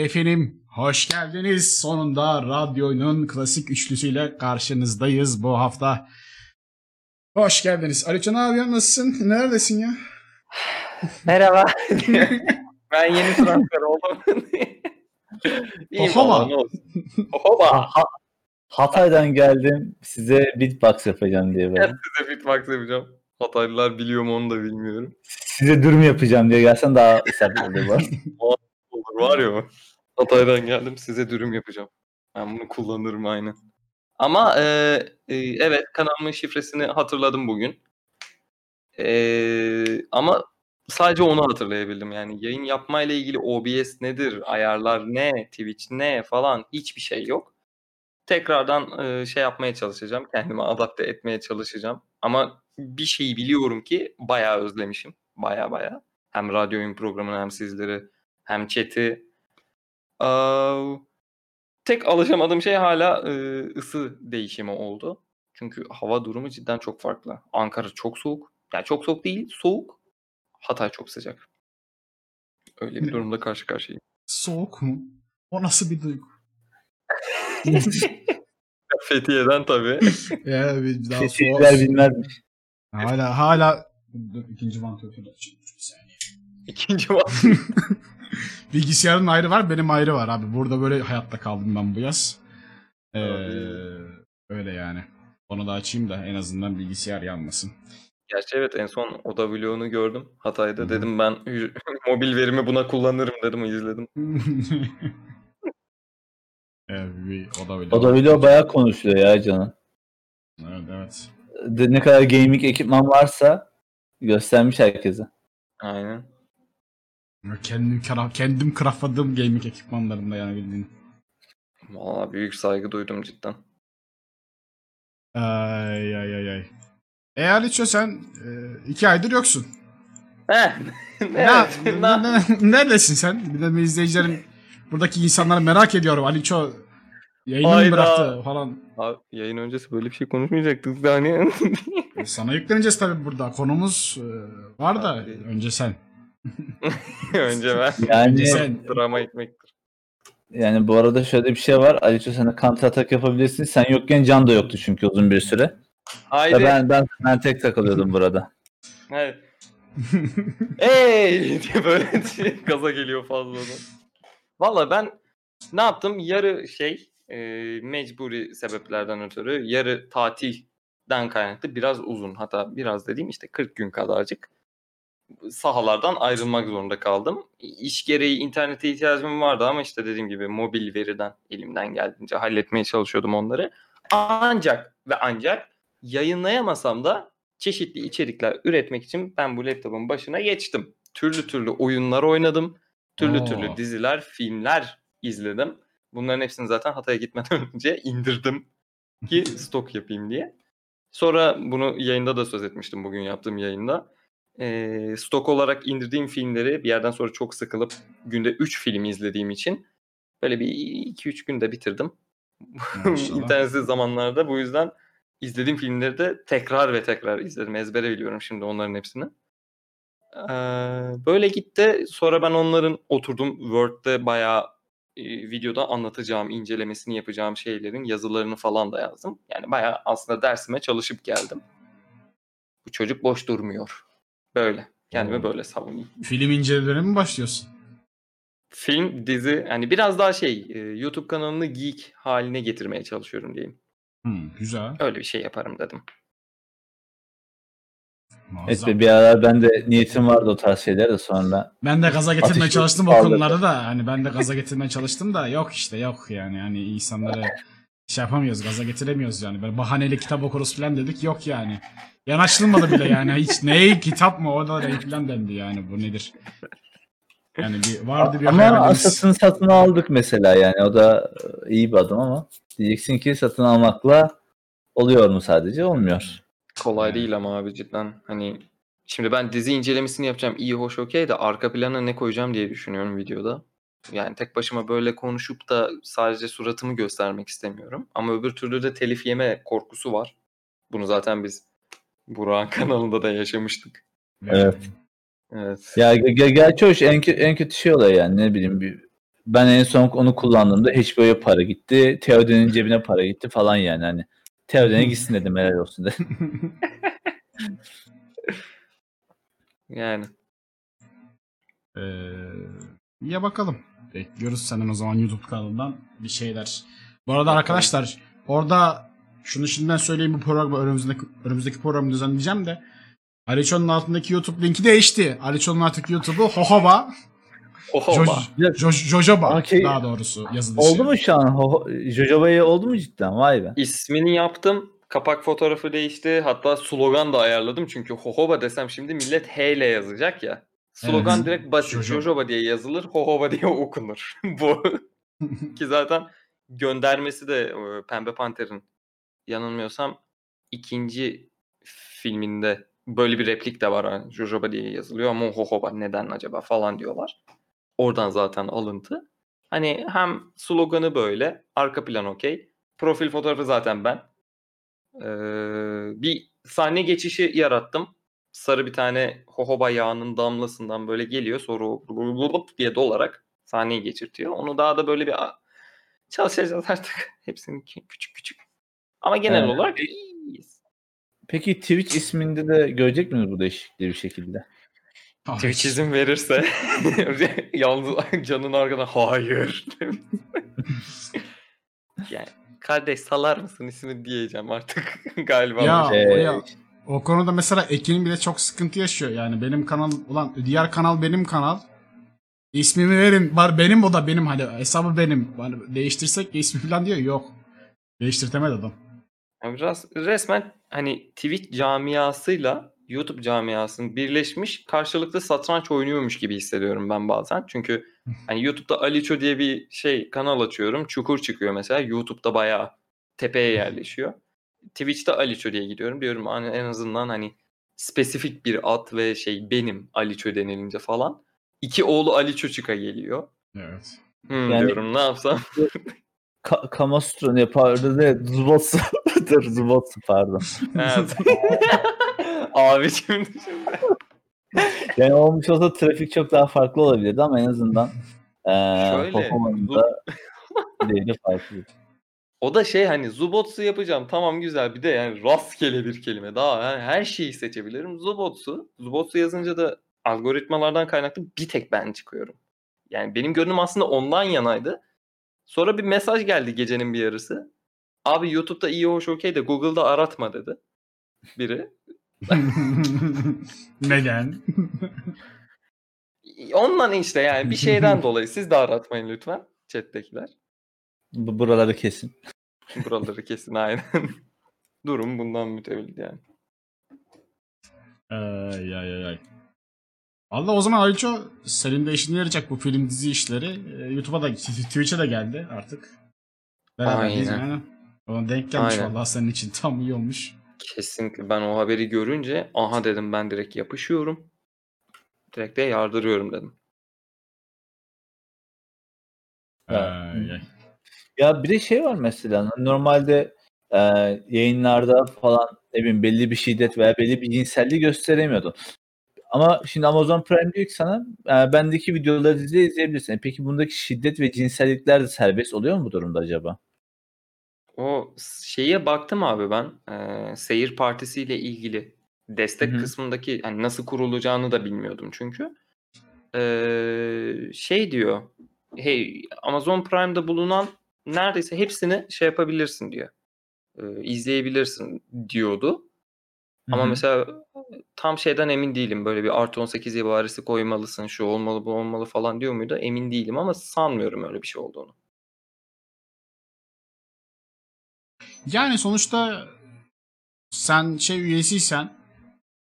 Efendim hoş geldiniz. Sonunda radyonun klasik üçlüsüyle karşınızdayız bu hafta. Hoş geldiniz. Alican abi nasılsın? Neredesin ya? Merhaba. ben yeni transfer oldum. İyiyim Ohoba. Ohoba. Ha, Hatay'dan geldim size beatbox yapacağım diye böyle. size beatbox yapacağım. Hataylılar biliyor mu onu da bilmiyorum. Size dürüm yapacağım diye gelsen daha var. Olur var ya. Hatay'dan geldim size dürüm yapacağım. Ben bunu kullanırım aynen. Ama e, e, evet kanalımın şifresini hatırladım bugün. E, ama sadece onu hatırlayabildim. Yani yayın yapmayla ilgili OBS nedir, ayarlar ne, Twitch ne falan hiçbir şey yok. Tekrardan e, şey yapmaya çalışacağım. Kendimi adapte etmeye çalışacağım. Ama bir şeyi biliyorum ki bayağı özlemişim. Baya baya. Hem radyo oyun programını hem sizleri hem chat'i. Ee, tek alışamadığım şey hala e, ısı değişimi oldu. Çünkü hava durumu cidden çok farklı. Ankara çok soğuk. Yani çok soğuk değil, soğuk. Hatay çok sıcak. Öyle bir durumda karşı karşıyayım. Soğuk mu? O nasıl bir duygu? Fethiye'den tabii. ya bir daha Fethiye'ler bilmezmiş. Hala hala ikinci. Bir saniye. İkinci var. Bilgisayarın ayrı var, benim ayrı var abi. Burada böyle hayatta kaldım ben bu yaz. Ee, öyle yani. Onu da açayım da en azından bilgisayar yanmasın. Gerçi evet en son oda vlogunu gördüm. Hatay'da Hı-hı. dedim ben mobil verimi buna kullanırım dedim izledim. evet, bir oda vlog. Oda vlog bayağı konuşuyor ya canım. Evet evet. De, ne kadar gaming ekipman varsa göstermiş herkese. Aynen. Kendim, kendim craftladığım gaming ekipmanlarında yani bildiğin. Valla büyük saygı duydum cidden. Ay ay ay ay. E Aliço sen e, iki aydır yoksun. He. evet. ne, ne, neredesin sen? Bir de izleyicilerin buradaki insanlar merak ediyorum. Aliço yayını mı bıraktı falan. Abi, yayın öncesi böyle bir şey konuşmayacaktık da hani. Sana yükleneceğiz tabii burada. Konumuz e, var da Abi. önce sen. önce ben. Yani sen. Drama ekmektir. Yani bu arada şöyle bir şey var. Aliço sana counter atak yapabilirsin. Sen yokken Can da yoktu çünkü uzun bir süre. Haydi. Ben, ben, ben tek takılıyordum burada. Evet. Ey diye böyle gaza geliyor fazladan. Valla ben ne yaptım? Yarı şey e, mecburi sebeplerden ötürü yarı tatilden kaynaklı biraz uzun hatta biraz dediğim işte 40 gün kadarcık sahalardan ayrılmak zorunda kaldım. İş gereği internete ihtiyacım vardı ama işte dediğim gibi mobil veriden elimden geldiğince halletmeye çalışıyordum onları. Ancak ve ancak yayınlayamasam da çeşitli içerikler üretmek için ben bu laptopun başına geçtim. Türlü türlü oyunlar oynadım. Türlü Oo. türlü diziler, filmler izledim. Bunların hepsini zaten Hatay'a gitmeden önce indirdim ki stok yapayım diye. Sonra bunu yayında da söz etmiştim bugün yaptığım yayında. E, stok olarak indirdiğim filmleri bir yerden sonra çok sıkılıp günde 3 film izlediğim için böyle bir 2-3 günde bitirdim. İnternetsiz zamanlarda bu yüzden izlediğim filmleri de tekrar ve tekrar izledim. Ezbere biliyorum şimdi onların hepsini. Ee, böyle gitti. Sonra ben onların oturdum Word'de bayağı e, videoda anlatacağım, incelemesini yapacağım şeylerin yazılarını falan da yazdım. Yani bayağı aslında dersime çalışıp geldim. Bu çocuk boş durmuyor. Böyle. Kendimi hmm. böyle savunayım. Film incelemelerine mi başlıyorsun? Film, dizi yani biraz daha şey YouTube kanalını geek haline getirmeye çalışıyorum diyeyim. Hmm, güzel. Öyle bir şey yaparım dedim. Evet bir ara ben de niyetim vardı o tarz şeyler de sonra. Ben de gaza getirmeye çalıştım o konuları da. Hani ben de gaza getirmeye çalıştım da yok işte yok yani. Hani insanları şey yapamıyoruz gaza getiremiyoruz yani. Böyle bahaneli kitap okuruz falan dedik yok yani. Yanaşılmadı bile yani. Hiç ney kitap mı o da falan dendi yani bu nedir. Yani bir vardı bir Ama asasını satın aldık mesela yani o da iyi bir adım ama diyeceksin ki satın almakla oluyor mu sadece? Olmuyor. Kolay değil ama abi cidden. Hani şimdi ben dizi incelemesini yapacağım. iyi hoş okey de arka plana ne koyacağım diye düşünüyorum videoda. Yani tek başıma böyle konuşup da sadece suratımı göstermek istemiyorum. Ama öbür türlü de telif yeme korkusu var. Bunu zaten biz Burak'ın kanalında da yaşamıştık. Evet. Evet. Ya ger gerçi hoş en, en kötü şey olay yani ne bileyim bir Ben en son onu kullandığımda HBO'ya para gitti. Teoden'in cebine para gitti falan yani. Hani Teoden'e gitsin dedim helal olsun dedim. Yani. Ee, ya bakalım. Bekliyoruz senden o zaman YouTube kanalından bir şeyler. Bu arada arkadaşlar orada şunu şimdiden söyleyeyim bu programı önümüzdeki, önümüzdeki programı düzenleyeceğim de Aliço'nun altındaki YouTube linki değişti. Aliço'nun artık YouTube'u Hohoba, Oha. Joj- Joj- Jojoba Okey. daha doğrusu yazılışı. oldu mu şu an? Ho- Jojoba'ya oldu mu cidden? Vay be. İsmini yaptım. Kapak fotoğrafı değişti. Hatta slogan da ayarladım. Çünkü Hohoba desem şimdi millet H ile yazacak ya. Slogan Evet. direkt basit. Jojo. Jojoba diye yazılır. Hohoba diye okunur. Bu. Ki zaten göndermesi de e, Pembe Panter'in yanılmıyorsam ikinci filminde böyle bir replik de var. Hani Jojoba diye yazılıyor ama Hohoba neden acaba falan diyorlar. Oradan zaten alıntı. Hani hem sloganı böyle, arka plan okey. Profil fotoğrafı zaten ben. Ee, bir sahne geçişi yarattım. Sarı bir tane hohoba yağının damlasından böyle geliyor. Sonra o blup diye dolarak sahneyi geçirtiyor. Onu daha da böyle bir a- çalışacağız artık. Hepsini küçük küçük. Ama genel Evet. olarak iyiyiz. Peki Twitch isminde de görecek miyiz bu değişikliği bir şekilde? Twitch izin verirse yalnız canın arkada hayır. yani kardeş salar mısın ismi diyeceğim artık galiba. Ya, o ya. O konuda mesela Ekin bile çok sıkıntı yaşıyor. Yani benim kanal ulan diğer kanal benim kanal. İsmimi verin. Var benim o da benim hani hesabı benim. Hani değiştirsek ismi falan diyor. Yok. Değiştirtemedi adam. Yani biraz resmen hani Twitch camiasıyla YouTube camiasının birleşmiş karşılıklı satranç oynuyormuş gibi hissediyorum ben bazen. Çünkü hani YouTube'da Aliço diye bir şey kanal açıyorum. Çukur çıkıyor mesela. YouTube'da bayağı tepeye yerleşiyor. Twitch'te Aliço diye gidiyorum. Diyorum hani en azından hani spesifik bir ad ve şey benim Aliço denilince falan. İki oğlu Aliço çıka geliyor. Evet. Hmm, Yani- diyorum ne yapsam. Ka- Kamastro ne pardon ne Zubotsu. Dur Zubotsu pardon. Evet. Abi şimdi Yani olmuş olsa trafik çok daha farklı olabilirdi ama en azından eee Şöyle, Pokemon'un da değeri farklı. O da şey hani Zubotsu yapacağım tamam güzel bir de yani rastgele bir kelime daha yani her şeyi seçebilirim. Zubotsu. Zubotsu yazınca da algoritmalardan kaynaklı bir tek ben çıkıyorum. Yani benim gönlüm aslında ondan yanaydı. Sonra bir mesaj geldi gecenin bir yarısı. Abi YouTube'da iyi hoş okey de Google'da aratma dedi. Biri. Neden? Ondan işte yani bir şeyden dolayı siz de aratmayın lütfen chat'tekiler. Bu buraları kesin. Buraları kesin aynen. Durum bundan mütevellit yani. Ay ay ay ay. Valla o zaman Aliço senin de işine yarayacak bu film dizi işleri. Ee, YouTube'a da Twitch'e de geldi artık. Beraberiz Aynen. yani. Ona denk gelmiş Aynen. vallahi senin için tam iyi olmuş. Kesinlikle ben o haberi görünce aha dedim ben direkt yapışıyorum. Direkt de yardırıyorum dedim. Ay, ay. Ya bir de şey var mesela normalde eee, yayınlarda falan ne bileyim belli bir şiddet veya belli bir cinselliği gösteremiyordun. Ama şimdi Amazon Prime diyor ki sana eee, bendeki videoları izle izleyebilirsin. E Peki bundaki şiddet ve cinsellikler de serbest oluyor mu bu durumda acaba? O şeye baktım abi ben. eee, seyir partisiyle ilgili destek Hı hı. kısmındaki hani nasıl kurulacağını da bilmiyordum çünkü. Eee, şey diyor. Hey Amazon Prime'da bulunan neredeyse hepsini şey yapabilirsin diyor. Eee, izleyebilirsin diyordu. Ama Hı hı. mesela tam şeyden emin değilim. Böyle bir artı 18 ibaresi koymalısın, şu olmalı, bu olmalı falan diyor muydu? Emin değilim ama sanmıyorum öyle bir şey olduğunu. Yani sonuçta sen şey üyesiysen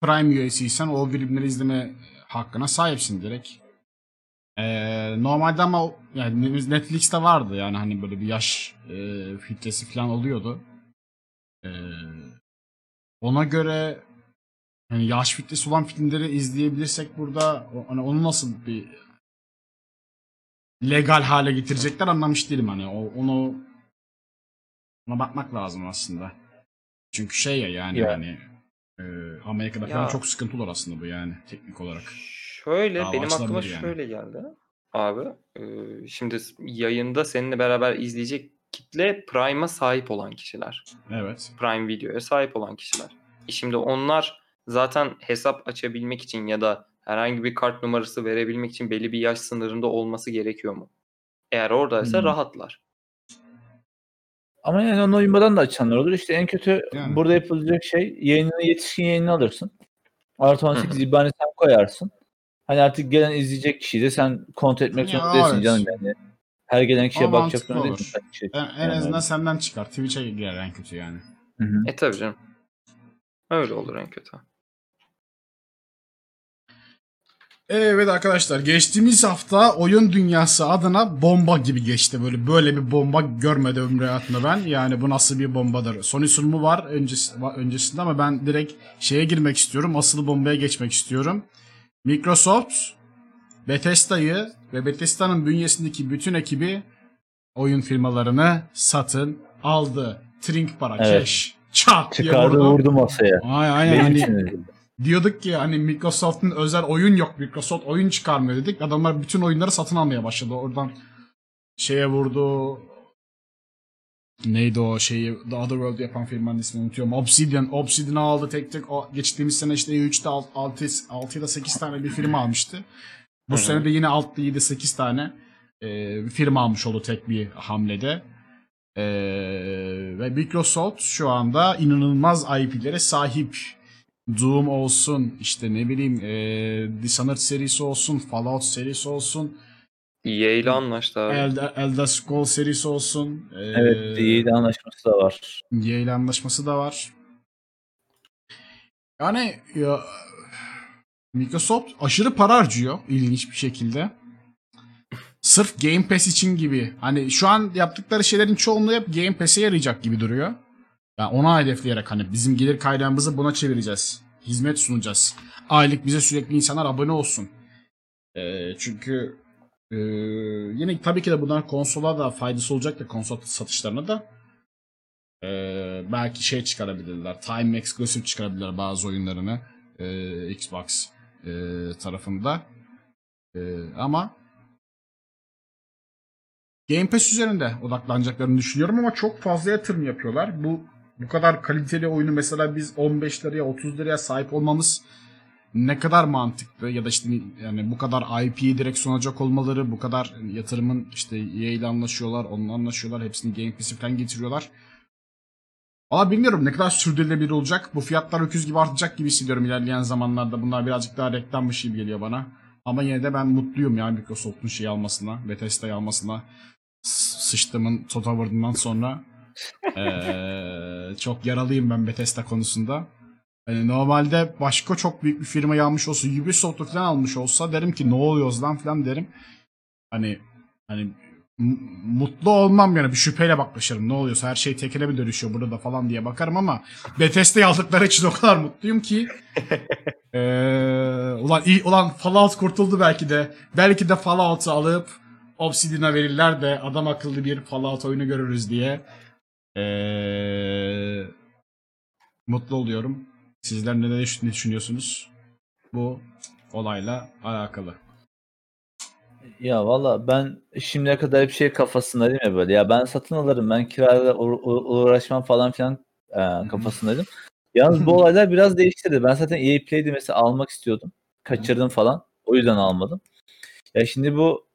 Prime üyesiysen o filmleri izleme hakkına sahipsin direkt. Ee, normalde ama yani Netflix'te vardı yani hani böyle bir yaş e, filtresi falan oluyordu. Ee, ona göre yani yaş filtresi olan filmleri izleyebilirsek burada hani onu nasıl bir legal hale getirecekler anlamış değilim hani o, onu ona bakmak lazım aslında. Çünkü şey ya yani Ya. hani e, Amerika'da falan Ya. çok sıkıntı olur aslında bu yani teknik olarak. Şöyle Dava benim aklıma açılabilir yani. şöyle geldi. abi. Ee, şimdi yayında seninle beraber izleyecek kitle Prime'a sahip olan kişiler. Evet. Prime Video'ya sahip olan kişiler. E şimdi onlar zaten hesap açabilmek için ya da herhangi bir kart numarası verebilmek için belli bir yaş sınırında olması gerekiyor mu? Eğer oradaysa Hmm. rahatlar. Ama yani onu uyumadan da açanlar olur. İşte en kötü Yani. burada yapılacak şey yayınını yetişkin yayını alırsın. Artı 18 Hı IBAN'ı sen koyarsın. Hani artık gelen izleyecek kişiyi de sen kontrol etmek Ya, zorunda değilsin evet. canım yani. Her gelen kişiye O bakacak mantıklı zorunda olur. değilsin. Kaç kişi En, en yani. azından senden çıkar. Twitch'e girer en kötü yani. Hı hı. E tabii canım. Öyle olur en kötü. Evet arkadaşlar geçtiğimiz hafta oyun dünyası adına bomba gibi geçti. Böyle böyle bir bomba görmedim ömrü hayatımda ben. Yani bu nasıl bir bombadır? Sony sunumu var öncesi, var öncesinde ama ben direkt şeye girmek istiyorum. Asıl bombaya geçmek istiyorum. Microsoft Bethesda'yı ve Bethesda'nın bünyesindeki bütün ekibi oyun firmalarını satın aldı. Trink para, Evet. cash, çat Çıkardı vurdu. vurdu masaya. Ay, aynen Benim hani için diyorduk ki hani Microsoft'un özel oyun yok. Microsoft oyun çıkarmıyor dedik. Adamlar bütün oyunları satın almaya başladı. Oradan şeye vurdu. Neydi o şeyi The Other World yapan firmanın ismini unutuyorum. Obsidian. Obsidian'ı aldı tek tek. O, geçtiğimiz sene işte 3'te 6, 6 ya da 8 tane bir firma almıştı. Bu sene de yine 6 7 8 tane e, firma almış oldu tek bir hamlede. E, ve Microsoft şu anda inanılmaz IP'lere sahip. Doom olsun, işte ne bileyim e, Dishonored serisi olsun, Fallout serisi olsun, EA ile anlaştı abi. Elder, Elder Scrolls serisi olsun. E, Evet DEA'de anlaşması da var. EA ile anlaşması da var. Yani ya, Microsoft aşırı para harcıyor ilginç bir şekilde. Sırf Game Pass için gibi. Hani şu an yaptıkları şeylerin çoğunluğu hep Game Pass'e yarayacak gibi duruyor. Yani ona hedefleyerek hani bizim gelir kaynağımızı buna çevireceğiz. Hizmet sunacağız. Aylık bize sürekli insanlar abone olsun. Ee, çünkü ee, yine tabii ki de bundan konsola da faydası olacak da konsol satışlarına da. Ee, belki şey çıkarabilirler. Time exclusive çıkarabilirler bazı oyunlarını. ee, Xbox ee, tarafında. Ee, ama Game Pass üzerinde odaklanacaklarını düşünüyorum ama çok fazla yatırım yapıyorlar. Bu bu kadar kaliteli oyunu mesela biz 15 liraya 30 liraya sahip olmamız ne kadar mantıklı ya da işte yani bu kadar IP'yi direkt sunacak olmaları, bu kadar yatırımın işte EA ile anlaşıyorlar, onunla anlaşıyorlar, hepsini Game Pass'e falan getiriyorlar. Valla bilmiyorum ne kadar sürdürülebilir olacak. Bu fiyatlar öküz gibi artacak gibi hissediyorum ilerleyen zamanlarda. Bunlar birazcık daha reklammış gibi geliyor bana. Ama yine de ben mutluyum ya Microsoft'un şey almasına, Bethesda'yı almasına. S- Sıçtımın Total War'dan sonra. Ee, çok yaralıyım ben Bethesda konusunda. Hani normalde başka çok büyük bir firmayı almış olsa, Ubisoft'u falan almış olsa derim ki ne oluyoruz lan falan derim. Hani hani mutlu olmam yani bir şüpheyle bakmışırım. Ne oluyorsa her şey tekele mi dönüşüyor burada da falan diye bakarım ama Bethesda'yı aldıkları için o kadar mutluyum ki. Ee, ulan iyi, ulan Fallout kurtuldu belki de. Belki de Fallout'u alıp Obsidian'a verirler de adam akıllı bir Fallout oyunu görürüz diye. Ee, mutlu oluyorum. Sizler ne, ne düşünüyorsunuz bu olayla alakalı? Ya valla ben şimdiye kadar hep şey kafasındaydım ya böyle. Ya ben satın alırım, ben kirayla uğra- uğra- uğraşmam falan filan e, kafasındaydım. Yalnız bu olaylar biraz değiştirdi. Ben zaten EA Play'de mesela almak istiyordum. Kaçırdım falan. O yüzden almadım. Ya şimdi bu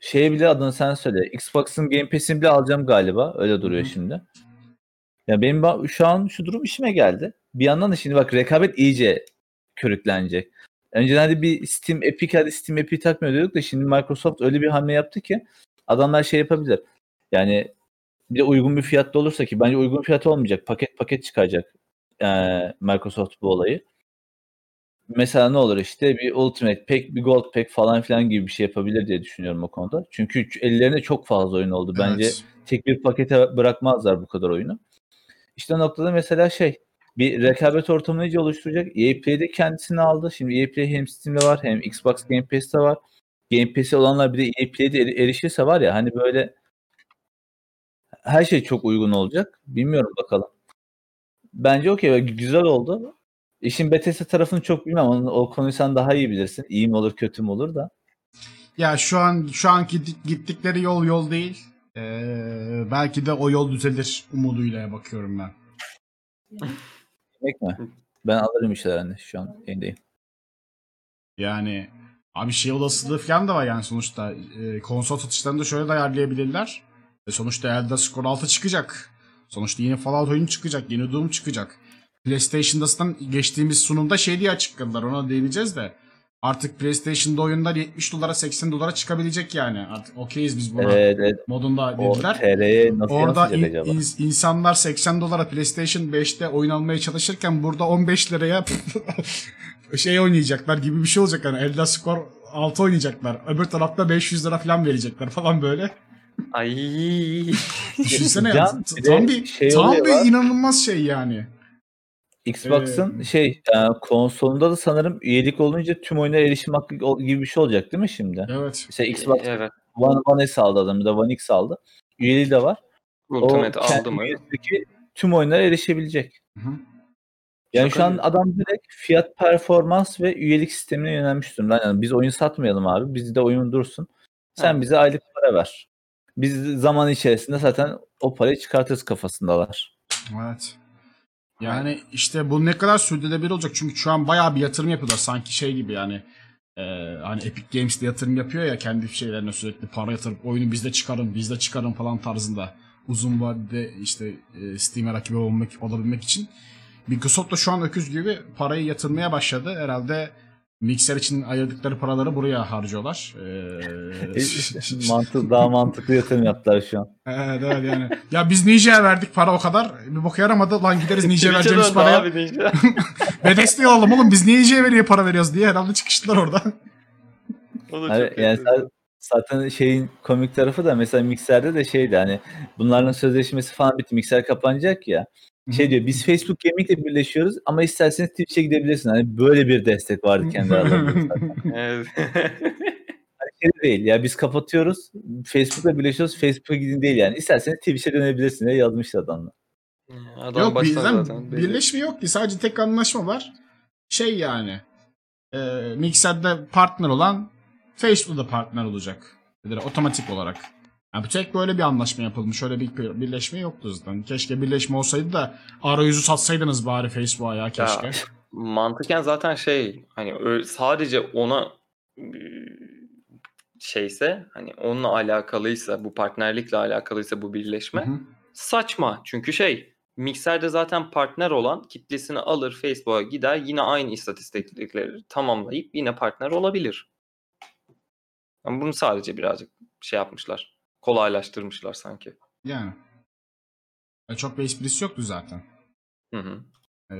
şeye bile adını sen söyle. Xbox'ın Game Pass'ini bile alacağım galiba. Öyle duruyor şimdi. Ya benim şu an şu durum işime geldi. Bir yandan da şimdi bak rekabet iyice körüklenecek. Önceden de bir Steam Epic hadi Steam Epic takmıyor diyorduk da şimdi Microsoft öyle bir hamle yaptı ki adamlar şey yapabilir. Yani bir de uygun bir fiyatta olursa ki bence uygun fiyat olmayacak. Paket paket çıkaracak eee, Microsoft bu olayı. Mesela ne olur işte bir Ultimate Pack, bir Gold Pack falan filan gibi bir şey yapabilir diye düşünüyorum o konuda. Çünkü ellerinde çok fazla oyun oldu. Bence Evet. tek bir pakete bırakmazlar bu kadar oyunu. İşte noktada mesela şey bir rekabet ortamını iyice oluşturacak. EA Play'de kendisini aldı. Şimdi EA Play hem Steam'de var hem Xbox Game Pass'te var. Game Pass'i olanlar bir de EA Play'de eri- erişirse var ya hani böyle her şey çok uygun olacak. Bilmiyorum bakalım. Bence okey güzel oldu. İşin Bethesda tarafını çok bilmem. Onun, o konuyu sen daha iyi bilirsin. İyi mi olur kötü mü olur da. Ya şu an şu anki gittik- gittikleri yol yol değil. Ee, belki de o yol düzelir umuduyla bakıyorum ben. Demek mi? Ben alırım işler hani şu an yayındayım. Yani abi şey olasılığı falan da var yani sonuçta e, konsol satışlarını da şöyle de ayarlayabilirler. E, sonuçta Elder Scrolls 6 çıkacak. Sonuçta yeni Fallout oyunu çıkacak. Yeni Doom çıkacak. PlayStation'da geçtiğimiz sunumda şey diye açıkladılar. Ona değineceğiz de. Artık PlayStation'da oyunlar 70 dolara 80 dolara çıkabilecek yani. Artık okeyiz biz buna. Evet, evet. Modunda O dediler. TR'ye nasıl Orada in- acaba? ins- insanlar 80 dolara PlayStation 5'te oyun almaya çalışırken burada 15 liraya şey oynayacaklar gibi bir şey olacak yani Elder Scrolls 6 oynayacaklar. Öbür tarafta 500 lira falan verecekler falan böyle. Ay. Düşünsene ya, tam bir şey tam bir inanılmaz şey yani. Xbox'ın şey e, konsolunda da sanırım üyelik olunca tüm oyunlara erişim hakkı gibi bir şey olacak değil mi şimdi? Evet. Mesela Xbox evet. One, One S aldı adam, bir de One X aldı. Üyeliği de var. Ultimate aldı mı? tüm oyunlara erişebilecek. Hı hı. Yani Şaka şu an gibi. adam direkt fiyat performans ve üyelik sistemine yönelmiş durumda. Yani biz oyun satmayalım abi. Bizde oyun dursun. Sen Evet. bize aylık para ver. Biz zaman içerisinde zaten o parayı çıkartırız kafasındalar. Evet. Yani. İşte bu ne kadar sürdürülebilir olacak? Çünkü şu an bayağı bir yatırım yapıyorlar. Sanki şey gibi yani e, hani Epic Games de yatırım yapıyor ya kendi şeylerine sürekli para yatırıp oyunu bizde çıkarın bizde çıkarın falan tarzında uzun vadede işte e, Steam'e rakibi olmak, olabilmek için. Microsoft da şu an öküz gibi parayı yatırmaya başladı. Herhalde mikser için ayırdıkları paraları buraya harcıyorlar. Ee, Mantık, daha mantıklı yatırım yaptılar şu an. Evet evet yani. Ya biz Ninja'ya verdik para o kadar. Bir bok yaramadı. Lan gideriz Ninja'ya vereceğimiz paraya. abi desteği alalım oğlum biz niye Ninja'ya veriyor para veriyoruz diye herhalde çıkıştılar orada. O da Hani çok yani zaten şeyin komik tarafı da mesela mikserde de şeydi hani bunların sözleşmesi falan bitti. Mikser kapanacak ya. Şey diyor biz Facebook Gaming'le birleşiyoruz ama isterseniz Twitch'e gidebilirsin. Hani böyle bir destek vardı kendi aralarında. Evet. Hani şey değil ya biz kapatıyoruz. Facebook'la birleşiyoruz. Facebook'a gidin değil yani. İsterseniz Twitch'e dönebilirsin diye yazmıştı adamlar. Adam yok bizden zaten birleşme yok ki sadece tek anlaşma var. Şey yani. E, Mixer'de partner olan Facebook'ta partner olacak. Böyle otomatik olarak. Yani bu tek böyle bir anlaşma yapılmış. Öyle bir bir- birleşme yoktu zaten. Keşke birleşme olsaydı da arayüzü satsaydınız bari Facebook'a ya keşke. Ya, mantıken zaten şey hani sadece ona e, şeyse hani onunla alakalıysa bu partnerlikle alakalıysa bu birleşme Hı hı. saçma. Çünkü şey Mixer'de zaten partner olan kitlesini alır Facebook'a gider yine aynı istatistikleri tamamlayıp yine partner olabilir. Ama bunu sadece birazcık şey yapmışlar. Kolaylaştırmışlar sanki. Yani. E, çok bir esprisi yoktu zaten. Hı hı. Ee,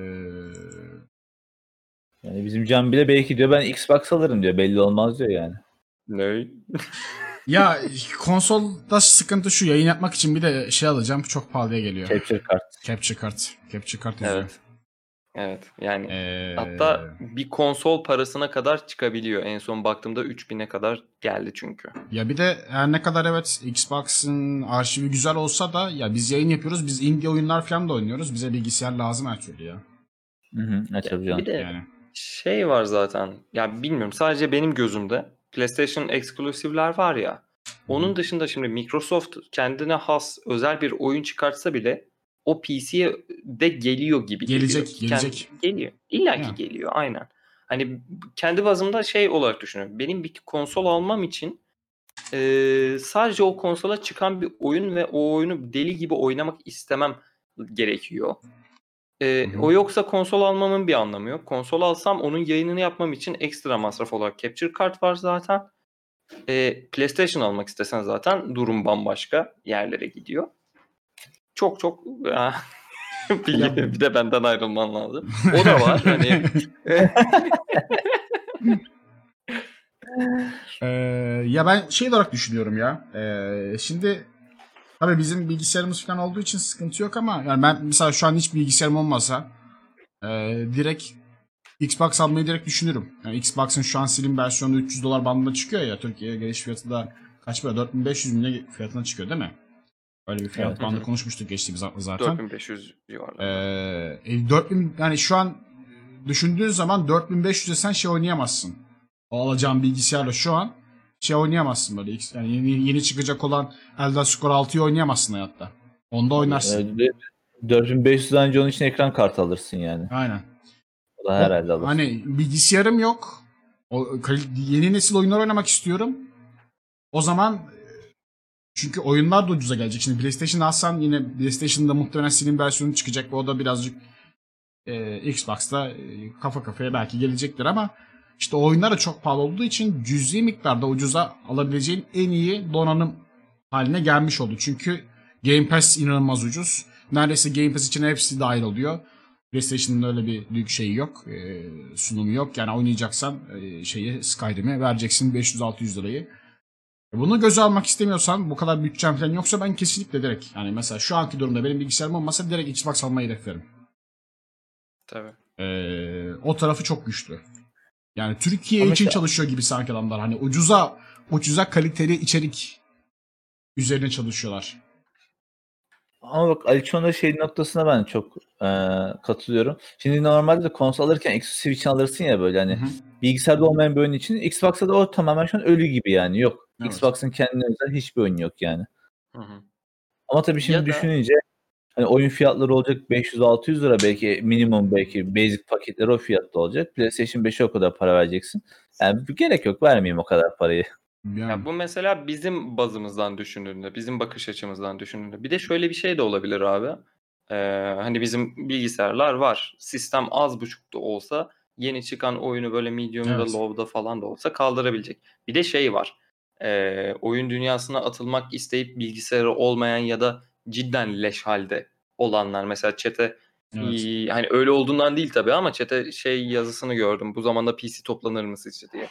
Yani bizim Can bile belki diyor ben Xbox alırım diyor. Belli olmaz diyor yani. Ne? ya konsolda sıkıntı şu yayın yapmak için bir de şey alacağım çok pahalıya geliyor. Capture kart. Capture kart. Capture kart yazıyor. Evet. Evet. Yani Ee, Hatta bir konsol parasına kadar çıkabiliyor. En son baktığımda 3000'e kadar geldi çünkü. Ya bir de her ne kadar evet Xbox'ın arşivi güzel olsa da ya biz yayın yapıyoruz. Biz indie oyunlar falan da oynuyoruz. Bize bilgisayar lazım her türlü ya. Hı hı. Canım. Bir de Yani. şey var zaten. Ya bilmiyorum sadece benim gözümde PlayStation eksklusivler var ya. Onun dışında şimdi Microsoft kendine has özel bir oyun çıkartsa bile o PC'ye de geliyor gibi Gelecek, geliyor. gelecek. Kendi- geliyor. İlla ki geliyor aynen. Hani kendi bazımda şey olarak düşünüyorum. Benim bir konsol almam için eee, sadece o konsola çıkan bir oyun ve o oyunu deli gibi oynamak istemem gerekiyor. Hı. o yoksa konsol almamın bir anlamı yok. Konsol alsam onun yayınını yapmam için ekstra masraf olarak capture kart var zaten. Eee, PlayStation almak istesen zaten durum bambaşka yerlere gidiyor. Çok çok bir, Ya- bir de benden ayrılman lazım. O da var. Hani Ee, ya ben şey olarak düşünüyorum ya. Ee, şimdi tabii bizim bilgisayarımız falan olduğu için sıkıntı yok ama yani ben mesela şu an hiç bilgisayarım olmasa e, direkt Xbox almayı direkt düşünürüm. Yani Xbox'ın şu an slim versiyonu 300 dolar bandında çıkıyor ya. Türkiye'ye geliş fiyatı da kaç para? 4500 bin lira fiyatına çıkıyor değil mi? Öyle bir fiyat Evet. bandı konuşmuştuk geçtiğimiz hafta zaten. 4500 civarında. Ee, e, 4000 yani şu an düşündüğün zaman 4500'e sen şey oynayamazsın. O alacağın bilgisayarla şu an şey oynayamazsın böyle. Yani yeni, yeni çıkacak olan Elder Scrolls 6'yı oynayamazsın hayatta. Onda oynarsın. Ee, 4500 önce onun için ekran kartı alırsın yani. Aynen. O da herhalde alırsın. Hani bilgisayarım yok. O, yeni nesil oyunlar oynamak istiyorum. O zaman e, çünkü oyunlar da ucuza gelecek. Şimdi PlayStation alsan yine PlayStation'da muhtemelen Slim versiyonu çıkacak ve o da birazcık e, Xbox'ta e, kafa kafaya belki gelecektir ama işte oyunlar da çok pahalı olduğu için cüzi miktarda ucuza alabileceğin en iyi donanım haline gelmiş oldu. Çünkü Game Pass inanılmaz ucuz. Neredeyse Game Pass için hepsi dahil oluyor. PlayStation'ın öyle bir büyük şeyi yok, e, sunumu yok. Yani oynayacaksan e, şeyi Skyrim'e vereceksin 500-600 lirayı. Bunu göze almak istemiyorsan, bu kadar bütçem falan yoksa ben kesinlikle direkt yani mesela şu anki durumda benim bilgisayarım olmasa direkt Xbox almayı hedeflerim. Tabii. Ee, o tarafı çok güçlü. Yani Türkiye Ama için işte- çalışıyor gibi sanki adamlar. Hani ucuza ucuza kaliteli içerik üzerine çalışıyorlar. Ama bak Aliço'nun şey noktasına ben çok e, katılıyorum. Şimdi normalde de konsol alırken exclusive için alırsın ya böyle hani Hı hı. bilgisayarda olmayan bir oyun için Xbox'ta da o tamamen şu an ölü gibi yani yok. Evet. Xbox'ın kendine özel hiçbir oyun yok yani. Hı hı. Ama tabii şimdi Ya da- düşününce hani oyun fiyatları olacak 500-600 lira belki minimum belki basic paketleri o fiyatta olacak. PlayStation 5'e o kadar para vereceksin. Yani gerek yok vermeyeyim o kadar parayı. Yani, Ya bu mesela bizim bazımızdan düşündüğünde, bizim bakış açımızdan düşündüğünde. Bir de şöyle bir şey de olabilir abi. Ee, hani bizim bilgisayarlar var. Sistem az buçuk da olsa yeni çıkan oyunu böyle medium'da, Evet. low'da falan da olsa kaldırabilecek. Bir de şey var. Ee, oyun dünyasına atılmak isteyip bilgisayarı olmayan ya da cidden leş halde olanlar. Mesela çete evet. İyi, hani öyle olduğundan değil tabii ama çete şey yazısını gördüm. Bu zamanda PC toplanır mı sizce diye.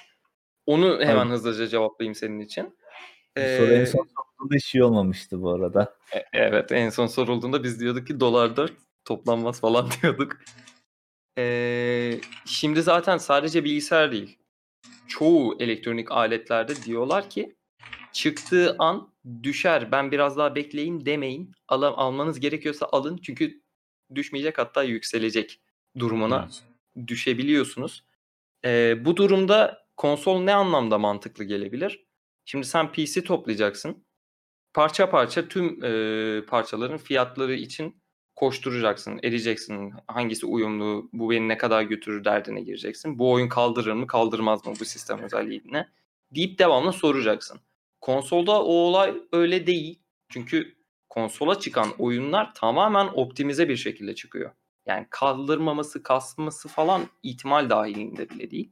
Onu hemen Abi. hızlıca cevaplayayım senin için. Bu soru en Ee, son sorduğunda hiç iyi olmamıştı bu arada. e- evet en son sorulduğunda biz diyorduk ki dolar 4 toplanmaz falan diyorduk. Ee, şimdi zaten sadece bilgisayar değil. Çoğu elektronik aletlerde diyorlar ki çıktığı an düşer. Ben biraz daha bekleyeyim demeyin. Al almanız gerekiyorsa alın çünkü düşmeyecek hatta yükselecek durumuna Evet. düşebiliyorsunuz. Ee, bu durumda konsol ne anlamda mantıklı gelebilir? Şimdi sen PC toplayacaksın. Parça parça tüm e, parçaların fiyatları için koşturacaksın, ereceksin. Hangisi uyumlu, bu beni ne kadar götürür derdine gireceksin. Bu oyun kaldırır mı, kaldırmaz mı bu sistem özelliğine deyip devamlı soracaksın. Konsolda o olay öyle değil. Çünkü konsola çıkan oyunlar tamamen optimize bir şekilde çıkıyor. Yani kaldırmaması, kasması falan ihtimal dahilinde bile değil.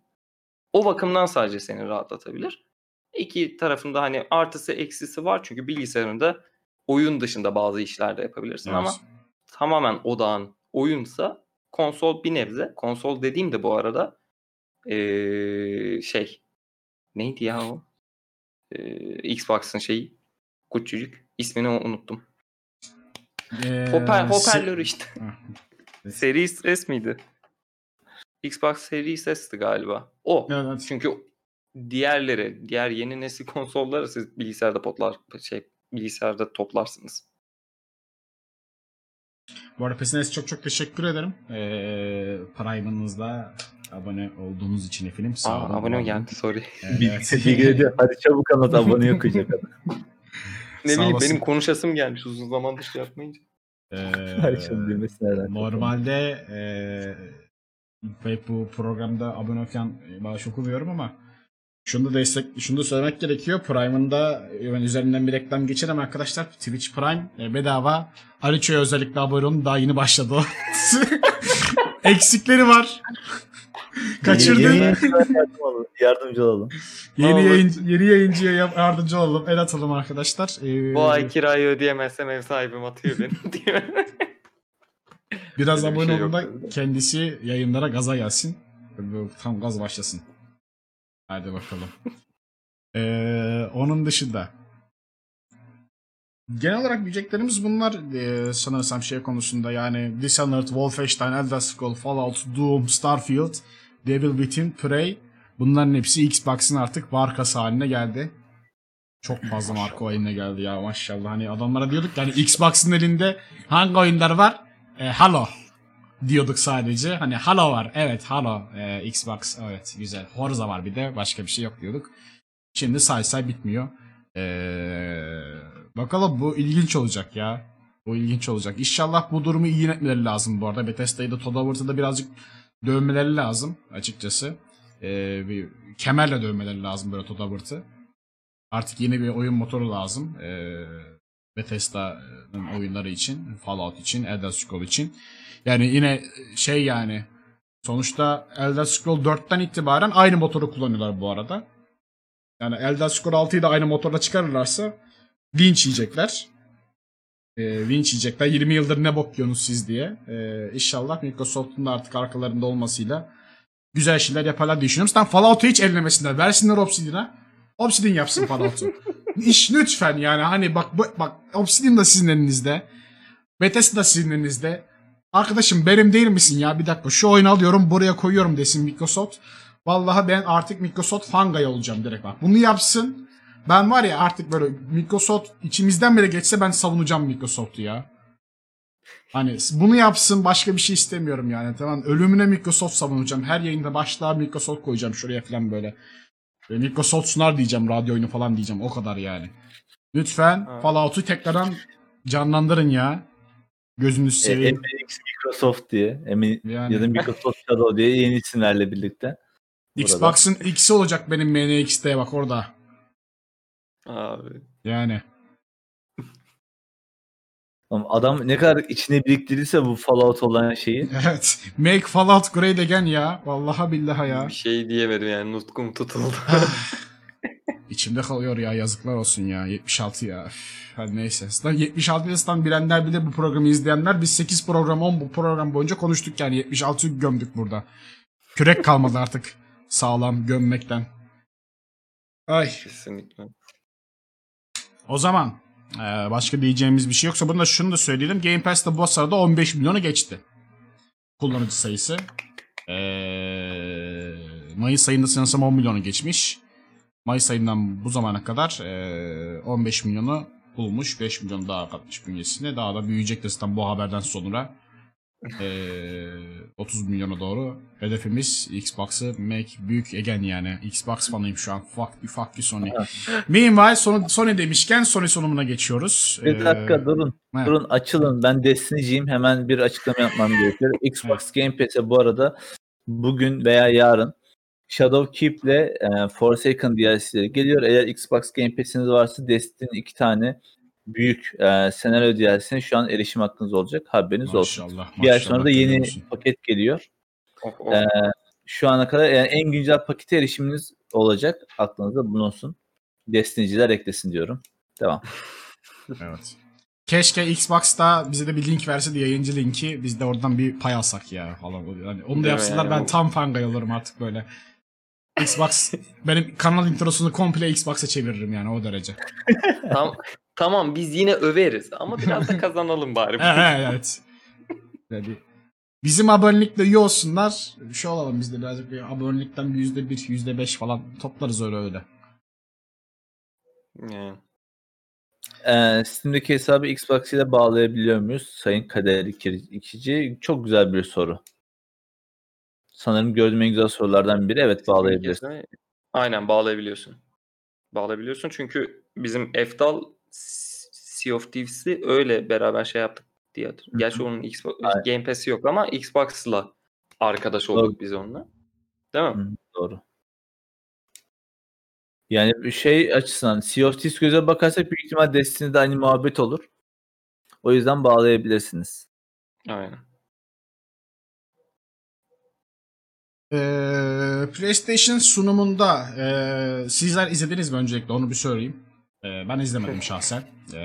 O bakımdan sadece seni rahatlatabilir. İki tarafında hani artısı eksisi var çünkü bilgisayarında oyun dışında bazı işler de yapabilirsin Evet. ama tamamen odağın oyunsa konsol bir nebze. Konsol dediğim de bu arada ee, şey neydi ya o? Ee, Xbox'ın şeyi küçücük. ismini unuttum. Ee, Hoper, hoparlörü işte. Series S miydi? Xbox Series S'ti galiba. O. Evet. Çünkü diğerleri, diğer yeni nesil konsolları siz bilgisayarda potlar şey bilgisayarda toplarsınız. Bu arada PES'e çok çok teşekkür ederim. Ee, Prime'ınızda abone olduğunuz için efendim. Sağ Aa, olun. abone mi olun. geldi? Sorry. Evet. Bilgi hadi çabuk anlat abone okuyacak adam. Ne bileyim benim konuşasım gelmiş uzun zamandır şey yapmayınca. Ee, nereden? Normalde eee pek bu programda abone olurken bağış okumuyorum ama şunu da destek, şunu da söylemek gerekiyor. Prime'ında ben üzerinden bir reklam geçerim arkadaşlar. Twitch Prime e, bedava. Aliço'ya özellikle abone olun. Daha yeni başladı o. Eksikleri var. Kaçırdı. Yeni, Yeni, yayıncılara yardım olalım, yardımcı olalım. yayın, yeni yayıncıya yardımcı olalım. El atalım arkadaşlar. Ee, Bu ay kirayı ödeyemezsem ev sahibim atıyor beni diye. Biraz Öyle abone şey olun da kendisi yayınlara gaza gelsin. Tam gaz başlasın. Hadi bakalım. Ee, onun dışında genel olarak diyeceklerimiz bunlar ee, sanırsam şey konusunda yani Dishonored, Wolfenstein, Elder Scrolls, Fallout, Doom, Starfield, Devil Within, Prey bunların hepsi Xbox'ın artık markası haline geldi. Çok fazla marka haline geldi ya maşallah. Hani adamlara diyorduk ki hani Xbox'ın elinde hangi oyunlar var? E, Halo diyorduk sadece. Hani Halo var. Evet Halo. E, Xbox evet güzel. Forza var bir de. Başka bir şey yok diyorduk. Şimdi say say bitmiyor. Ee, bakalım bu ilginç olacak ya. Bu ilginç olacak. İnşallah bu durumu iyi yönetmeleri lazım bu arada. Bethesda'yı da Todd da birazcık dövmeleri lazım açıkçası. Ee, bir kemerle dövmeleri lazım böyle Todd Howard'ı. Artık yeni bir oyun motoru lazım. Ee, Bethesda'nın oyunları için, Fallout için, Elder Scrolls için. Yani yine şey yani sonuçta Elder Scrolls 4'ten itibaren aynı motoru kullanıyorlar bu arada. Yani Elder Scrolls 6'yı da aynı motorla çıkarırlarsa linç yiyecekler. Ee, linç yiyecekler. 20 yıldır ne bok yiyorsunuz siz diye. Ee, inşallah Microsoft'un da artık arkalarında olmasıyla güzel şeyler yaparlar diye düşünüyorum. Zaten Fallout'u hiç ellemesinler. Versinler Obsidian'a. Obsidian yapsın Fallout'u. İş lütfen yani hani bak bak Obsidian da sizin elinizde. Bethesda da sizin elinizde. Arkadaşım benim değil misin ya bir dakika şu oyunu alıyorum buraya koyuyorum desin Microsoft. Vallahi ben artık Microsoft fangay olacağım direkt bak. Bunu yapsın. Ben var ya artık böyle Microsoft içimizden bile geçse ben savunacağım Microsoft'u ya. Hani bunu yapsın başka bir şey istemiyorum yani tamam. Ölümüne Microsoft savunacağım. Her yayında başlığa Microsoft koyacağım şuraya falan böyle. Ve Microsoft sunar diyeceğim radyo oyunu falan diyeceğim o kadar yani. Lütfen Ha. Fallout'u tekrardan canlandırın ya. Gözünüzü E, seveyim. MX Microsoft diye emin Yani. ya da Microsoft Shadow diye yeni isimlerle birlikte. Xbox'ın X'i olacak benim MNX'te bak orada. Abi. Yani. Adam ne kadar içine biriktirirse bu Fallout olan şeyi. Evet. Make Fallout Great Again ya. Vallahi billahi ya. Bir şey diyemedim yani nutkum tutuldu. İçimde kalıyor ya yazıklar olsun ya. 76 ya. Üf, Hadi neyse. Zaten 76 yaşından bilenler bile bu programı izleyenler biz 8 program 10 bu program boyunca konuştuk yani 76'yı gömdük burada. Kürek kalmadı artık sağlam gömmekten. Ay. Kesinlikle. O zaman eee, başka diyeceğimiz bir şey yoksa bunu da şunu da söyleyelim. Game Pass'te bu sırada 15 milyonu geçti. Kullanıcı sayısı. Eee, Mayıs ayında sanırsam 10 milyonu geçmiş. Mayıs ayından bu zamana kadar eee, 15 milyonu bulmuş. 5 milyon daha katmış bünyesine. Daha da büyüyecek de zaten bu haberden sonra. Eee 30 milyona doğru. Hedefimiz Xbox'ı make büyük again yani. Xbox fanıyım şu an. Fuck, fuck you Sony. Meanwhile Sony, Sony demişken Sony sunumuna geçiyoruz. Bir Ee, dakika durun. evet. Durun açılın. Ben Destiny'ciyim. Hemen bir açıklama yapmam gerekiyor. Xbox Game Pass'e bu arada bugün veya yarın Shadow Keep ile e, Forsaken DLC'leri geliyor. Eğer Xbox Game Pass'iniz varsa Destiny iki tane büyük e, senaryo DLC'ne şu an erişim hakkınız olacak. Haberiniz olsun. Maşallah. Bir ay maşallah, sonra da yeni olsun. paket geliyor. Of, of. Ee, şu ana kadar yani en güncel pakete erişiminiz olacak. Aklınızda bulunsun. Destiny'ciler eklesin diyorum. Devam. Evet. Keşke Xbox'ta bize de bir link verse de yayıncı linki biz de oradan bir pay alsak ya falan. Yani onu da yapsınlar yani? ben O- tam fangay olurum artık böyle. Xbox benim kanal introsunu komple Xbox'a çeviririm yani o derece. Tam, tamam biz yine överiz ama biraz da kazanalım bari. evet. evet. Yani bizim abonelikle üye olsunlar. Şu olalım biz de birazcık bir abonelikten bir yüzde bir, yüzde beş falan toplarız öyle öyle. Yani. Ee, Steam'deki hesabı Xbox ile bağlayabiliyor muyuz? Sayın Kader İki- İkici. Çok güzel bir soru. Sanırım gördüğüm en güzel sorulardan biri. Evet bağlayabilirsin. Aynen bağlayabiliyorsun. Bağlayabiliyorsun çünkü bizim Eftal Sea of Thieves'i öyle beraber şey yaptık diye. Gerçi onun Xbox, Aynen. Game Pass'i yok ama Xbox'la arkadaş olduk Doğru. biz onunla. Değil mi? Hı, doğru. Yani şey açısından Sea of Thieves göze bakarsak büyük ihtimal Destiny'de aynı muhabbet olur. O yüzden bağlayabilirsiniz. Aynen. Ee, PlayStation sunumunda ee, sizler izlediniz mi öncelikle onu bir söyleyeyim. Ee, ben izlemedim şahsen. Ee,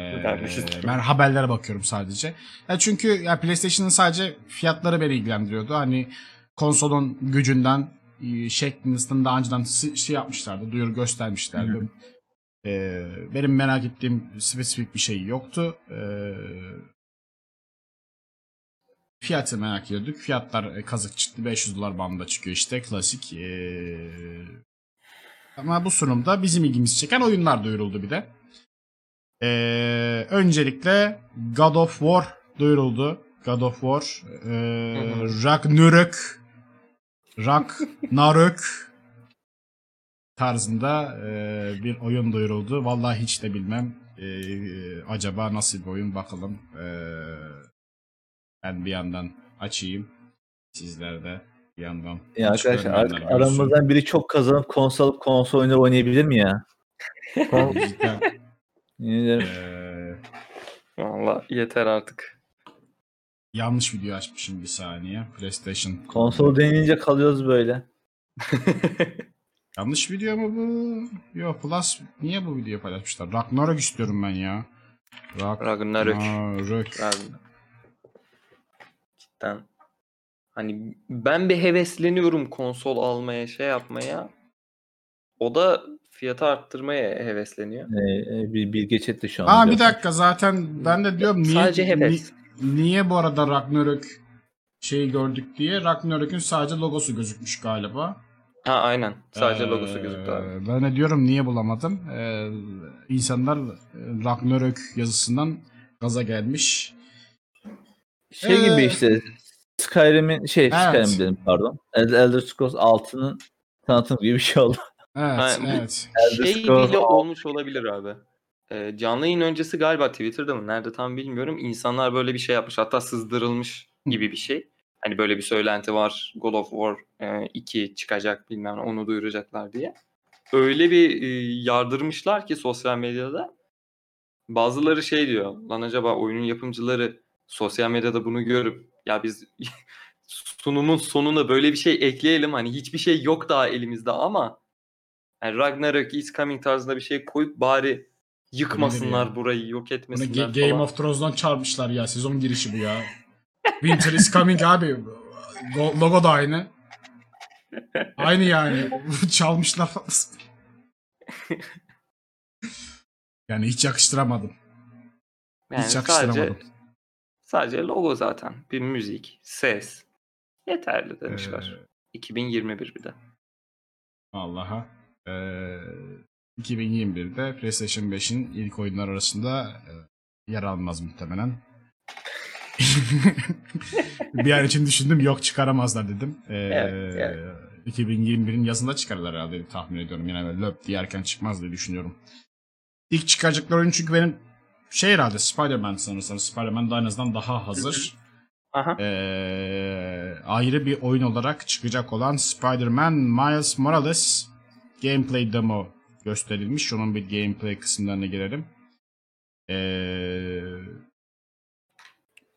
Ben haberlere bakıyorum sadece. Ya çünkü ya PlayStation'ın sadece fiyatları beni ilgilendiriyordu. Hani konsolun gücünden e, şeklinde daha önceden şey yapmışlardı, duyuru göstermişlerdi. Hı Ee, benim merak ettiğim spesifik bir şey yoktu. Ee, fiyatı merak ediyorduk. Fiyatlar e, kazık çıktı. 500 dolar bandında çıkıyor işte. Klasik. Ee, ama bu sunumda bizim ilgimizi çeken oyunlar duyuruldu bir de. Ee, öncelikle God of War duyuruldu. God of War. Ee. Ragnarök. Ragnarök. tarzında e, bir oyun duyuruldu. Vallahi hiç de bilmem. E, acaba nasıl bir oyun bakalım. E, ben bir yandan açayım. Sizler de bir yandan. Ya arkadaşlar artık aramızdan biri çok kazanıp konsol konsol oyunları oynayabilir mi ya? Cidden, Yemin ederim. e, Valla yeter artık. yanlış video açmışım bir saniye. PlayStation. Konsol denince kalıyoruz böyle. Yanlış video mu bu? Yok Plus niye bu videoyu paylaşmışlar? Ragnarok istiyorum ben ya. Ragnarok. Ragnarök. Ragnarök. Ragnarök. Cidden. Hani ben bir hevesleniyorum konsol almaya, şey yapmaya. O da fiyatı arttırmaya hevesleniyor. Ee, bir, bir geçetti şu an. Aa bir dakika zaten ben de diyorum niye Sadece heves. ni- niye bu arada Ragnarök şeyi gördük diye Ragnarök'ün sadece logosu gözükmüş galiba. Ha aynen. Sadece Ee, logosu gözüktü abi. Ben de diyorum niye bulamadım. Ee, insanlar Ragnarök yazısından gaza gelmiş. Şey Ee, gibi işte Skyrim'in şey Evet. Skyrim dedim pardon. El- Elder Scrolls 6'nın tanıtım gibi bir şey oldu. Evet, evet. Elder Şey Scrolls bile 6. olmuş olabilir abi. Ee, canlı yayın öncesi galiba Twitter'da mı nerede tam bilmiyorum. İnsanlar böyle bir şey yapmış. Hatta sızdırılmış gibi bir şey. Hani böyle bir söylenti var. God of War e, 2 çıkacak bilmem onu duyuracaklar diye. Öyle bir e, yardırmışlar ki sosyal medyada. Bazıları şey diyor. Lan acaba oyunun yapımcıları sosyal medyada bunu görüp ya biz sunumun sonuna böyle bir şey ekleyelim. Hani hiçbir şey yok daha elimizde ama yani Ragnarök is coming tarzında bir şey koyup bari yıkmasınlar ya. burayı, yok Bunu etmesinler Ga- Game falan. of Thrones'dan çarpmışlar ya sezon girişi bu ya. Winter is coming abi. Go- Logo da aynı. Aynı yani. Çalmışlar. yani hiç yakıştıramadım. Yani hiç yakıştıramadım. sadece logo zaten. Bir müzik, ses. Yeterli demişler. Ee, 2021 bir de. Allah'a. Ee, 2021'de PlayStation 5'in ilk oyunlar arasında e, yer almaz muhtemelen. bir an için düşündüm yok çıkaramazlar dedim. Ee, Evet, evet. 2021'in yazında çıkarırlar herhalde tahmin ediyorum. Yine böyle löp diye erken çıkmaz diye düşünüyorum. İlk çıkacakları oyun çünkü benim şey herhalde Spider-Man sanırsam. Spider-Man da en azından daha hazır. Aha. Ee, ayrı bir oyun olarak çıkacak olan Spider-Man Miles Morales gameplay demo gösterilmiş. Onun bir gameplay kısımlarına girelim. Ee,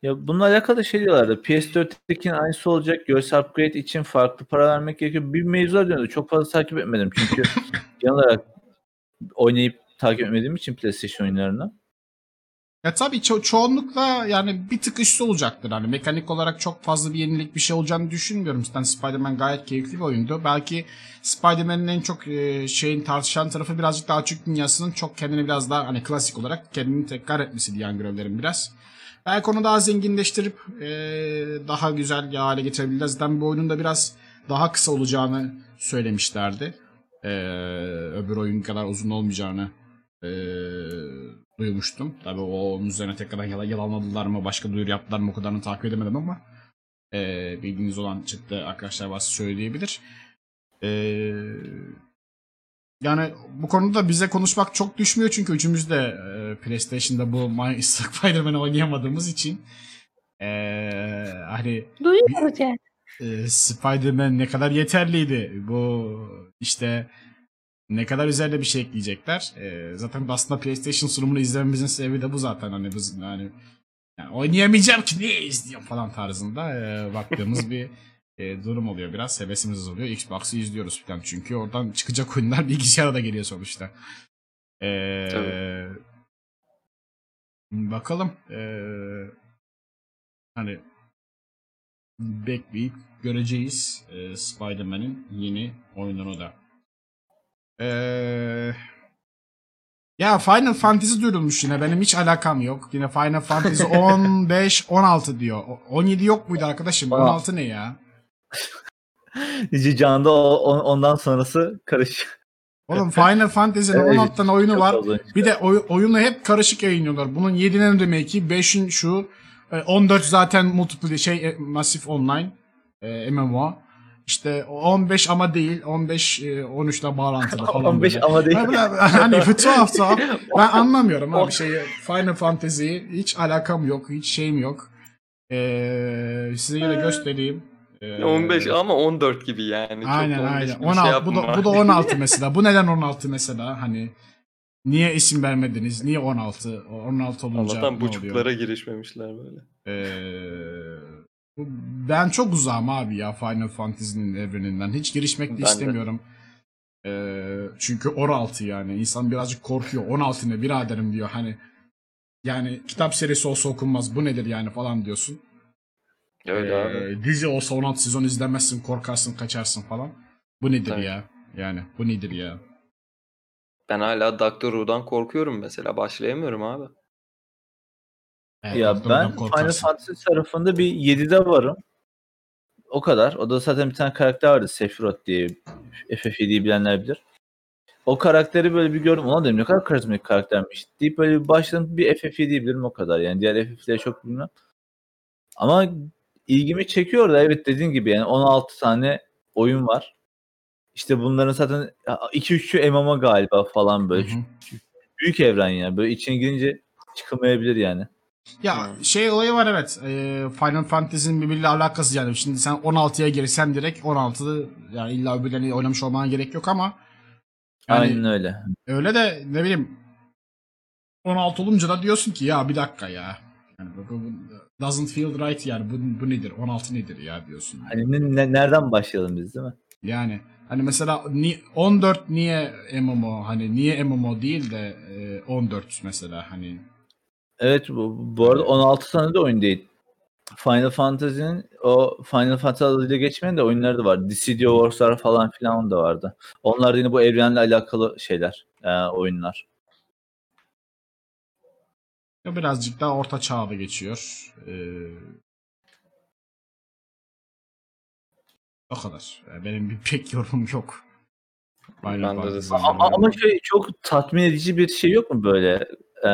Ya bununla alakalı şey diyorlardı. PS4'tekinin aynısı olacak. Görsel upgrade için farklı para vermek gerekiyor. Bir mevzular dönüyordu. Çok fazla takip etmedim çünkü genel olarak oynayıp takip etmediğim için PlayStation oyunlarını. Ya tabii ço- çoğunlukla yani bir tık üstü olacaktır. Hani mekanik olarak çok fazla bir yenilik bir şey olacağını düşünmüyorum. Zaten Spider-Man gayet keyifli bir oyundu. Belki Spider-Man'in en çok e, şeyin tartışan tarafı birazcık daha açık dünyasının çok kendini biraz daha hani klasik olarak kendini tekrar etmesi diyen görevlerim biraz. Belki onu daha zenginleştirip e, daha güzel bir hale getirebilirler. Zaten bu oyunun da biraz daha kısa olacağını söylemişlerdi. E, öbür oyun kadar uzun olmayacağını e, duymuştum. Tabii o onun üzerine tekrardan yalan, yalanladılar mı, başka duyuru yaptılar mı o kadarını takip edemedim ama e, bilginiz olan çıktı arkadaşlar varsa söyleyebilir. E, yani bu konuda bize konuşmak çok düşmüyor çünkü üçümüz de e, PlayStation'da bu My Spider-Man'ı oynayamadığımız için e, hani Duyuyoruz yani. e, Spider-Man ne kadar yeterliydi. Bu işte ne kadar üzerine bir şey ekleyecekler. E, zaten aslında PlayStation sunumunu izlememizin sebebi de bu zaten. Hani biz yani, yani oynayamayacağım ki niye izliyorum falan tarzında e, baktığımız bir e, durum oluyor biraz. Hevesimiz oluyor. Xbox'ı izliyoruz falan çünkü oradan çıkacak oyunlar bilgisayara da geliyor sonuçta. E, Tabii. bakalım. E, hani bekleyip göreceğiz e, Spider-Man'in yeni oyununu da. Ee, ya Final Fantasy duyurulmuş yine. Benim hiç alakam yok. Yine Final Fantasy 15, 16 diyor. O- 17 yok muydu arkadaşım? Aa. 16 ne ya? Can'da o, on- ondan sonrası karışık. Oğlum Final Fantasy'nin Evet, 16 tane oyunu var. Bir de oy- oyunu hep karışık yayınlıyorlar. Bunun 7'nin remake'i, 5'in şu, e, 14 zaten multiplayer şey e, Massive Online e, MMO. İşte 15 ama değil 15 e, 13'le bağlantılı falan 15 böyle. ama değil. Hani bu tuhaf tuhaf. Ben anlamıyorum abi şeyi. Final Fantasy'yi hiç alakam yok. Hiç şeyim yok. Ee, size yine göstereyim. Ee, 15 ama 14 gibi yani. Çok Aynen 15 aynen. gibi şey 16 bu da, bu da 16 mesela. Bu neden 16 mesela? Hani niye isim vermediniz? Niye 16? 16 olunca Allah'tan ne oluyor? buçuklara girişmemişler böyle. Ee, ben çok uzağım abi ya Final Fantasy'nin evreninden. Hiç girişmek de Ben de. istemiyorum. Ee, çünkü 16 yani. İnsan birazcık korkuyor. 16 ne biraderim diyor. Hani yani kitap serisi olsa okunmaz. Bu nedir yani falan diyorsun. Öyle abi. Ee, dizi olsa 16 sezon izlemezsin, korkarsın, kaçarsın falan. Bu nedir Tabii. ya? Yani bu nedir ya? Ben hala Doctor Who'dan korkuyorum mesela. Başlayamıyorum abi. Evet, Ya ben Final. Fantasy tarafında bir 7'de varım. O kadar. O da zaten bir tane karakter vardı. Sephiroth diye. FF7'yi bilenler bilir. O karakteri böyle bir gördüm. Ona dedim ne kadar karizmatik karaktermiş. Deyip böyle bir başladım. Bir FF7'yi bilirim o kadar. Yani diğer FF'leri çok bilmem. Ama ilgimi çekiyor da evet dediğin gibi yani 16 tane oyun var. İşte bunların zaten 2-3'ü MMO galiba falan böyle. Hı hı. Büyük evren yani. Böyle içine girince çıkamayabilir yani. Ya Hmm. şey olayı var evet. Ee, Final Fantasy'nin birbiriyle alakası yani. Şimdi sen 16'ya girsen direkt 16 yani illa öbürlerini oynamış olmana gerek yok ama yani Aynen öyle. öyle de ne bileyim 16 olunca da diyorsun ki ya bir dakika ya. Yani bu, bu- doesn't feel right yani bu, bu nedir? 16 nedir ya diyorsun. Hani ne- ne- nereden başlayalım biz değil mi? Yani hani mesela ni, 14 niye MMO hani niye MMO değil de e, 14 mesela hani Evet bu, bu arada 16 tane de oyun değil. Final Fantasy'nin o Final Fantasy adıyla geçmeyen de oyunları da var. Dissidia Wars'lar falan filan da vardı. Onlar da yine bu evrenle alakalı şeyler, e, oyunlar. birazcık daha orta çağda geçiyor. Ee, o kadar. Yani benim bir pek yorumum yok. Final Ben de Fantasy'nin Ama, ama şey çok tatmin edici bir şey yok mu böyle e,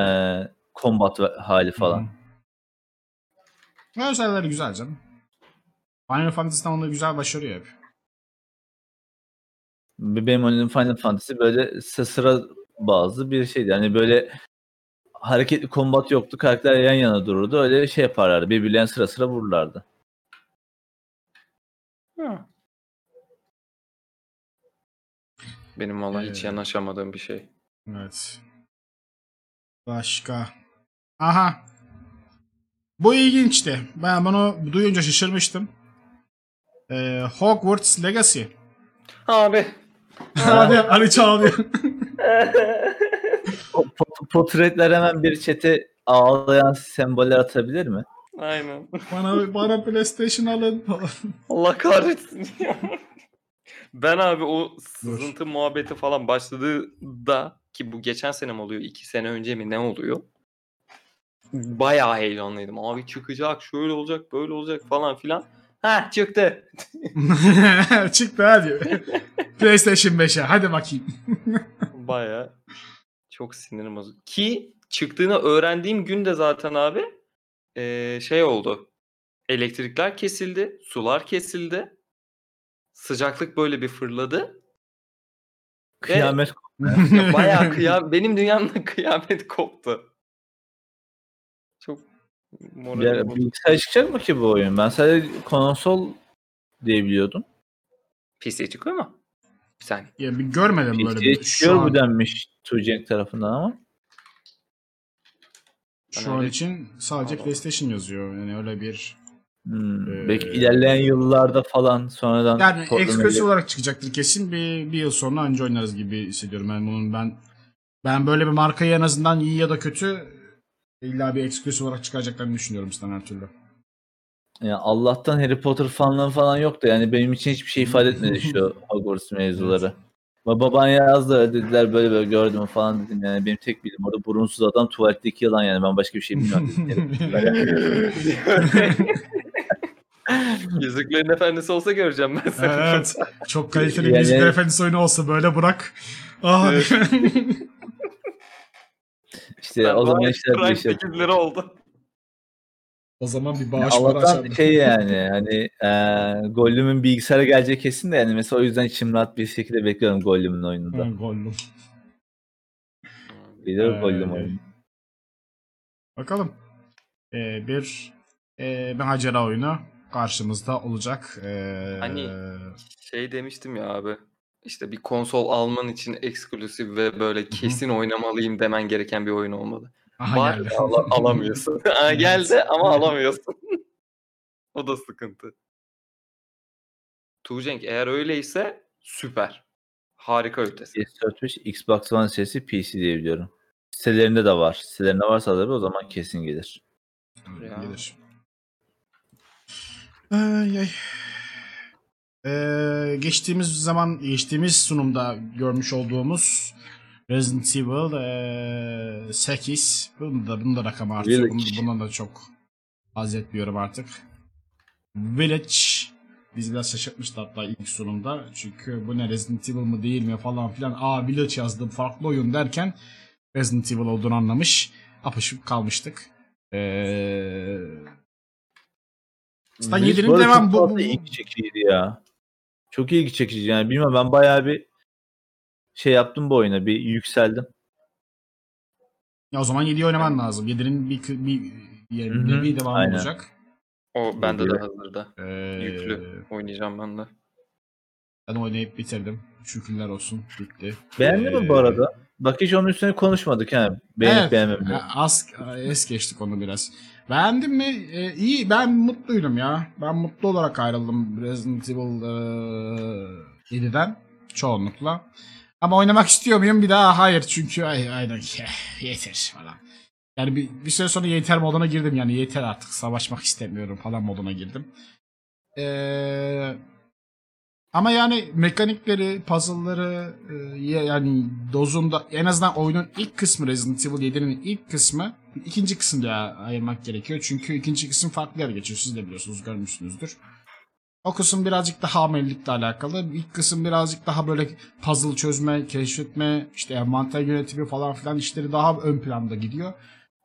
combat hali falan? Hı hı. Özelleri güzel canım. Final Fantasy'den onu güzel başarıyor hep. Benim oynadığım Final Fantasy böyle sı- sıra bazı bir şeydi. Yani böyle hareketli kombat yoktu. Karakter yan yana dururdu. Öyle şey yaparlardı. Birbirlerine sıra sıra vururlardı. Benim valla hiç Ee, yanaşamadığım bir şey. Evet. Başka. Aha. Bu ilginçti. Ben bunu duyunca şaşırmıştım. Ee, Hogwarts Legacy. Abi. Hadi Ali çağırıyor. Portretler hemen bir çete ağlayan semboller atabilir mi? Aynen. bana, bana PlayStation alın. Allah kahretsin. ben abi o sızıntı muhabbeti falan başladığında ki bu geçen sene mi oluyor? iki sene önce mi ne oluyor? Bayağı heyecanlıydım. Abi çıkacak, şöyle olacak, böyle olacak falan filan. Ha çıktı. Çıktı hadi. PlayStation 5'e hadi bakayım. Bayağı çok sinirim bozuldu. Ki çıktığını öğrendiğim gün de zaten abi eee, şey oldu. Elektrikler kesildi, sular kesildi. Sıcaklık böyle bir fırladı. Kıyamet Ya Bayağı kıyam benim dünyamda kıyamet koptu. Bozuldu. bilgisayar çıkacak mı ki bu oyun? Ben sadece konsol diye biliyordum. PC çıkıyor mu? Bir saniye. Ya bir görmedim böyle PC'ye bir. Şu çıkıyor an, bu denmiş Tuğcenk tarafından ama. şu Ben an öyle- için sadece Allah. PlayStation yazıyor. Yani öyle bir Hmm, Ee, belki ilerleyen yıllarda falan sonradan Yani eksklusif olarak çıkacaktır kesin. Bir, bir yıl sonra önce oynarız gibi hissediyorum. Ben bunun ben ben böyle bir markayı en azından iyi ya da kötü illa bir eksklusif olarak çıkaracaklarını düşünüyorum sizden her türlü. Yani Allah'tan Harry Potter fanlığı falan yok da yani benim için hiçbir şey ifade etmedi şu Hogwarts mevzuları. Ba- Baban yazdı dediler böyle böyle gördüm falan dedim yani benim tek bildiğim orada burunsuz adam tuvaletteki yılan yani ben başka bir şey bilmiyorum. dedim. Yüzüklerin Efendisi olsa göreceğim ben seni. evet. Çok kaliteli bir Yani- Yüzükler Efendisi oyunu olsa böyle bırak. Ah. Evet. İşte o zaman işler değişir. 8 lira oldu. O zaman bir bağış Allah'tan açardım. şey yani hani e, Gollum'un bilgisayara geleceği kesin de yani mesela o yüzden içim rahat bir şekilde bekliyorum Gollum'un oyununda. Ha, Gollum. Biliyor Ee, Gollum oyunu. Bakalım. Ee, bir e, macera oyunu karşımızda olacak. Ee, Hani şey demiştim ya abi. İşte bir konsol alman için eksklusif ve böyle kesin oynamalıyım demen gereken bir oyun olmalı. aha Var geldi. ala- alamıyorsun. Ha, Geldi ama alamıyorsun. o da sıkıntı. Tuğcenk eğer öyleyse süper. Harika ötesi. PS4 Xbox One serisi PC diye biliyorum. Sitelerinde de var. Sitelerinde varsa da o zaman kesin gelir. Ya. Gelir. Ay, ay. Ee, geçtiğimiz zaman geçtiğimiz sunumda görmüş olduğumuz Resident Evil ee, 8 bunun da, bunun da rakamı. Bunun, Village. bundan da çok haz etmiyorum artık. Village bizi biraz şaşırtmıştı hatta ilk sunumda. Çünkü bu ne Resident Evil mı değil mi falan filan. Aa Village yazdım farklı oyun derken Resident Evil olduğunu anlamış. Apışıp kalmıştık. Ee, Biz 7'nin böyle devam bu, bu- ilgi çekiciydi ya. Çok ilgi çekici yani. Bilmiyorum ben bayağı bir şey yaptım bu oyuna. Bir yükseldim. Ya o zaman 7'yi oynaman lazım. 7'nin bir, bir, bir, bir devamı aynen. olacak. O bende de hazırda. Ee, Yüklü. Oynayacağım ben de. Ben oynayıp bitirdim. Şükürler olsun. Bitti. Beğendin mi bu Ee, arada? Bak hiç onun üstüne konuşmadık ha. Beğenip Evet, beğenmem. e, Az, es geçtik onu biraz. Beğendim mi? E, iyi. Ben mutluydum ya. Ben mutlu olarak ayrıldım Resident Evil e, 7'den. Çoğunlukla. Ama oynamak istiyor muyum? Bir daha hayır. Çünkü ay, aynen eh, yeter falan. Yani bir, bir süre sonra yeter moduna girdim. Yani yeter artık savaşmak istemiyorum falan moduna girdim. Eee ama yani mekanikleri, puzzle'ları e, ya- yani dozunda en azından oyunun ilk kısmı Resident Evil 7'nin ilk kısmı ikinci kısım diye ayırmak gerekiyor. Çünkü ikinci kısım farklı yere geçiyor. Siz de biliyorsunuz, görmüşsünüzdür. O kısım birazcık daha hamilelikle alakalı. İlk kısım birazcık daha böyle puzzle çözme, keşfetme, işte envanter yönetimi falan filan işleri daha ön planda gidiyor.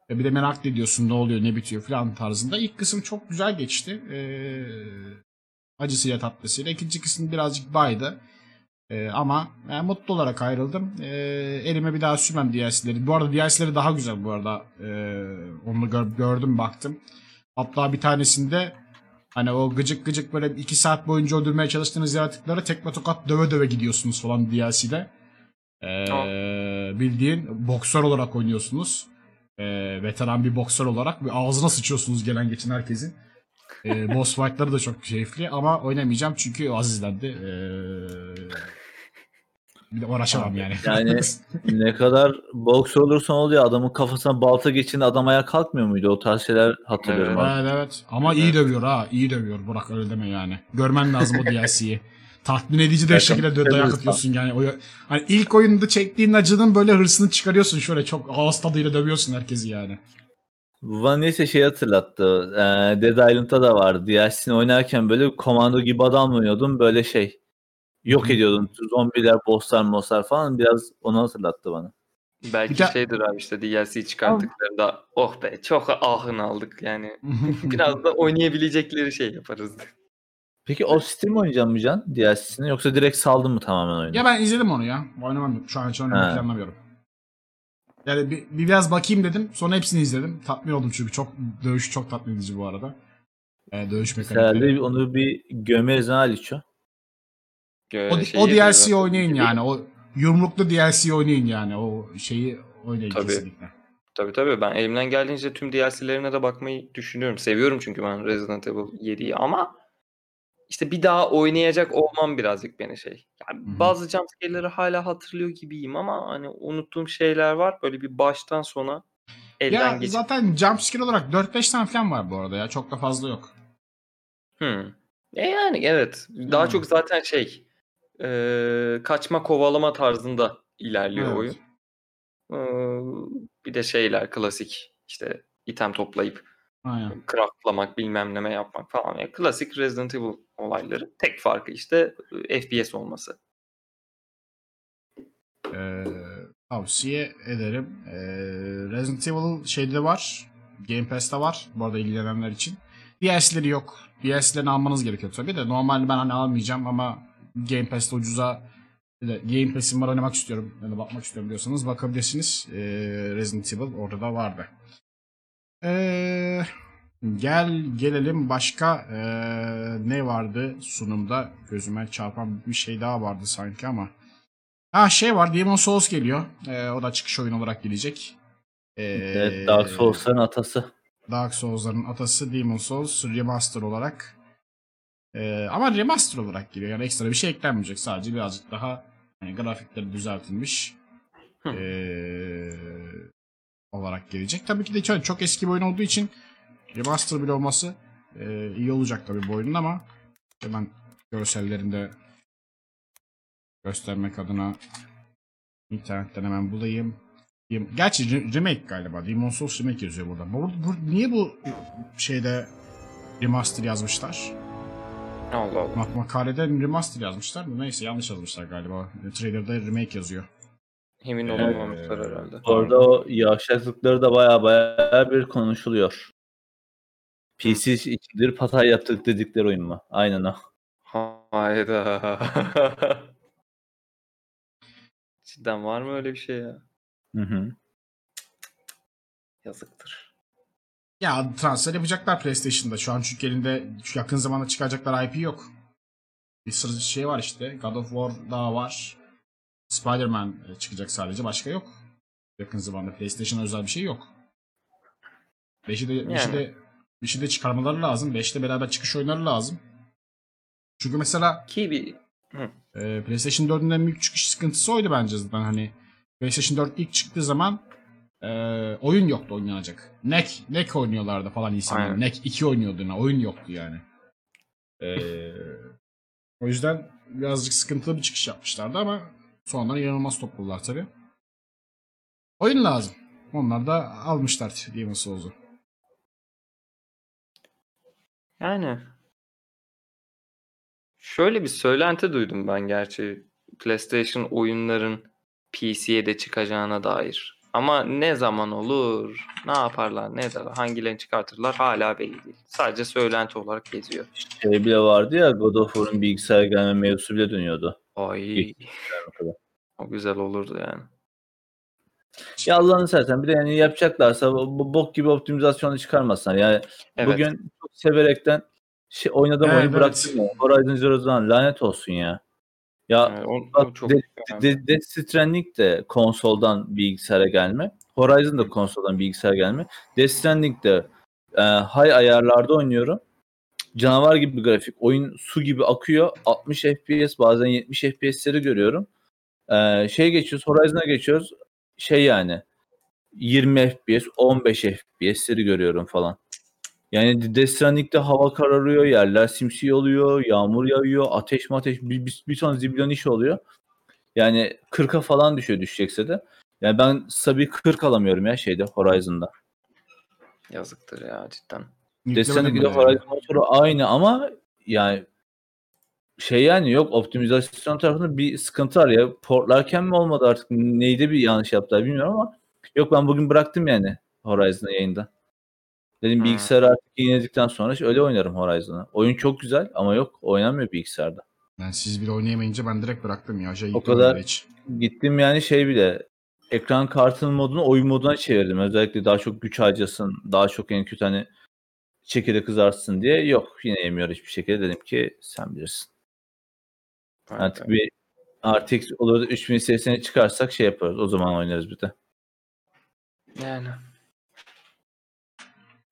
Ve bir de merak ediyorsun ne oluyor, ne bitiyor falan tarzında. İlk kısım çok güzel geçti. Ee, acısıyla tatlısıyla. İkinci kısım birazcık baydı. Ee, ama ben mutlu olarak ayrıldım. Ee, elime bir daha sürmem DLC'leri. Bu arada DLC'leri daha güzel bu arada. Ee, onu gör- gördüm baktım. Hatta bir tanesinde hani o gıcık gıcık böyle iki saat boyunca öldürmeye çalıştığınız yaratıkları tekme tokat döve döve gidiyorsunuz falan DLC'de. Ee, bildiğin boksör olarak oynuyorsunuz. Ee, veteran bir boksör olarak ve ağzına sıçıyorsunuz gelen geçen herkesin. Ee, boss fight'ları da çok keyifli ama oynamayacağım çünkü azizlendi. Ee, bir de uğraşamam yani. Yani ne kadar boks olursan oluyor adamın kafasına balta geçince adam ayağa kalkmıyor muydu? O tarz şeyler hatırlıyorum. Evet. abi. evet evet. Ama iyi dövüyor ha. iyi dövüyor. Bırak öyle deme yani. Görmen lazım o DLC'yi. Tatmin edici de şekilde dö- dayak atıyorsun yani. O, hani ilk oyunda çektiğin acının böyle hırsını çıkarıyorsun şöyle çok ağız tadıyla dövüyorsun herkesi yani. Bana neyse şey hatırlattı. Ee, Dead Island'da da vardı. DLC'ni oynarken böyle komando gibi adam oynuyordum. Böyle şey yok Hı. ediyordum. Zombiler, bosslar, bosslar falan biraz onu hatırlattı bana. Belki Bir de- şeydir abi işte DLC çıkarttıklarında oh be çok ahın aldık yani. Biraz da oynayabilecekleri şey yaparız. Peki o Steam oynayacak mı Can DLC'sini yoksa direkt saldın mı tamamen oyunu? Ya ben izledim onu ya. Oynamam. Şu an hiç oynamayı planlamıyorum. Yani bir, bir biraz bakayım dedim. Sonra hepsini izledim. Tatmin oldum çünkü çok dövüş çok tatmin edici bu arada. Ee, dövüş mekanikleri. Herhalde onu bir gömeriz ha Aliço. O, Şey o DLC yapıyorlar. oynayın yani. O yumruklu DLC oynayın yani. O şeyi oynayın Tabii. kesinlikle. Tabii tabii ben elimden geldiğince tüm DLC'lerine de bakmayı düşünüyorum. Seviyorum çünkü ben Resident Evil 7'yi ama işte bir daha oynayacak olmam birazcık beni şey. Yani Hı hı. bazı jumpscare'leri hala hatırlıyor gibiyim ama hani unuttuğum şeyler var. Böyle bir baştan sona elden Ya geçip. zaten jumpscare olarak 4-5 tane falan var bu arada ya. Çok da fazla yok. Hmm. E yani evet. Daha Yani. çok zaten şey eee, kaçma kovalama tarzında ilerliyor Evet. oyun. Eee, bir de şeyler klasik işte item toplayıp Aynen. craftlamak bilmem neme yapmak falan. Yani klasik Resident Evil olayları. Tek farkı işte e, FPS olması. Ee, tavsiye ederim. Ee, Resident Evil şeyde var. Game Pass'te var. Bu arada ilgilenenler için. DLC'leri yok. DLC'lerini almanız gerekiyor tabii de. Normalde ben hani almayacağım ama Game Pass'te ucuza bir de Game Pass'im var oynamak istiyorum ya da bakmak istiyorum diyorsanız bakabilirsiniz. Ee, Resident Evil orada da vardı. Ee, gel gelelim başka ee, ne vardı sunumda gözüme çarpan bir şey daha vardı sanki ama. Ha şey var Demon Souls geliyor. Ee, o da çıkış oyun olarak gelecek. Ee, Evet, Dark Souls'ların atası. Dark Souls'ların atası Demon Souls Remaster olarak. Ee, ama remaster olarak geliyor. Yani ekstra bir şey eklenmeyecek. Sadece birazcık daha yani grafikleri düzeltilmiş. Ee, olarak gelecek. Tabii ki de çok, çok eski bir oyun olduğu için remaster bile olması ee, iyi olacak tabii bu oyunun ama ben görsellerinde göstermek adına internetten hemen bulayım. Gerçi re- remake galiba. Demon Souls remake yazıyor burada. Bu, bu- niye bu şeyde remaster yazmışlar? Allah Allah. Mak makalede remaster yazmışlar mı? Neyse yanlış yazmışlar galiba. Trailer'da remake yazıyor. Emin olamamışlar herhalde. Orada o yavşaklıkları da baya baya bir konuşuluyor. PC içindir patay yaptık dedikleri oyun mu? Aynen o. Hayda. Cidden var mı öyle bir şey ya? Hı hı. Yazıktır. Ya transfer yapacaklar PlayStation'da. Şu an çünkü elinde şu yakın zamanda çıkacaklar IP yok. Bir sürü şey var işte. God of War daha var. Spider-Man e, çıkacak sadece. Başka yok. Yakın zamanda PlayStation özel bir şey yok. 5'i de, beşi Yani. de, beşi de çıkarmaları lazım. 5'te beraber çıkış oyunları lazım. Çünkü mesela Ki bir Ee, PlayStation 4'ün en büyük çıkış sıkıntısı oydu bence zaten hani. PlayStation 4 ilk çıktığı zaman e, oyun yoktu oynanacak. NEC, NEC oynuyorlardı falan insanlar. Aynen. NEC 2 oynuyordu oyun yoktu yani. Ee, o yüzden birazcık sıkıntılı bir çıkış yapmışlardı ama sonradan inanılmaz topladılar tabi. Oyun lazım. Onlar da almışlar Demon's Souls'u. yani şöyle bir söylenti duydum ben gerçi PlayStation oyunların PC'ye de çıkacağına dair. Ama ne zaman olur, ne yaparlar, ne ederler, hangilerini çıkartırlar hala belli değil. Sadece söylenti olarak geziyor. Şey bile vardı ya God of War'un bilgisayar gelme mevzusu bile dönüyordu. Ay, O güzel olurdu yani. Ya Allah'ını seversen bir de yani yapacaklarsa bu bok gibi optimizasyonu çıkarmasınlar. Yani Evet. bugün çok severekten şey, oynadığım Evet, oyunu bıraktım ya. Horizon Zero Dawn lanet olsun ya. Ya Evet, o- bak, o çok. De- Death Stranding de konsoldan bilgisayara gelme. Horizon da konsoldan bilgisayara gelme. Death Stranding de e, high ayarlarda oynuyorum. Canavar gibi bir grafik. Oyun su gibi akıyor. 60 FPS bazen 70 FPS'leri görüyorum. E, şey geçiyoruz. Horizon'a geçiyoruz. Şey yani 20 FPS, 15 FPS'leri görüyorum falan. Yani Death hava kararıyor, yerler simsiyah oluyor, yağmur yağıyor, ateş mateş bir, bir, bir ton zibilyon iş oluyor. Yani 40'a falan düşüyor düşecekse de. Yani ben stabil 40 alamıyorum ya şeyde Horizon'da. Yazıktır ya cidden. Yüklemedim bile yani. Horizon motoru aynı ama yani şey yani yok optimizasyon tarafında bir sıkıntı var ya. Portlarken mi olmadı artık neydi bir yanlış yaptılar bilmiyorum ama yok ben bugün bıraktım yani Horizon'ı yayında. Dedim Hmm. bilgisayarı artık yeniledikten sonra öyle oynarım Horizon'ı. Oyun çok güzel ama yok oynanmıyor bilgisayarda. Ben siz bile oynayamayınca ben direkt bıraktım ya. Şey O kadar- hiç. Gittim yani şey bile ekran kartının modunu oyun moduna çevirdim. Özellikle daha çok güç harcasın, daha çok en kötü hani çekirdek kızarsın diye. Yok yine yemiyor hiçbir şekilde. Dedim ki sen bilirsin. Artık bir RTX olur da 3000 serisine çıkarsak şey yaparız. O zaman oynarız bir de. Yani.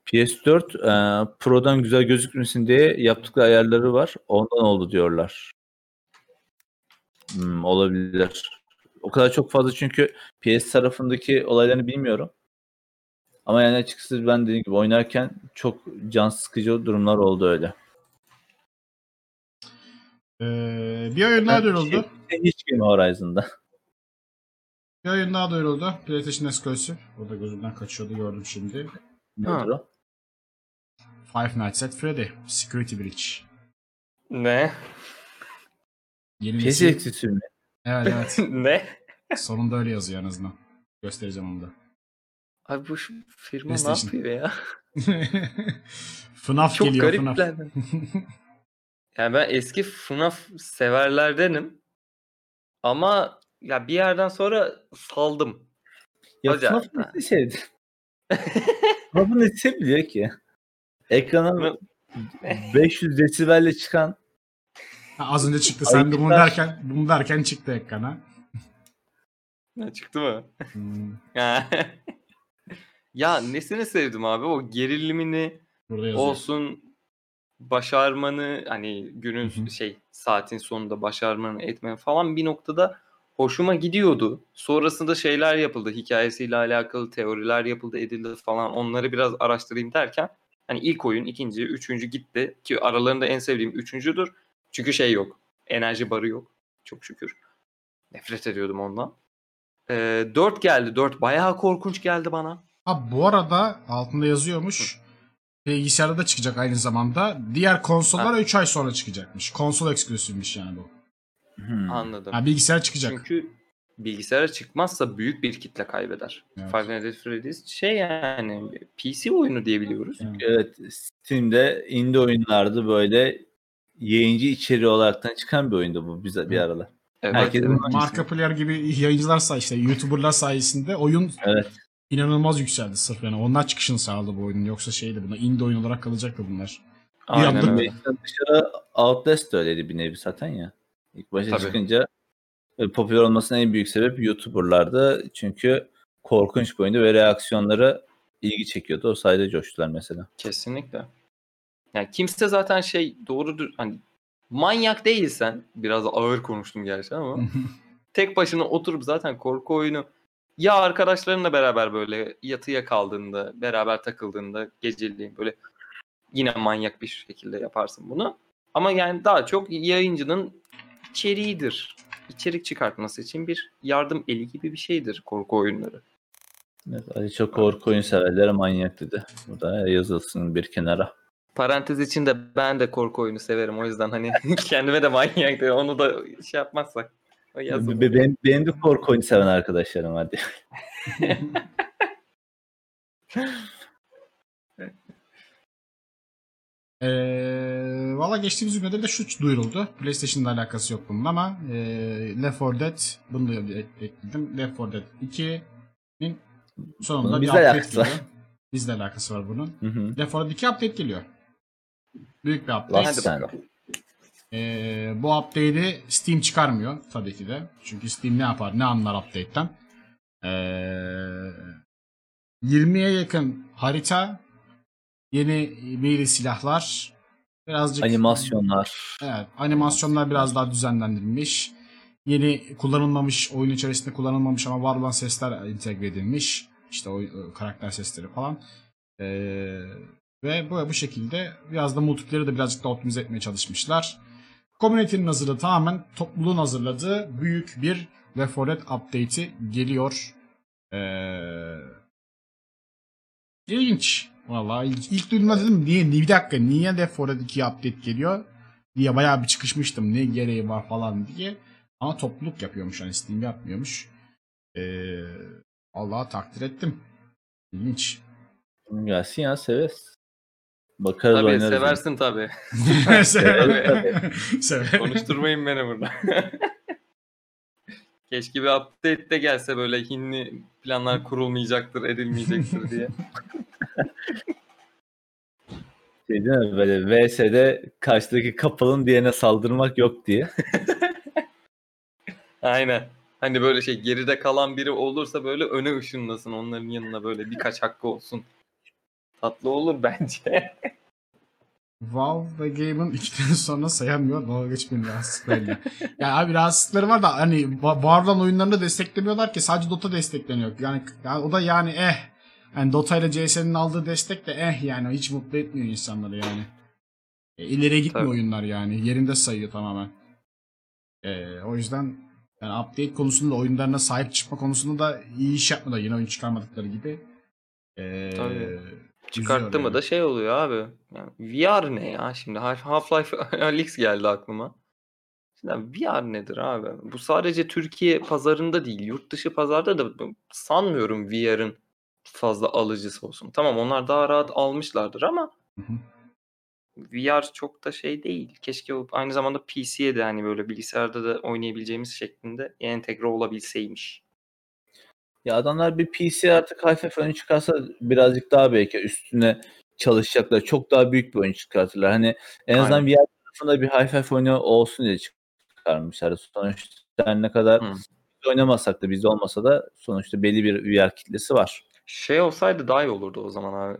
PS4 e, Pro'dan güzel gözükmesin diye yaptıkları ayarları var. Ondan oldu diyorlar. Hmm, olabilir. O kadar çok fazla çünkü PS tarafındaki olaylarını bilmiyorum. Ama yani açıkçası ben dediğim gibi oynarken çok can sıkıcı durumlar oldu öyle. Ee, bir oyun daha duyuruldu. Şey, hiç girme Horizon'da. Bir oyun daha duyuruldu. PlayStation Exclusive. O da gözümden kaçıyordu gördüm şimdi. Nedir o? Five Nights at Freddy. Security Breach. Ne? Yeni nesil. eksisi mi? Evet evet. ne? Sonunda öyle yazıyor en azından. Göstereceğim onu da. Abi bu şu firma ne yapıyor ya? FNAF Çok geliyor FNAF. yani ben eski FNAF severlerdenim. Ama ya bir yerden sonra saldım. Ya Hoca. FNAF ne şeydi? FNAF'ı ne seviyor ki? Ekrana 500 desibelle çıkan Ha, Az önce çıktı. Sen de bunu derken bunu derken çıktı ekrana. Ne çıktı mı? Hmm, ya nesini sevdim abi? O gerilimini olsun başarmanı hani günün Hı hı. şey saatin sonunda başarmanı etmen falan bir noktada hoşuma gidiyordu. Sonrasında şeyler yapıldı. Hikayesiyle alakalı teoriler yapıldı, edildi falan. Onları biraz araştırayım derken hani ilk oyun, ikinci, üçüncü gitti ki aralarında en sevdiğim üçüncüdür. Çünkü şey yok. Enerji barı yok. Çok şükür. Nefret ediyordum ondan. Ee, 4 geldi. 4 bayağı korkunç geldi bana. Ha bu arada altında yazıyormuş. Bilgisayarda da çıkacak aynı zamanda. Diğer konsollar 3 ay sonra çıkacakmış. Konsol eksklusifmiş yani bu. Hmm. Anladım. Ha bilgisayar çıkacak. Çünkü bilgisayara çıkmaz büyük bir kitle kaybeder. Evet. Five Nights at Freddy's şey yani PC oyunu diye biliyoruz. Evet. Steam'de indie oyunlarda böyle yayıncı içeriği olaraktan çıkan bir oyundu bu bize bir aralar. Evet. Herkesin evet. Marka Player gibi yayıncılar say işte YouTuber'lar sayesinde oyun Evet. İnanılmaz yükseldi sırf yani. Onlar çıkışını sağladı bu oyunun. Yoksa şeydi buna indie oyun olarak kalacaktı bunlar. Aynen öyle. Dışarı Outlast da öyleydi bir nevi zaten ya. İlk başta Tabii. çıkınca e, popüler olmasının en büyük sebep YouTuber'lardı. Çünkü korkunç bir oyundu ve reaksiyonları ilgi çekiyordu. O sayede coştular mesela. Kesinlikle. Yani kimse zaten şey doğrudur hani manyak değilsen biraz ağır konuştum gerçi ama tek başına oturup zaten korku oyunu ya arkadaşlarınla beraber böyle yatıya kaldığında, beraber takıldığında geceliğin böyle yine manyak bir şekilde yaparsın bunu. Ama yani daha çok yayıncının içeriğidir. İçerik çıkartması için bir yardım eli gibi bir şeydir korku oyunları. Evet, Ali çok korku oyun severlere manyak dedi. Bu da yazılsın bir kenara. Parantez içinde ben de korku oyunu severim. O yüzden hani kendime de manyak diyor. Onu da şey yapmazsak. Be- Benim, benim de korku oyunu seven arkadaşlarım var. Eee Valla geçtiğimiz günlerde de şu duyuruldu. PlayStation'la alakası yok bunun ama e, Left 4 Dead bunu da ek- ekledim. Left 4 Dead 2'nin sonunda Bunun bir update alakası var. geliyor. Bizle alakası var bunun. Hı hı. Left 4 Dead 2 update geliyor. Büyük bir update. Last. Ee, bu update'i Steam çıkarmıyor tabii ki de. Çünkü Steam ne yapar, ne anlar update'ten. Ee, 20'ye yakın harita, yeni meyili silahlar, birazcık Animasyonlar. Evet, animasyonlar biraz daha düzenlendirilmiş. Yeni kullanılmamış, oyun içerisinde kullanılmamış ama var olan sesler entegre edilmiş. İşte o e, karakter sesleri falan. Ee, ve bu bu şekilde biraz da multiplayer'ı da birazcık da optimize etmeye çalışmışlar. Community'nin hazırladığı tamamen topluluğun hazırladığı büyük bir Left 4 Dead update'i geliyor. Ee, ilginç. Vallahi ilk, ilk duyduğumda dedim niye, bir dakika niye Left 4 Dead 2 update geliyor? diye bayağı bir çıkışmıştım ne gereği var falan diye. Ama topluluk yapıyormuş hani Steam yapmıyormuş. Ee, Allah'a takdir ettim. İlginç. Gelsin ya severiz. Bakarız Tabii oynarız. seversin tabii. Severim. Severim. Konuşturmayın beni burada. Keşke bir update de gelse böyle hinli planlar kurulmayacaktır, edilmeyecektir diye. Şey değil mi? Böyle VS'de karşıdaki kapalın diğerine saldırmak yok diye. Aynen. Hani böyle şey geride kalan biri olursa böyle öne ışınlasın onların yanına böyle birkaç hakkı olsun. Tatlı olur bence. Valve ve Gabe'ın ikiden sonra sayamıyor. Dalga geçmeyin rahatsızlıklarıyla. yani abi rahatsızlıkları var da hani va- var olan oyunlarını desteklemiyorlar ki sadece Dota destekleniyor. Yani, yani o da yani eh. Yani Dota ile CS'nin aldığı destek de eh yani hiç mutlu etmiyor insanları yani. E, ileriye gitmiyor Tabii. oyunlar yani. Yerinde sayıyor tamamen. E, o yüzden yani update konusunda oyunlarına sahip çıkma konusunda da iyi iş yapmadı yine oyun çıkarmadıkları gibi. E, Tabii. Üzüyor Çıkarttı mı yani. da şey oluyor abi. Yani VR ne ya şimdi? Half- Half-Life Alyx geldi aklıma. Şimdi VR nedir abi? Bu sadece Türkiye pazarında değil, yurt dışı pazarda da sanmıyorum VR'ın fazla alıcısı olsun. Tamam onlar daha rahat almışlardır ama Hı hı. VR çok da şey değil. Keşke aynı zamanda PC'ye de hani böyle bilgisayarda da oynayabileceğimiz şeklinde entegre olabilseymiş. Ya adamlar bir PC artık hafif oyun çıkarsa birazcık daha belki üstüne çalışacaklar. Çok daha büyük bir oyun çıkartırlar. Hani en azından VR tarafında bir hafif oyunu olsun diye çıkarmışlar. Sonuçta ne kadar Hı. biz oynamasak da bizde olmasa da sonuçta belli bir VR kitlesi var. Şey olsaydı daha iyi olurdu o zaman abi.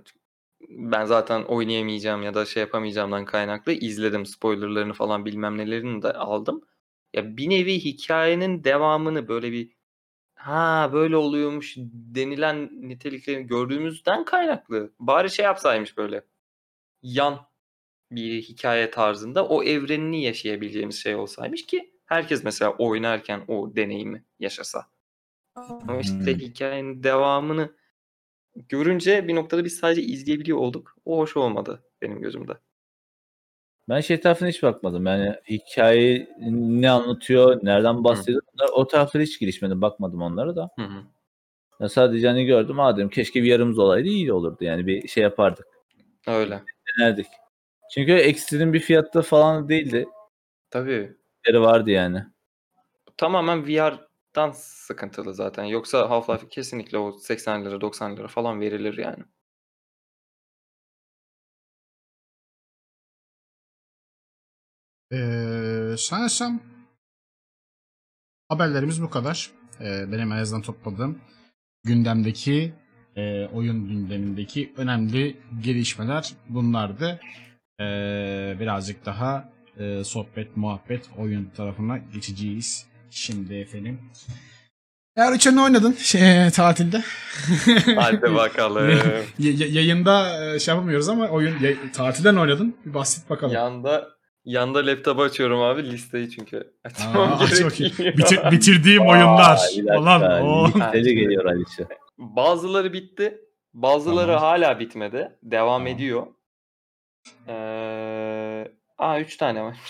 Ben zaten oynayamayacağım ya da şey yapamayacağımdan kaynaklı izledim spoilerlarını falan bilmem nelerini de aldım. Ya bir nevi hikayenin devamını böyle bir ha böyle oluyormuş denilen niteliklerini gördüğümüzden kaynaklı. Bari şey yapsaymış böyle yan bir hikaye tarzında o evrenini yaşayabileceğimiz şey olsaymış ki herkes mesela oynarken o deneyimi yaşasa. Ama işte Hmm. hikayenin devamını görünce bir noktada biz sadece izleyebiliyor olduk. O hoş olmadı benim gözümde. Ben şey tarafına hiç bakmadım. Yani hikaye ne anlatıyor, nereden bahsediyor. Bunlar, o taraflara hiç girişmedim. Bakmadım onlara da. Hı hı. Ya sadece hani gördüm. Aa dedim keşke bir yarımız olaydı iyi olurdu. Yani bir şey yapardık. Öyle. Denerdik. Çünkü ekstrem bir fiyatta falan değildi. Tabii. Yeri vardı yani. Tamamen VR'dan sıkıntılı zaten. Yoksa Half-Life kesinlikle o 80 lira 90 lira falan verilir yani. Ee, sanırsam haberlerimiz bu kadar. Ee, benim en azından topladığım gündemdeki e, oyun gündemindeki önemli gelişmeler bunlardı. Ee, birazcık daha e, sohbet, muhabbet, oyun tarafına geçeceğiz. Şimdi efendim. Eğer üçünü oynadın şey, tatilde. Hadi bakalım. Y- yayında e, şey yapamıyoruz ama oyun tatilden oynadın. Bir bahset bakalım. yanda yanda laptopu açıyorum abi listeyi çünkü. Açmam Aa, bakayım. gerekiyor. Bitir- bitirdiğim oyunlar. Ulan o. Listeli geliyor Aliço. Bazıları bitti. Bazıları Tamam. hala bitmedi. Devam Tamam. ediyor. Ee, aa 3 tane var.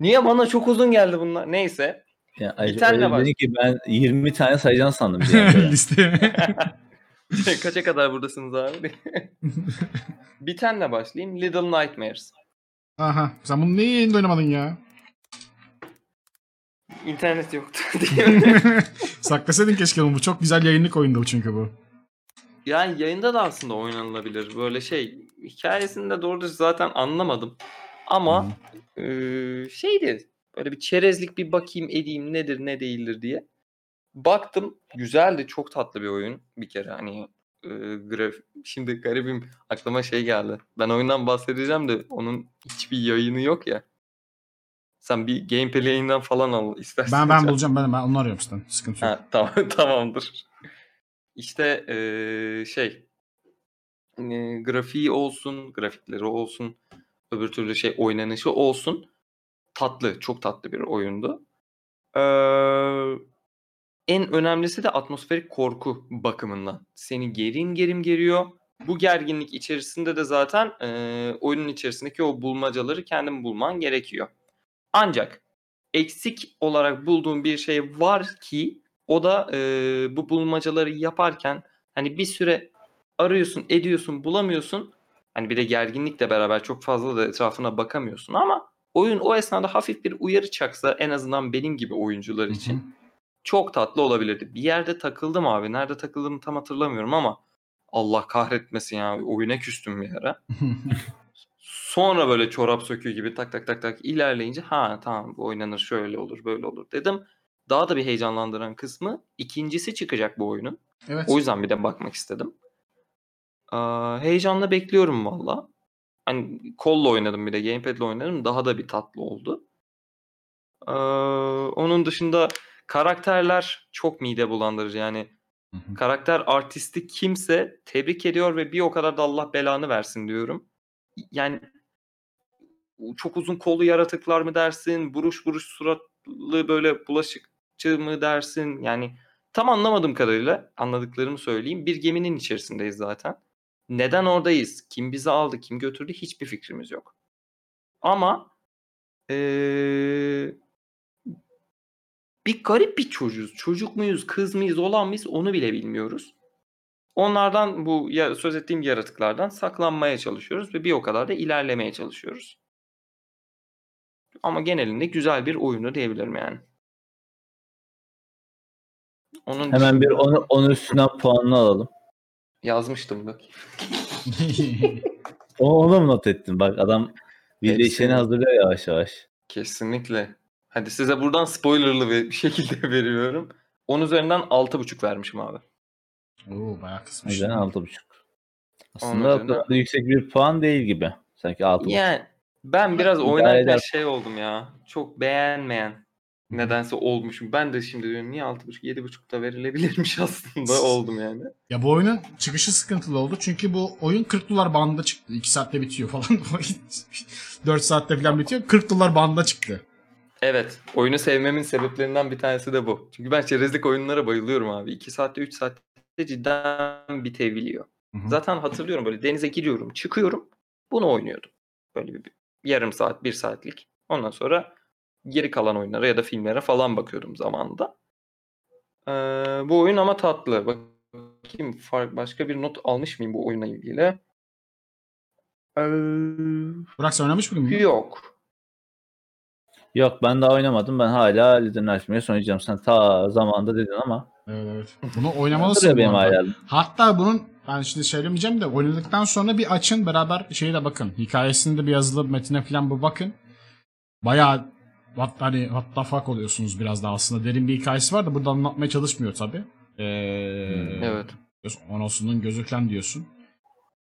Niye bana çok uzun geldi bunlar? Neyse. Yani Bir tane var. ki ben 20 tane sayacağını sandım. Liste. Kaça kadar buradasınız abi? bir tane başlayayım. Little Nightmares. Aha. Sen bunu niye yayında oynamadın ya? İnternet yoktu diye? Saklasaydın keşke bunu. Bu çok güzel yayınlık oyundu bu çünkü bu. Yani yayında da aslında oynanılabilir. Böyle şey hikayesini de doğru zaten anlamadım. Ama Hı. eee, şeydi böyle bir çerezlik bir bakayım edeyim nedir ne değildir diye. Baktım güzeldi çok tatlı bir oyun bir kere hani eee graf şimdi garibim aklıma şey geldi. Ben oyundan bahsedeceğim de onun hiçbir yayını yok ya. Sen bir gameplay yayından falan al istersen. Ben ben bulacağım. Ben, ben onu arıyorum zaten. Sıkıntı yok. Ha, tamam tamamdır. İşte eee, şey eee, grafiği olsun, grafikleri olsun, öbür türlü şey oynanışı olsun. Tatlı, çok tatlı bir oyundu. Eee, en önemlisi de atmosferik korku bakımından. Seni gerim gerim geriyor. Bu gerginlik içerisinde de zaten eee, oyunun içerisindeki o bulmacaları kendin bulman gerekiyor. Ancak eksik olarak bulduğum bir şey var ki o da eee, bu bulmacaları yaparken hani bir süre arıyorsun, ediyorsun, bulamıyorsun. Hani bir de gerginlikle beraber çok fazla da etrafına bakamıyorsun ama oyun o esnada hafif bir uyarı çaksa en azından benim gibi oyuncular için çok tatlı olabilirdi. Bir yerde takıldım abi. Nerede takıldığımı tam hatırlamıyorum ama Allah kahretmesin ya. Oyuna küstüm bir ara. Sonra böyle çorap söküğü gibi tak tak tak tak ilerleyince ha tamam bu oynanır şöyle olur böyle olur dedim. Daha da bir heyecanlandıran kısmı ikincisi çıkacak bu oyunun. evet. O yüzden bir de bakmak istedim. Aa, heyecanla bekliyorum valla. Hani kolla oynadım bir de gamepad'le oynadım. Daha da bir tatlı oldu. Aa, onun dışında karakterler çok mide bulandırıcı. Yani Hı hı. karakter artisti kimse tebrik ediyor ve bir o kadar da Allah belanı versin diyorum. Yani çok uzun kollu yaratıklar mı dersin? Buruş buruş suratlı böyle bulaşıkçı mı dersin? Yani tam anlamadığım kadarıyla anladıklarımı söyleyeyim. Bir geminin içerisindeyiz zaten. Neden oradayız? Kim bizi aldı? Kim götürdü? Hiçbir fikrimiz yok. Ama eee, bir garip bir çocuğuz. Çocuk muyuz, kız mıyız, olan mıyız onu bile bilmiyoruz. Onlardan bu ya, söz ettiğim yaratıklardan saklanmaya çalışıyoruz ve bir o kadar da ilerlemeye çalışıyoruz. Ama genelinde güzel bir oyunu diyebilirim yani. Onun Hemen bir onu, onun üstünden puanını alalım. yazmıştım bak. O, onu mu not ettin? Bak adam video işlerini hazırlıyor yavaş yavaş. Kesinlikle. Hadi size buradan spoilerlı bir şekilde veriyorum. 10 üzerinden 6.5 vermişim abi. Oo bayağı kısmış. yüzden 6.5. Onun Aslında o üzerinden- kadar yüksek bir puan değil gibi. Sanki 6.5. Yani ben biraz oynarken şey oldum ya. Çok beğenmeyen nedense olmuşum. Ben de şimdi diyorum niye 6.5 7.5 da verilebilirmiş aslında oldum yani. Ya bu oyunun çıkışı sıkıntılı oldu. Çünkü bu oyun 40 dolar bandında çıktı. 2 saatte bitiyor falan. 4 saatte falan bitiyor. 40 dolar bandında çıktı. Evet. Oyunu sevmemin sebeplerinden bir tanesi de bu. Çünkü ben çerezlik oyunlara bayılıyorum abi. 2 saatte 3 saatte cidden bitebiliyor. Hı hı. Zaten hatırlıyorum böyle denize giriyorum, çıkıyorum. Bunu oynuyordum. Böyle bir, yarım saat, bir saatlik. Ondan sonra geri kalan oyunlara ya da filmlere falan bakıyordum zamanında. Ee, bu oyun ama tatlı. Bakayım fark, başka bir not almış mıyım bu oyunla ilgili? Ee, Burak sen oynamış mıydın? bunu? yok. Yok ben daha oynamadım. Ben hala Little Nightmares oynayacağım. Sen ta zamanında dedin ama. Evet evet. Bunu oynamalısın bu benim arada. hayalim. Hatta bunun ben şimdi söylemeyeceğim de oynadıktan sonra bir açın beraber şeye de bakın. Hikayesinde bir yazılı metine falan bir bakın. Bayağı what, hani what the fuck oluyorsunuz biraz da aslında. Derin bir hikayesi var da burada anlatmaya çalışmıyor tabi. Ee, Evet. Onosu'nun gözü falan diyorsun.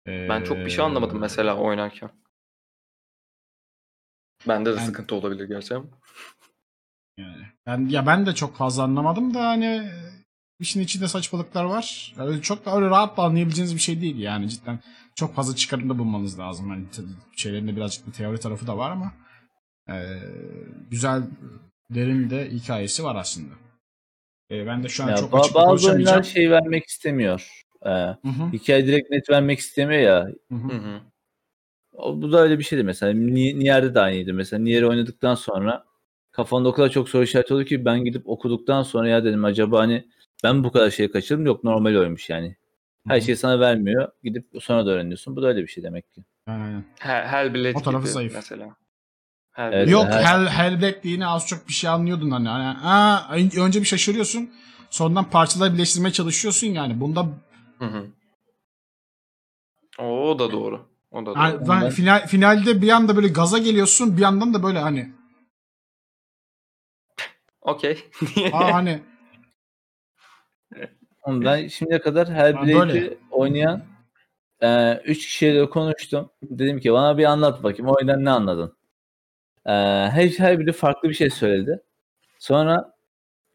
Ee, Ben çok bir şey anlamadım mesela oynarken. Bende de Ben- sıkıntı olabilir gerçi ama. Yani ben ya ben de çok fazla anlamadım da hani işin içinde saçmalıklar var. Öyle çok da öyle rahat da anlayabileceğiniz bir şey değil yani cidden çok fazla çıkarımda bulmanız lazım. Hani şeylerinde birazcık bir teori tarafı da var ama e, güzel derin de hikayesi var aslında. E, ben de şu an Ya, çok açık bazı konuşamayacağım. oyunlar şey vermek istemiyor. Ee, Hı hı, hikaye direkt net vermek istemiyor ya. hı hı. Hı hı. O, bu da öyle bir şeydi mesela. Ni- Nier'de de aynıydı. Mesela Nier'i oynadıktan sonra kafanda o kadar çok soru işareti oldu ki ben gidip okuduktan sonra ya dedim acaba hani ben bu kadar şey kaçırdım yok normal oymuş yani. Her Hı hı. şeyi sana vermiyor. Gidip sonra da öğreniyorsun. Bu da öyle bir şey demek ki. Aynen. Hell, Hellblade O tarafı gibi zayıf. mesela. Evet, Yok her- Hell, Hellblade yine az çok bir şey anlıyordun hani. hani aa, önce bir şaşırıyorsun. Sonradan parçaları birleştirmeye çalışıyorsun yani. Bunda Hı hı. O da doğru. O da. Yani ben final, finalde bir anda böyle gaza geliyorsun bir yandan da böyle hani Okey. aa hani ben şimdiye kadar böyle. Hellblade'i oynayan 3 kişiyle konuştum. Dedim ki bana bir anlat bakayım. O oyundan ne anladın? E, her, her biri farklı bir şey söyledi. Sonra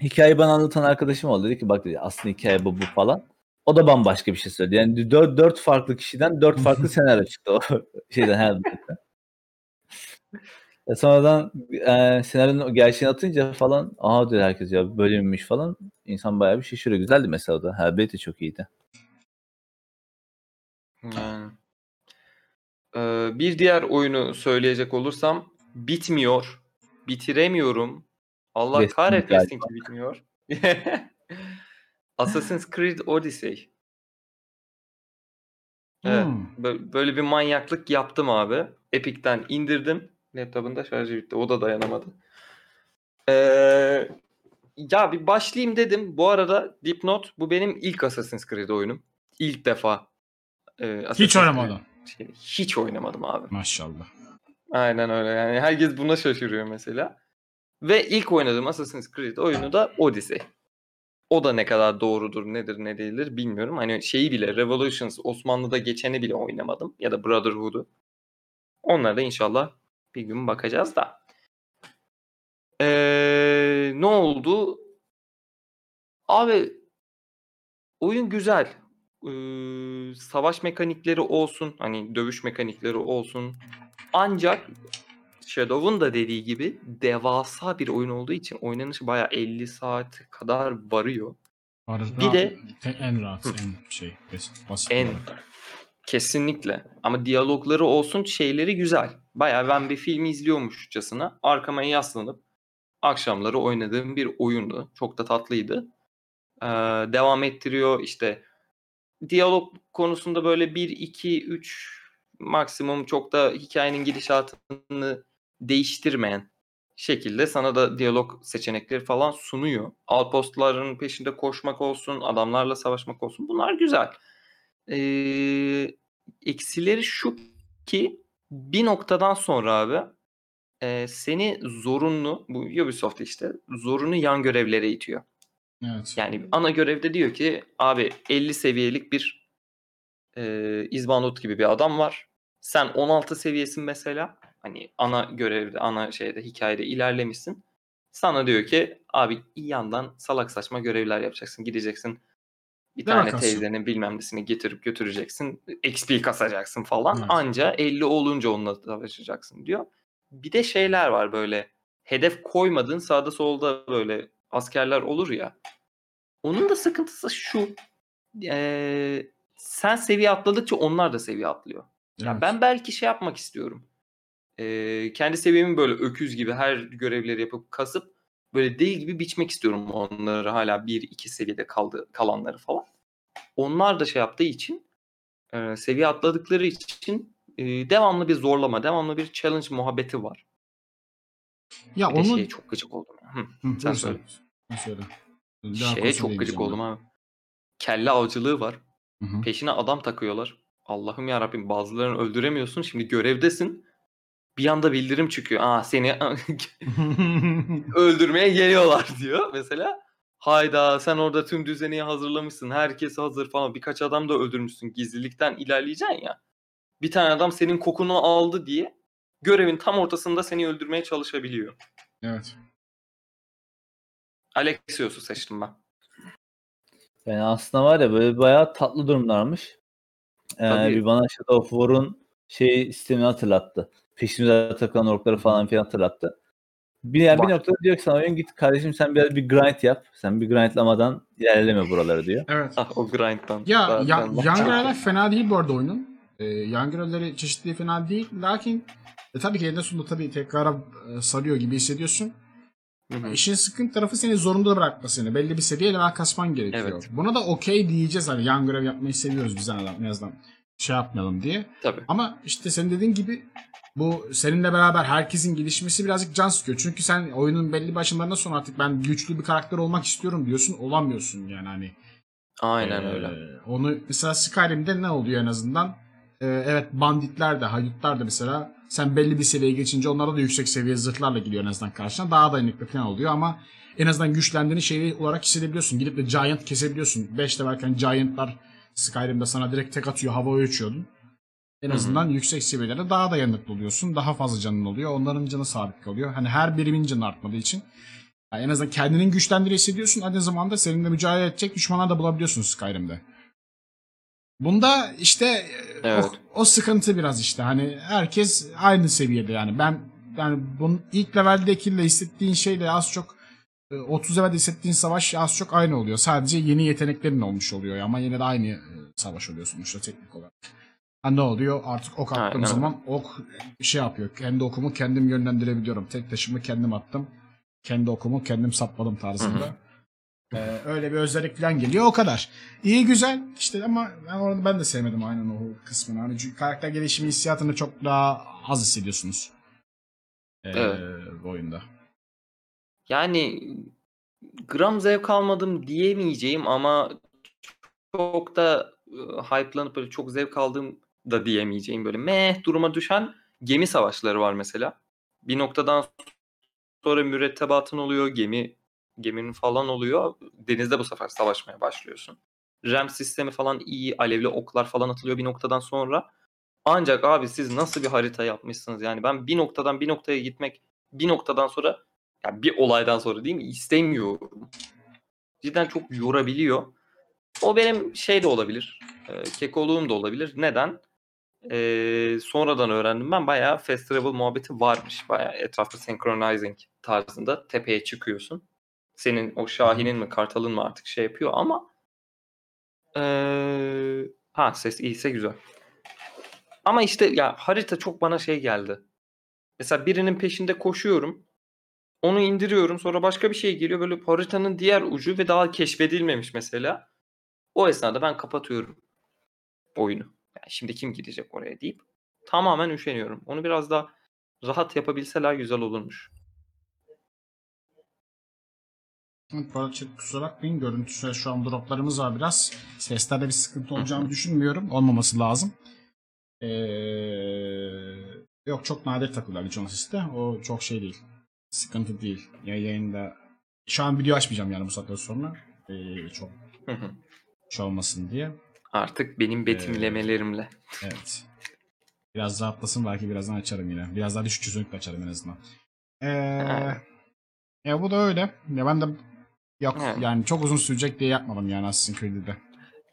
hikayeyi bana anlatan arkadaşım oldu. Dedi ki bak dedi aslında hikaye bu bu falan. O da bambaşka bir şey söyledi. Yani 4, 4 farklı kişiden 4 farklı senaryo çıktı o şeyden Hellblade'den. E sonradan e, senaryonun gerçeğini atınca falan aha dedi herkes ya böyle miymiş falan. İnsan bayağı bir şaşırıyor. Güzeldi mesela o da. Hellblade de çok iyiydi. Yani. Ee, bir diğer oyunu söyleyecek olursam bitmiyor. Bitiremiyorum. Allah Destiny kahretmesin ki bitmiyor. Assassin's Creed Odyssey. Evet. hmm, bö- Böyle bir manyaklık yaptım abi. Epic'ten indirdim. Laptopun da şarjı bitti. O da dayanamadı. Ee, ya bir başlayayım dedim. Bu arada dipnot bu benim ilk Assassin's Creed oyunum. İlk defa. e, Assassin's hiç Creed oynamadım. şey- hiç oynamadım abi. Maşallah. Aynen öyle yani herkes buna şaşırıyor mesela. Ve ilk oynadığım Assassin's Creed oyunu da Odyssey. O da ne kadar doğrudur, nedir, ne değildir bilmiyorum. Hani şeyi bile Revolutions, Osmanlı'da geçeni bile oynamadım. Ya da Brotherhood'u. Onlara da inşallah bir gün bakacağız da. Ee, ne oldu? Abi oyun güzel. Ee, savaş mekanikleri olsun, hani dövüş mekanikleri olsun. Ancak Shadow'un da dediği gibi devasa bir oyun olduğu için oynanışı bayağı 50 saat kadar varıyor. Var, Bir de- en rahat, en şey, basit, En olarak. kesinlikle. Ama diyalogları olsun şeyleri güzel. Bayağı ben bir film izliyormuşçasına arkama yaslanıp akşamları oynadığım bir oyundu. Çok da tatlıydı. Ee, devam ettiriyor işte diyalog konusunda böyle 1 2 3 maksimum çok da hikayenin gidişatını değiştirmeyen şekilde sana da diyalog seçenekleri falan sunuyor. Outpostların peşinde koşmak olsun, adamlarla savaşmak olsun. Bunlar güzel. Ee, eksileri şu ki bir noktadan sonra abi e, seni zorunlu, bu Ubisoft işte, zorunlu yan görevlere itiyor. Evet. Yani ana görevde diyor ki abi 50 seviyelik bir e, izbandut gibi bir adam var. Sen 16 seviyesin mesela. Hani ana görevde, ana şeyde, hikayede ilerlemişsin. Sana diyor ki abi yandan salak saçma görevler yapacaksın. Gideceksin bir Ne tane teyzenin bilmem nesini getirip götüreceksin. XP kasacaksın falan. Evet. Anca 50 olunca onunla savaşacaksın diyor. Bir de şeyler var böyle hedef koymadığın sağda solda böyle askerler olur ya. Onun da sıkıntısı şu. eee, sen seviye atladıkça onlar da seviye atlıyor. Ya Evet. ben belki şey yapmak istiyorum. Eee, kendi seviyemi böyle öküz gibi her görevleri yapıp kasıp böyle deli gibi biçmek istiyorum onları hala 1-2 seviyede kaldı kalanları falan. Onlar da şey yaptığı için eee, seviye atladıkları için eee, devamlı bir zorlama, devamlı bir challenge muhabbeti var. Ya Bir de onu şeye çok gıcık oldum. Hı. Hı, sen söyle. Söyle. Daha Şeye çok gıcık oldum abi. Kelle avcılığı var. ben. Hı hı. Peşine adam takıyorlar. Allah'ım ya Rabbim bazılarını öldüremiyorsun. Şimdi görevdesin. Bir anda bildirim çıkıyor. Aa seni öldürmeye geliyorlar diyor mesela. Hayda sen orada tüm düzeni hazırlamışsın. Herkes hazır falan. Birkaç adam da öldürmüşsün. Gizlilikten ilerleyeceksin ya. Bir tane adam senin kokunu aldı diye görevin tam ortasında seni öldürmeye çalışabiliyor. evet. Alexios'u seçtim ben. Yani aslında var ya böyle bayağı tatlı durumlarmış. Ee, Tabii. bir bana Shadow of War'un şey sistemini hatırlattı. Peşimize takılan orkları falan filan hatırlattı. Bir, yani bir noktada diyor ki sana oyun git kardeşim sen biraz bir grind yap. Sen bir grindlamadan ilerleme buraları diyor. Evet. Ah o grind'dan. Ya, ya Zaten bak- yan görevler fena değil bu arada oyunun. Ee, yan görevleri çeşitliği fena değil. Lakin e, tabii ki eninde sonunda tabii tekrar e, sarıyor gibi hissediyorsun. Hı hı. İşin sıkıntı tarafı seni zorunda bırakma seni. Belli bir seviye level kasman gerekiyor. Evet. Buna da okey diyeceğiz hani yan görev yapmayı seviyoruz biz en azından. Şey yapmayalım diye. Tabii. Ama işte senin dediğin gibi bu seninle beraber herkesin gelişmesi birazcık can sıkıyor. Çünkü sen oyunun belli başlarından sonra artık ben güçlü bir karakter olmak istiyorum diyorsun. Olamıyorsun yani hani. Aynen Ee, öyle. Onu mesela Skyrim'de ne oluyor en azından? Ee, evet banditler de, haydutlar da mesela sen belli bir seviyeye geçince onlara da yüksek seviye zırhlarla geliyor en azından karşına. Daha dayanıklı falan oluyor ama en azından güçlendiğini şey olarak hissedebiliyorsun. Gidip de Giant kesebiliyorsun. 5 varken Giant'lar Skyrim'de sana direkt tek atıyor, havaya uçuyordun. En azından yüksek seviyelerde daha dayanıklı oluyorsun. Daha fazla canın oluyor. Onların canı sabit kalıyor. Hani her birimin canı artmadığı için. Yani en azından kendinin güçlendiğini hissediyorsun. Aynı zamanda seninle mücadele edecek düşmanlar da bulabiliyorsun Skyrim'de. Bunda işte e, Evet. o, o sıkıntı biraz işte. Hani herkes aynı seviyede yani. Ben yani bunun ilk leveldekiyle hissettiğin şeyle az çok e, 30 levelde hissettiğin savaş az çok aynı oluyor. Sadece yeni yeteneklerin olmuş oluyor ama yine de aynı e, savaş oluyor sonuçta teknik olarak. Ha ne oluyor? Artık ok attığım Aynen. zaman ok şey yapıyor. Kendi okumu kendim yönlendirebiliyorum. Tek taşımı kendim attım. Kendi okumu kendim sapladım tarzında. Ee, öyle bir özellik falan geliyor. O kadar. İyi güzel işte ama ben orada ben de sevmedim aynen o kısmını. Hani çünkü karakter gelişimi hissiyatını çok daha az hissediyorsunuz. Ee, Evet. Bu oyunda. Yani gram zevk almadım diyemeyeceğim ama çok da e, hype'lanıp böyle çok zevk aldığım da diyemeyeceğim böyle meh duruma düşen gemi savaşları var mesela. Bir noktadan sonra mürettebatın oluyor, gemi geminin falan oluyor. Denizde bu sefer savaşmaya başlıyorsun. Rem sistemi falan iyi, alevli oklar falan atılıyor bir noktadan sonra. Ancak abi siz nasıl bir harita yapmışsınız yani ben bir noktadan bir noktaya gitmek bir noktadan sonra yani bir olaydan sonra değil mi istemiyorum. Cidden çok yorabiliyor. O benim şey de olabilir. E, kekoluğum da olabilir. Neden? E, sonradan öğrendim ben bayağı fast travel muhabbeti varmış. Bayağı etrafta synchronizing tarzında tepeye çıkıyorsun. Senin o Şahin'in mi Kartal'ın mı artık şey yapıyor ama e, ha ses iyiyse güzel. Ama işte ya harita çok bana şey geldi. Mesela birinin peşinde koşuyorum. Onu indiriyorum. Sonra başka bir şey geliyor. Böyle haritanın diğer ucu ve daha keşfedilmemiş mesela. O esnada ben kapatıyorum oyunu. Şimdi kim gidecek oraya deyip tamamen üşeniyorum. Onu biraz daha rahat yapabilseler güzel olurmuş. Chat kusura bakmayın. Görüntüsel şu an droplarımız var biraz. Seslerde bir sıkıntı olacağını düşünmüyorum. Olmaması lazım. Ee, yok çok nadir takılıyor Legend Assist'te. O çok şey değil. Sıkıntı değil. Ya yayında şu an video açmayacağım yani bu saatten sonra. Ee, çok şey olmasın diye. Artık benim betimlemelerimle. Evet. Biraz rahatlasın belki birazdan açarım yine. Biraz daha düşük çözünürlükle açarım en azından. Ee, ya bu da öyle. Ya ben de yok Evet. yani çok uzun sürecek diye yapmadım yani Assassin's Creed'de.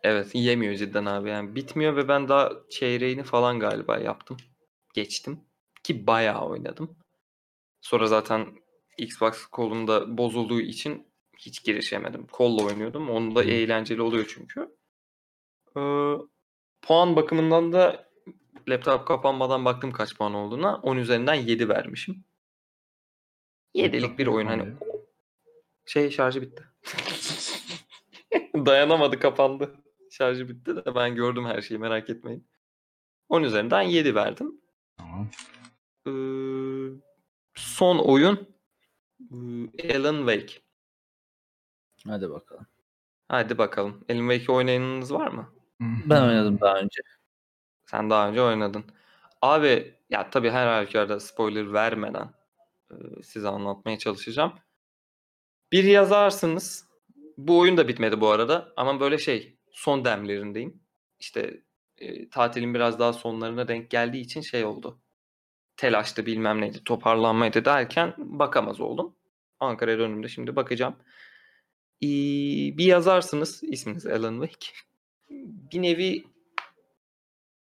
Evet yemiyor cidden abi yani bitmiyor ve ben daha çeyreğini falan galiba yaptım. Geçtim ki bayağı oynadım. Sonra zaten Xbox kolumda bozulduğu için hiç girişemedim. Kolla oynuyordum. Onun da eğlenceli oluyor çünkü. Ee, puan bakımından da laptop kapanmadan baktım kaç puan olduğuna. 10 üzerinden 7 vermişim. 7'lik bir oyun hani şey şarjı bitti. Dayanamadı kapandı. Şarjı bitti de ben gördüm her şeyi merak etmeyin. 10 üzerinden 7 verdim. Tamam. Ee, son oyun ee, Alan Wake. Hadi bakalım. Hadi bakalım. Alan Wake'i oynayanınız var mı? Ben oynadım daha önce. Sen daha önce oynadın. Abi ya tabii her halükarda spoiler vermeden e, size anlatmaya çalışacağım. Bir yazarsınız. Bu oyun da bitmedi bu arada ama böyle şey son demlerindeyim. İşte e, tatilin biraz daha sonlarına denk geldiği için şey oldu. Telaştı bilmem neydi toparlanmaydı derken bakamaz oldum. Ankara'ya döndüğümde şimdi bakacağım. Ee, bir yazarsınız isminiz Alan Wake. Bir nevi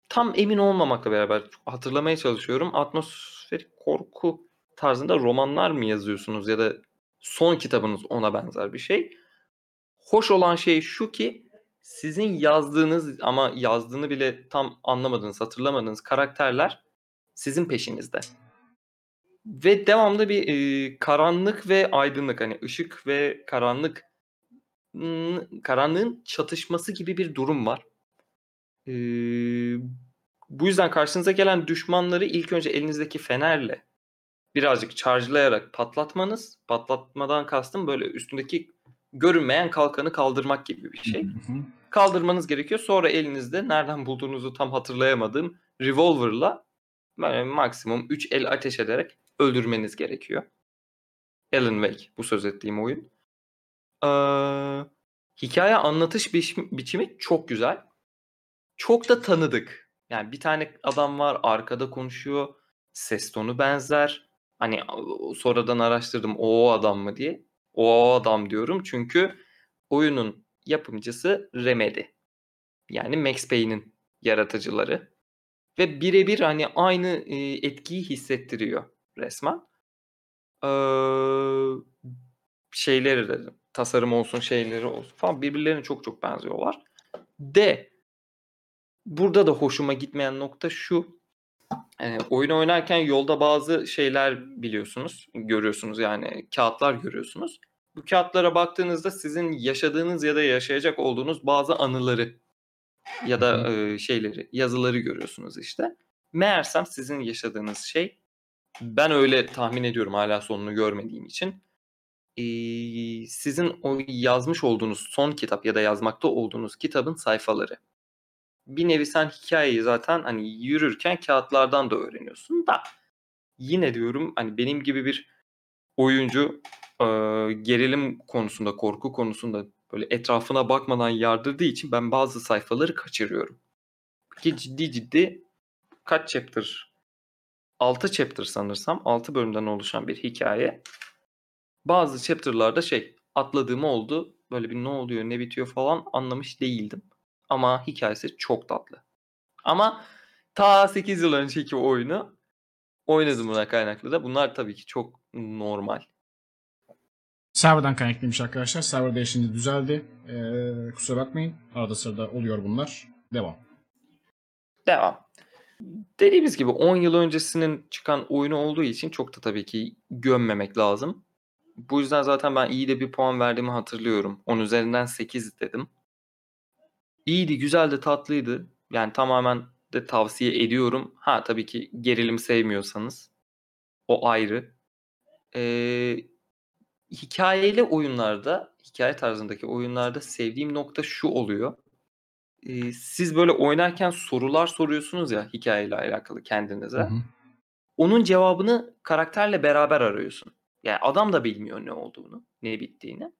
tam emin olmamakla beraber hatırlamaya çalışıyorum. Atmosferik korku tarzında romanlar mı yazıyorsunuz ya da son kitabınız ona benzer bir şey. Hoş olan şey şu ki sizin yazdığınız ama yazdığını bile tam anlamadığınız, hatırlamadığınız karakterler sizin peşinizde. Ve devamlı bir e, karanlık ve aydınlık hani ışık ve karanlık karanlığın çatışması gibi bir durum var. Ee, bu yüzden karşınıza gelen düşmanları ilk önce elinizdeki fenerle birazcık charge'layarak patlatmanız, patlatmadan kastım böyle üstündeki görünmeyen kalkanı kaldırmak gibi bir şey. Kaldırmanız gerekiyor. Sonra elinizde nereden bulduğunuzu tam hatırlayamadığım revolver'la böyle maksimum 3 el ateş ederek öldürmeniz gerekiyor. Alan Wake bu söz ettiğim oyun. Ee, hikaye anlatış biçimi, çok güzel. Çok da tanıdık. Yani bir tane adam var arkada konuşuyor. Ses tonu benzer. Hani sonradan araştırdım o, adam mı diye. O, adam diyorum çünkü oyunun yapımcısı Remedy. Yani Max Payne'in yaratıcıları. Ve birebir hani aynı e, etkiyi hissettiriyor resmen. Ee, şeyleri de tasarım olsun şeyleri olsun falan birbirlerine çok çok benziyorlar. De burada da hoşuma gitmeyen nokta şu. E, oyun oynarken yolda bazı şeyler biliyorsunuz, görüyorsunuz yani kağıtlar görüyorsunuz. Bu kağıtlara baktığınızda sizin yaşadığınız ya da yaşayacak olduğunuz bazı anıları ya da e, şeyleri, yazıları görüyorsunuz işte. Meğersem sizin yaşadığınız şey ben öyle tahmin ediyorum hala sonunu görmediğim için. Ee, sizin o yazmış olduğunuz son kitap ya da yazmakta olduğunuz kitabın sayfaları. Bir nevi sen hikayeyi zaten hani yürürken kağıtlardan da öğreniyorsun da yine diyorum hani benim gibi bir oyuncu e, gerilim konusunda, korku konusunda böyle etrafına bakmadan yardırdığı için ben bazı sayfaları kaçırıyorum. Ki ciddi ciddi kaç chapter 6 chapter sanırsam 6 bölümden oluşan bir hikaye. Bazı chapter'larda şey atladığım oldu. Böyle bir ne oluyor ne bitiyor falan anlamış değildim. Ama hikayesi çok tatlı. Ama ta 8 yıl önceki oyunu oynadım buna kaynaklı da. Bunlar tabii ki çok normal. Server'dan kaynaklıymış arkadaşlar. Server değişince düzeldi. Ee, kusura bakmayın. Arada sırada oluyor bunlar. Devam. Devam. dediğimiz gibi 10 yıl öncesinin çıkan oyunu olduğu için çok da tabii ki gömmemek lazım. Bu yüzden zaten ben iyi de bir puan verdiğimi hatırlıyorum. 10 üzerinden 8 dedim. İyiydi, güzeldi, tatlıydı. Yani tamamen de tavsiye ediyorum. Ha tabii ki gerilim sevmiyorsanız o ayrı. Ee, hikayeli oyunlarda, hikaye tarzındaki oyunlarda sevdiğim nokta şu oluyor. Ee, siz böyle oynarken sorular soruyorsunuz ya hikayeyle alakalı kendinize. Hı hı. Onun cevabını karakterle beraber arıyorsun. Yani adam da bilmiyor ne olduğunu, ne bittiğini.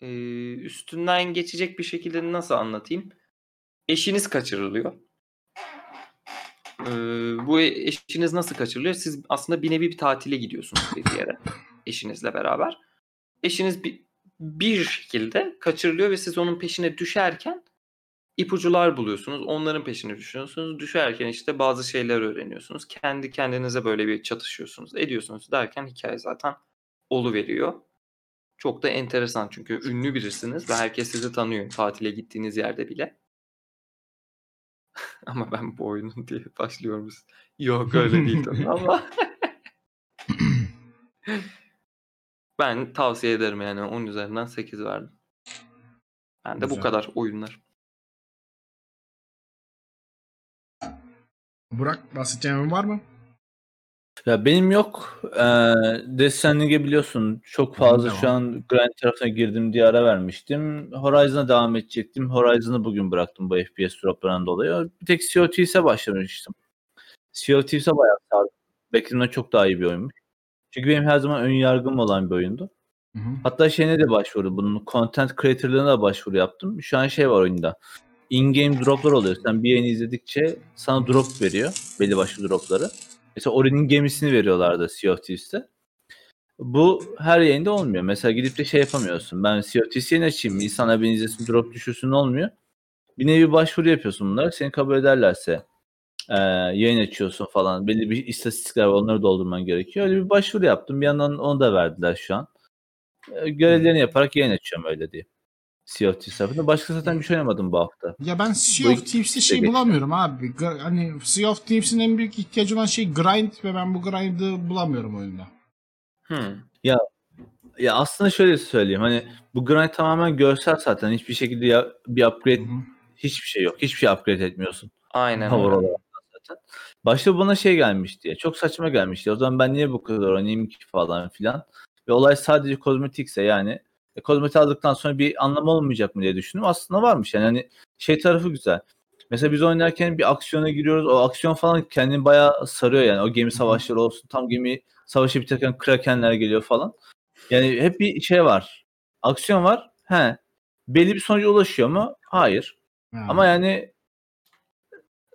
Ee, üstünden geçecek bir şekilde nasıl anlatayım? Eşiniz kaçırılıyor. Ee, bu eşiniz nasıl kaçırılıyor? Siz aslında bir nevi bir tatile gidiyorsunuz bir yere eşinizle beraber. Eşiniz bir, bir şekilde kaçırılıyor ve siz onun peşine düşerken ipucular buluyorsunuz. Onların peşine düşüyorsunuz. Düşerken işte bazı şeyler öğreniyorsunuz. Kendi kendinize böyle bir çatışıyorsunuz. Ediyorsunuz derken hikaye zaten veriyor. Çok da enteresan çünkü ünlü birisiniz ve herkes sizi tanıyor tatile gittiğiniz yerde bile. ama ben bu oyunun diye başlıyoruz. Yok öyle değil ama. ben tavsiye ederim yani 10 üzerinden 8 verdim. Ben de bu Güzel. kadar oyunlar. Burak bahsedeceğin var mı? Ya benim yok. Ee, Stranding'e biliyorsun çok fazla şu an Grind tarafına girdim diye ara vermiştim. Horizon'a devam edecektim. Horizon'ı bugün bıraktım bu FPS droplarından dolayı. Bir tek Sea of Thieves'e başlamıştım. Sea of Thieves'e bayağı sardım. Beklediğimden çok daha iyi bir oyunmuş. Çünkü benim her zaman ön yargım olan bir oyundu. Hı hı. Hatta şeyine de başvuru. Bunun content creator'lığına da başvuru yaptım. Şu an şey var oyunda. In-game droplar oluyor. Sen bir yayını izledikçe sana drop veriyor. Belli başlı dropları. Mesela Ori'nin gemisini veriyorlardı Sea of Thieves'te. Bu her yayında olmuyor. Mesela gidip de şey yapamıyorsun. Ben Sea of Thieves yayını açayım. İnsanlar beni izlesin drop düşürsün olmuyor. Bir nevi başvuru yapıyorsun bunlar. Seni kabul ederlerse e, yayın açıyorsun falan. Belli bir istatistikler var. Onları doldurman gerekiyor. Öyle bir başvuru yaptım. Bir yandan onu da verdiler şu an. E, görevlerini yaparak yayın açıyorum öyle diye. Sea of Thieves tarafında. Başka zaten bir şey oynamadım bu hafta. Ya ben Sea of Thieves'te şey geçti. bulamıyorum abi. Hani Sea of Thieves'in en büyük ihtiyacı olan şey grind ve ben bu grind'ı bulamıyorum oyunda. Hmm. Ya aslında şöyle söyleyeyim. Hani bu grind tamamen görsel zaten. Hiçbir şekilde ya, bir upgrade hı. hiçbir şey yok. Hiçbir şey upgrade etmiyorsun. Aynen Power öyle. olarak zaten. Başta bana şey gelmiş diye. Çok saçma gelmişti. O zaman ben niye bu kadar oynayayım ki falan filan. Ve olay sadece kozmetikse yani e, kozmetik aldıktan sonra bir anlamı olmayacak mı diye düşündüm. Aslında varmış yani hani şey tarafı güzel. Mesela biz oynarken bir aksiyona giriyoruz. O aksiyon falan kendini bayağı sarıyor yani. O gemi savaşları olsun. Tam gemi savaşı biterken krakenler geliyor falan. Yani hep bir şey var. Aksiyon var. He. Belli bir sonuca ulaşıyor mu? Hayır. Yani. Ama yani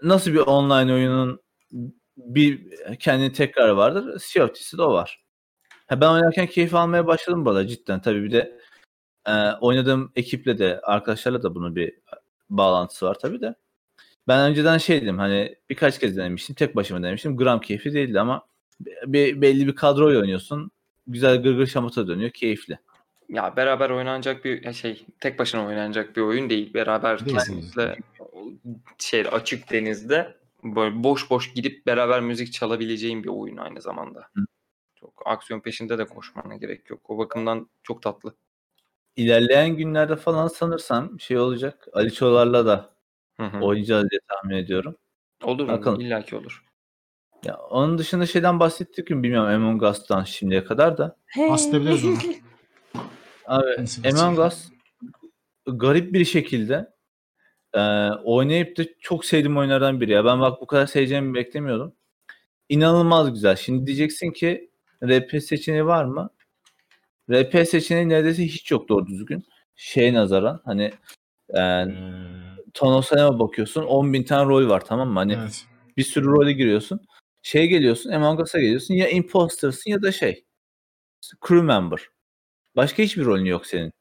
nasıl bir online oyunun bir kendi tekrarı vardır. Sea of Thieves'de de o var. Ha, ben oynarken keyif almaya başladım bu arada cidden. Tabii bir de e, oynadığım ekiple de arkadaşlarla da bunun bir bağlantısı var tabii de. Ben önceden şeydim hani birkaç kez denemiştim. Tek başıma denemiştim. Gram keyifli değildi ama bir, belli bir kadroyla oynuyorsun. Güzel gırgır şamata dönüyor. Keyifli. Ya beraber oynanacak bir ya şey tek başına oynanacak bir oyun değil. Beraber Değil. kesinlikle şey açık denizde böyle boş boş gidip beraber müzik çalabileceğin bir oyun aynı zamanda. Hı. Çok aksiyon peşinde de koşmana gerek yok. O bakımdan çok tatlı. İlerleyen günlerde falan sanırsam şey olacak. Aliçolarla da Hı hı. oynayacağız diye tahmin ediyorum. Olur mu? Bakalım. İlla ki olur. Ya onun dışında şeyden bahsettik mi bilmiyorum Among Us'tan şimdiye kadar da. Bahsedebiliriz onu. Abi Among. Us garip bir şekilde e, oynayıp da çok sevdiğim oyunlardan biri ya. Ben bak bu kadar seveceğimi beklemiyordum. İnanılmaz güzel. Şimdi diyeceksin ki RP seçeneği var mı? RP seçeneği neredeyse hiç yok doğru düzgün. Şeye nazaran hani e, Ee, Tonosan'a bakıyorsun 10.000 tane rol var tamam mı? Hani evet. bir sürü role giriyorsun. Şey geliyorsun, Among Us'a geliyorsun. Ya imposter'sın ya da şey. Crew member. Başka hiçbir rolün yok senin.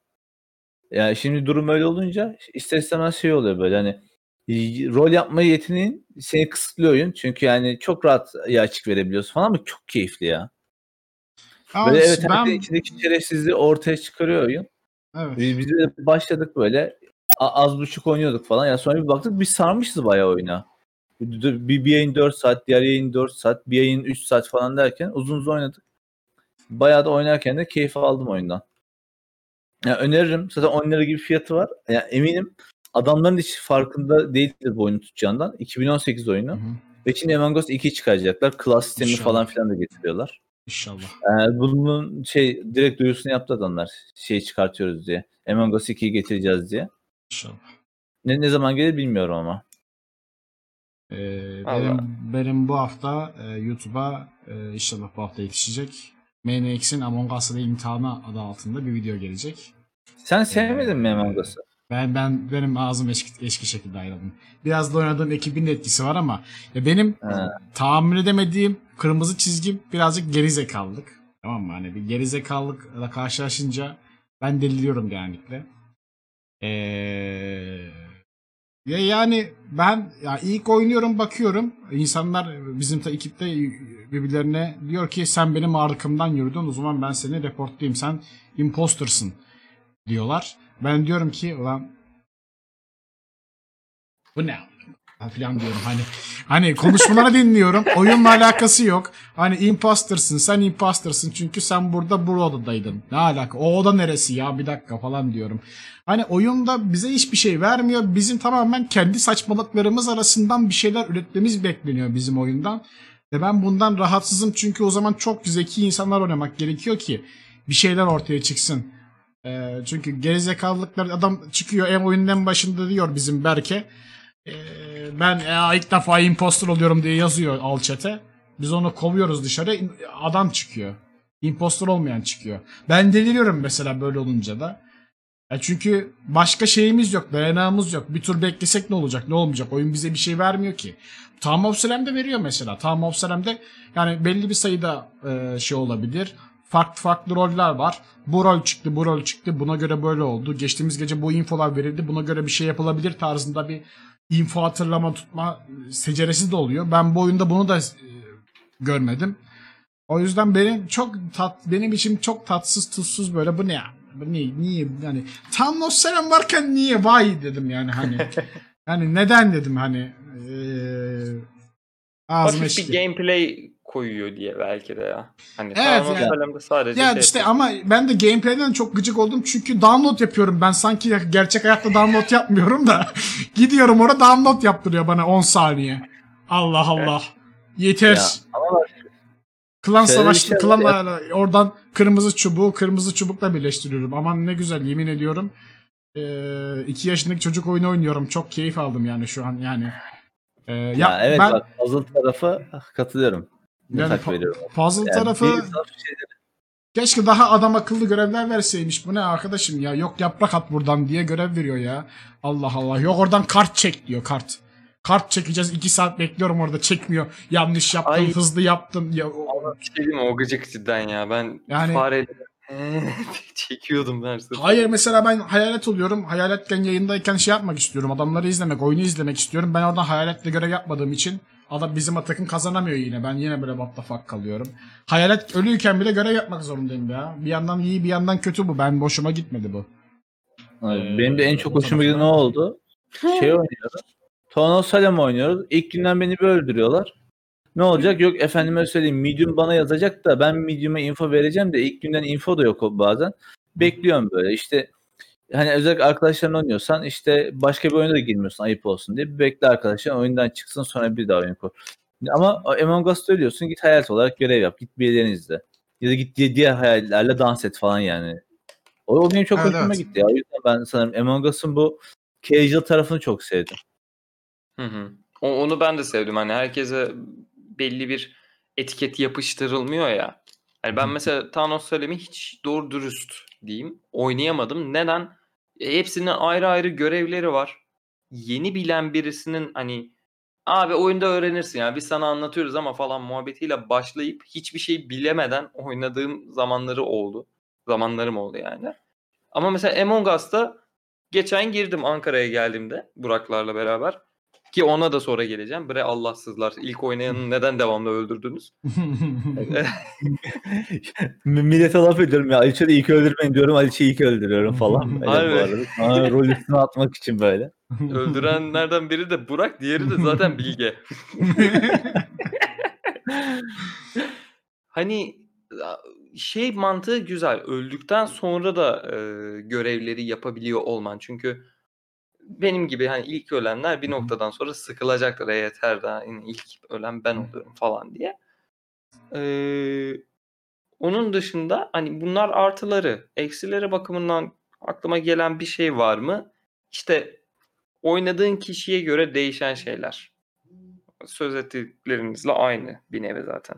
Yani şimdi durum öyle olunca ister istemez şey oluyor böyle hani rol yapma yeteneğin seni kısıtlıyor oyun. Çünkü yani çok rahat ya açık verebiliyorsun falan ama çok keyifli ya. Ama Böyle evet ben herkesin içindeki şerefsizliği ortaya çıkarıyor oyun. evet. Biz, biz de başladık böyle az buçuk oynuyorduk falan. Ya sonra bir baktık biz sarmışız bayağı oyuna. Bir, bir, yayın 4 saat, diğer yayın 4 saat, bir yayın 3 saat falan derken uzun uzun oynadık. Bayağı da oynarken de keyif aldım oyundan. Yani öneririm. Zaten 10 lira gibi fiyatı var. Yani eminim adamların hiç farkında değildir bu oyunu tutacağından. 2018 Hı oyunu. hı. Ve şimdi Among Us 2 çıkaracaklar. Class sistemi İnşallah. falan filan da getiriyorlar. İnşallah. Ee, bunun şey direkt duyurusunu yaptı adamlar. Şey çıkartıyoruz diye. Among Us 2'yi getireceğiz diye. İnşallah. Ne, ne zaman gelir bilmiyorum ama. Ee, benim, benim bu hafta e, YouTube'a e, inşallah bu hafta yetişecek. MNX'in Among Us'ın imtihanı adı altında bir video gelecek. Sen sevmedin mi Among Us'ı? Ben ben benim ağzım eşki, eşki şekilde ayrıldım. Biraz da oynadığım ekibin etkisi var ama ya benim Ha. tahammül edemediğim kırmızı çizgim birazcık gerizekalılık. Tamam mı? Hani bir gerizekalılıkla karşılaşınca ben deliriyorum genellikle. Ee, ya yani ben ya ilk oynuyorum bakıyorum insanlar bizim ta ekipte birbirlerine diyor ki sen benim arkamdan yürüdün o zaman ben seni reportlayayım sen impostersın diyorlar. Ben diyorum ki ulan bu ne falan diyorum. Hani hani konuşmaları dinliyorum. Oyunla alakası yok. Hani impostersın sen impostersın. Çünkü sen burada bu odadaydın. Ne alaka? O oda neresi ya? Bir dakika falan diyorum. Hani oyunda bize hiçbir şey vermiyor. Bizim tamamen kendi saçmalıklarımız arasından bir şeyler üretmemiz bekleniyor bizim oyundan. Ve ben bundan rahatsızım. Çünkü o zaman çok zeki insanlar oynamak gerekiyor ki bir şeyler ortaya çıksın ee, çünkü gerizekalılıklar adam çıkıyor en oyunun en başında diyor bizim Berke. Ee, ben ya ilk defa imposter oluyorum diye yazıyor al chat'e. Biz onu kovuyoruz dışarı. Adam çıkıyor. Imposter olmayan çıkıyor. Ben deliriyorum mesela böyle olunca da. Ya çünkü başka şeyimiz yok, dayanağımız yok. Bir tur beklesek ne olacak, ne olmayacak? Oyun bize bir şey vermiyor ki. Time of Salem'de veriyor mesela. Time of Salem'de yani belli bir sayıda e, şey olabilir. Farklı farklı roller var. Bu rol çıktı, bu rol çıktı. Buna göre böyle oldu. Geçtiğimiz gece bu infolar verildi. Buna göre bir şey yapılabilir tarzında bir info hatırlama tutma seceresi de oluyor. Ben bu oyunda bunu da e, görmedim. O yüzden benim çok tat benim için çok tatsız tuzsuz böyle bu ne ya? Bu niye niye yani tam selam varken niye vay dedim yani hani. hani neden dedim hani eee ağzım Hafif bir gameplay koyuyor diye belki de ya. Hani Evet, yani. Salem'de sadece Ya şey işte yapıyor. ama ben de gameplay'den çok gıcık oldum çünkü download yapıyorum. Ben sanki gerçek hayatta download yapmıyorum da gidiyorum orada download yaptırıyor bana 10 saniye. Allah Allah. Yeter. Ya, ama bak, Klan savaştı. şey Klan oradan kırmızı çubuğu kırmızı çubukla birleştiriyorum. Aman ne güzel yemin ediyorum. Ee, iki yaşındaki çocuk oyunu oynuyorum. Çok keyif aldım yani şu an yani. Ee, ya, ya, evet ben bak puzzle tarafı katılıyorum. Yani pa- puzzle Yani tarafı şeyleri- Keşke daha adam akıllı görevler verseymiş. Bu ne arkadaşım ya? Yok yaprak at buradan diye görev veriyor ya. Allah Allah. Yok oradan kart çek diyor kart. Kart çekeceğiz. iki saat bekliyorum orada çekmiyor. Yanlış yaptım, Ay. hızlı yaptım. Ya, o- Bir şey diyeyim mi? O gıcık cidden ya. Ben Yani- fareyle çekiyordum her sefer. Hayır mesela ben hayalet oluyorum. Hayaletken yayındayken şey yapmak istiyorum. Adamları izlemek, oyunu izlemek istiyorum. Ben oradan hayaletle görev yapmadığım için adam bizim takım kazanamıyor yine. Ben yine böyle what the fuck kalıyorum. Hayalet ölüyken bile görev yapmak zorundayım ya. Bir yandan iyi bir yandan kötü bu. Ben boşuma gitmedi bu. Evet, Benim de en çok hoşuma giden ne oldu? Şey oynuyoruz. Tono Salem oynuyoruz. İlk günden beni bir öldürüyorlar. Ne olacak? Yok efendime söyleyeyim Medium bana yazacak da ben Medium'a info vereceğim de ilk günden info da yok o bazen. Bekliyorum böyle işte hani özellikle arkadaşların oynuyorsan işte başka bir oyuna da girmiyorsun ayıp olsun diye. Bir bekle arkadaşlar oyundan çıksın sonra bir daha oyun kur. Ama Among Us'ta ölüyorsun git hayalet olarak görev yap. Git bir yerlerini izle. Ya da git diye diğer hayallerle dans et falan yani. O, o benim çok Evet, hoşuma evet. gitti ya. O yüzden ben sanırım Among Us'ın bu casual tarafını çok sevdim. Hı hı. O- onu ben de sevdim. Hani herkese belli bir etiket yapıştırılmıyor ya. Yani ben mesela Thanos Salem'i hiç doğru dürüst diyeyim. Oynayamadım. Neden? E, hepsinin ayrı ayrı görevleri var. Yeni bilen birisinin hani abi oyunda öğrenirsin ya biz sana anlatıyoruz ama falan muhabbetiyle başlayıp hiçbir şey bilemeden oynadığım zamanları oldu. Zamanlarım oldu yani. Ama mesela Among Us'ta geçen girdim Ankara'ya geldiğimde Buraklarla beraber. Ki ona da sonra geleceğim. Bre Allahsızlar. İlk oynayanı neden devamlı öldürdünüz? Millete laf ediyorum ya Aliço'yu ilk öldürmeyin diyorum Aliço'yu ilk öldürüyorum falan. Harbi. rol üstüne atmak için böyle. Öldürenlerden biri de Burak, diğeri de zaten Bilge. hani şey mantığı güzel. Öldükten sonra da e, görevleri yapabiliyor olman. Çünkü benim gibi hani ilk ölenler bir noktadan sonra sıkılacaktır. E yeter daha yine ilk ölen ben oluyorum falan diye. Ee, onun dışında hani bunlar artıları, eksileri bakımından aklıma gelen bir şey var mı? İşte oynadığın kişiye göre değişen şeyler. Söz ettiklerinizle aynı bir nevi zaten.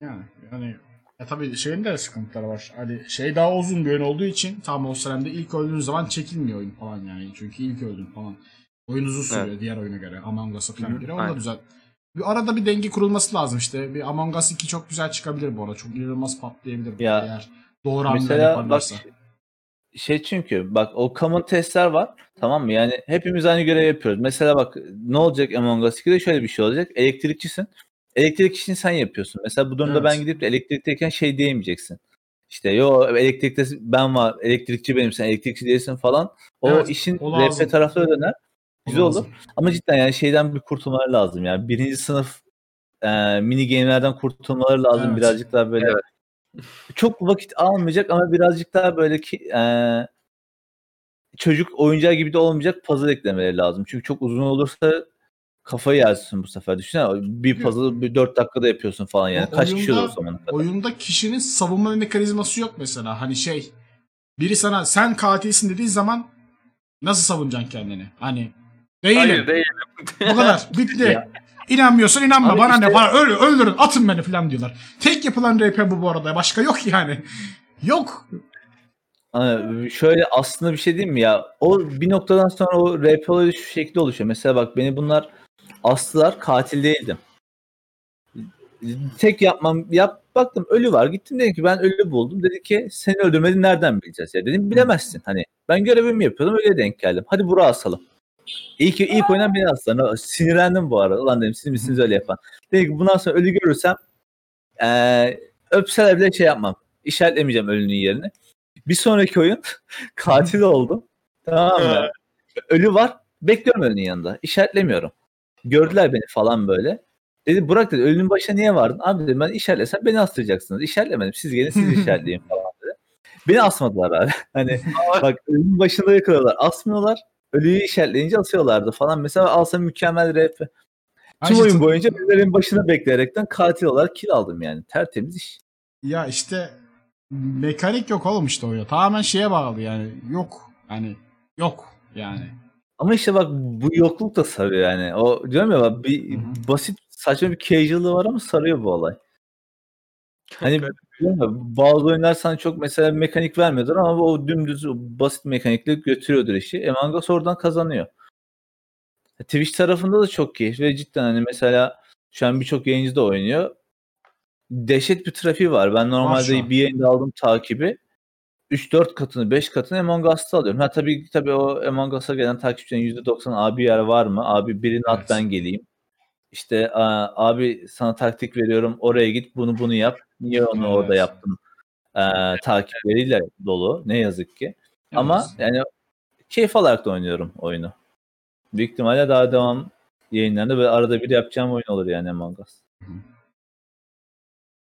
Yani, yani ya tabii şeyin de sıkıntıları var. Hani şey daha uzun bir oyun olduğu için tam o sırada ilk öldüğün zaman çekilmiyor oyun falan yani. Çünkü ilk öldün falan. Oyun uzun sürüyor Evet. diğer oyuna göre. Among Us'a falan göre. Onu da güzel. Bir arada bir denge kurulması lazım işte. Bir Among Us 2 çok güzel çıkabilir bu arada. Çok inanılmaz patlayabilir. Ya, eğer doğru hamleler Mesela bak yaparlarsa. şey çünkü bak o common testler var tamam mı? Yani hepimiz aynı görev yapıyoruz. Mesela bak ne olacak Among Us 2'de şöyle bir şey olacak. Elektrikçisin. Elektrik işini sen yapıyorsun. Mesela bu durumda Evet. ben gidip de elektrikteyken şey diyemeyeceksin. İşte yo elektrikte ben var, elektrikçi benim, sen elektrikçi değilsin falan. O Evet, işin. RP tarafı döner. Güzel olur. lazım. Ama cidden yani şeyden bir kurtulmaları lazım yani. Birinci sınıf e, mini game'lerden kurtulmaları lazım. Evet. Birazcık daha böyle Evet. çok vakit almayacak ama birazcık daha böyle ki e, çocuk oyuncağı gibi de olmayacak puzzle eklemeleri lazım. Çünkü çok uzun olursa kafayı yersin bu sefer. Düşünsene bir puzzle bir 4 dakikada yapıyorsun falan yani. O Kaç kişi olur oyunda- o zaman? Oyunda kişinin savunma mekanizması yok mesela. Hani şey biri sana sen katilsin dediği zaman nasıl savunacaksın kendini? Hani değilim. Hayır değil. Bu kadar. Bitti. Ya. İnanmıyorsan inanma. Abi Bana ne? işte- Bana öl, öldürün. Atın beni falan diyorlar. Tek yapılan RP bu bu arada. Başka yok yani. Yok. Hani şöyle aslında bir şey diyeyim mi ya? O bir noktadan sonra o RP olayı şu şekilde oluşuyor. Mesela bak beni bunlar astılar katil değildim. Tek yapmam yap baktım ölü var. Gittim dedim ki ben ölü buldum. Dedi ki seni öldürmediğini nereden bileceğiz ya dedim bilemezsin. Hani ben görevimi yapıyordum öyle denk geldim. Hadi Burak'ı asalım. İlk, ilk oynayan beni astılar. Sinirlendim bu arada. Ulan dedim siz misiniz öyle yapan. Dedim ki bundan sonra ölü görürsem eee öpseler bile şey yapmam. İşaretlemeyeceğim ölünün yerini. Bir sonraki oyun katil oldum. Tamam mı? Ölü var. Bekliyorum ölünün yanında. İşaretlemiyorum. Gördüler beni falan böyle. Dedi Burak dedi ölünün başına niye vardın? Abi dedim ben işaretlesem beni astıracaksınız. İşaretlemedim. Siz gelin siz işaretleyin falan dedi. Beni asmadılar abi. Hani bak ölünün başında yakalıyorlar. Asmıyorlar. Ölüyü işaretleyince asıyorlardı falan. Mesela alsam mükemmel rap. Tüm oyun boyunca ölülerin başına bekleyerekten katil olarak kill aldım yani. Tertemiz iş. Ya işte mekanik yok oğlum işte oyunda. Tamamen şeye bağlı yani. Yok. Yani yok yani. Ama işte bak bu yokluk da sarıyor yani. O diyorum ya bak bir Hı hı. basit saçma bir casual'lığı var ama sarıyor bu olay. Hani diyorum ya, bazı oyunlar sana çok mesela mekanik vermiyordur ama o dümdüz o basit mekanikle götürüyordur işi. Among Us oradan kazanıyor. Twitch tarafında da çok keyifli ve cidden hani mesela şu an birçok yayıncı da oynuyor. Dehşet bir trafiği var. Ben normalde bir yayında aldım takibi. 3-4 katını 5 katını Among Us'ta alıyorum. Ha tabii tabii o Among Us'a gelen takipçilerin %90 abi yer var mı? Abi birini at Evet. ben geleyim. İşte "Aa, abi sana taktik veriyorum oraya git bunu bunu yap. Niye onu Evet. orada yaptın? Ee, takipleriyle dolu ne yazık ki. Ama Evet. yani keyif alarak da oynuyorum oyunu. Büyük ihtimalle daha devam yayınlarında ve arada bir yapacağım oyun olur yani Among Us.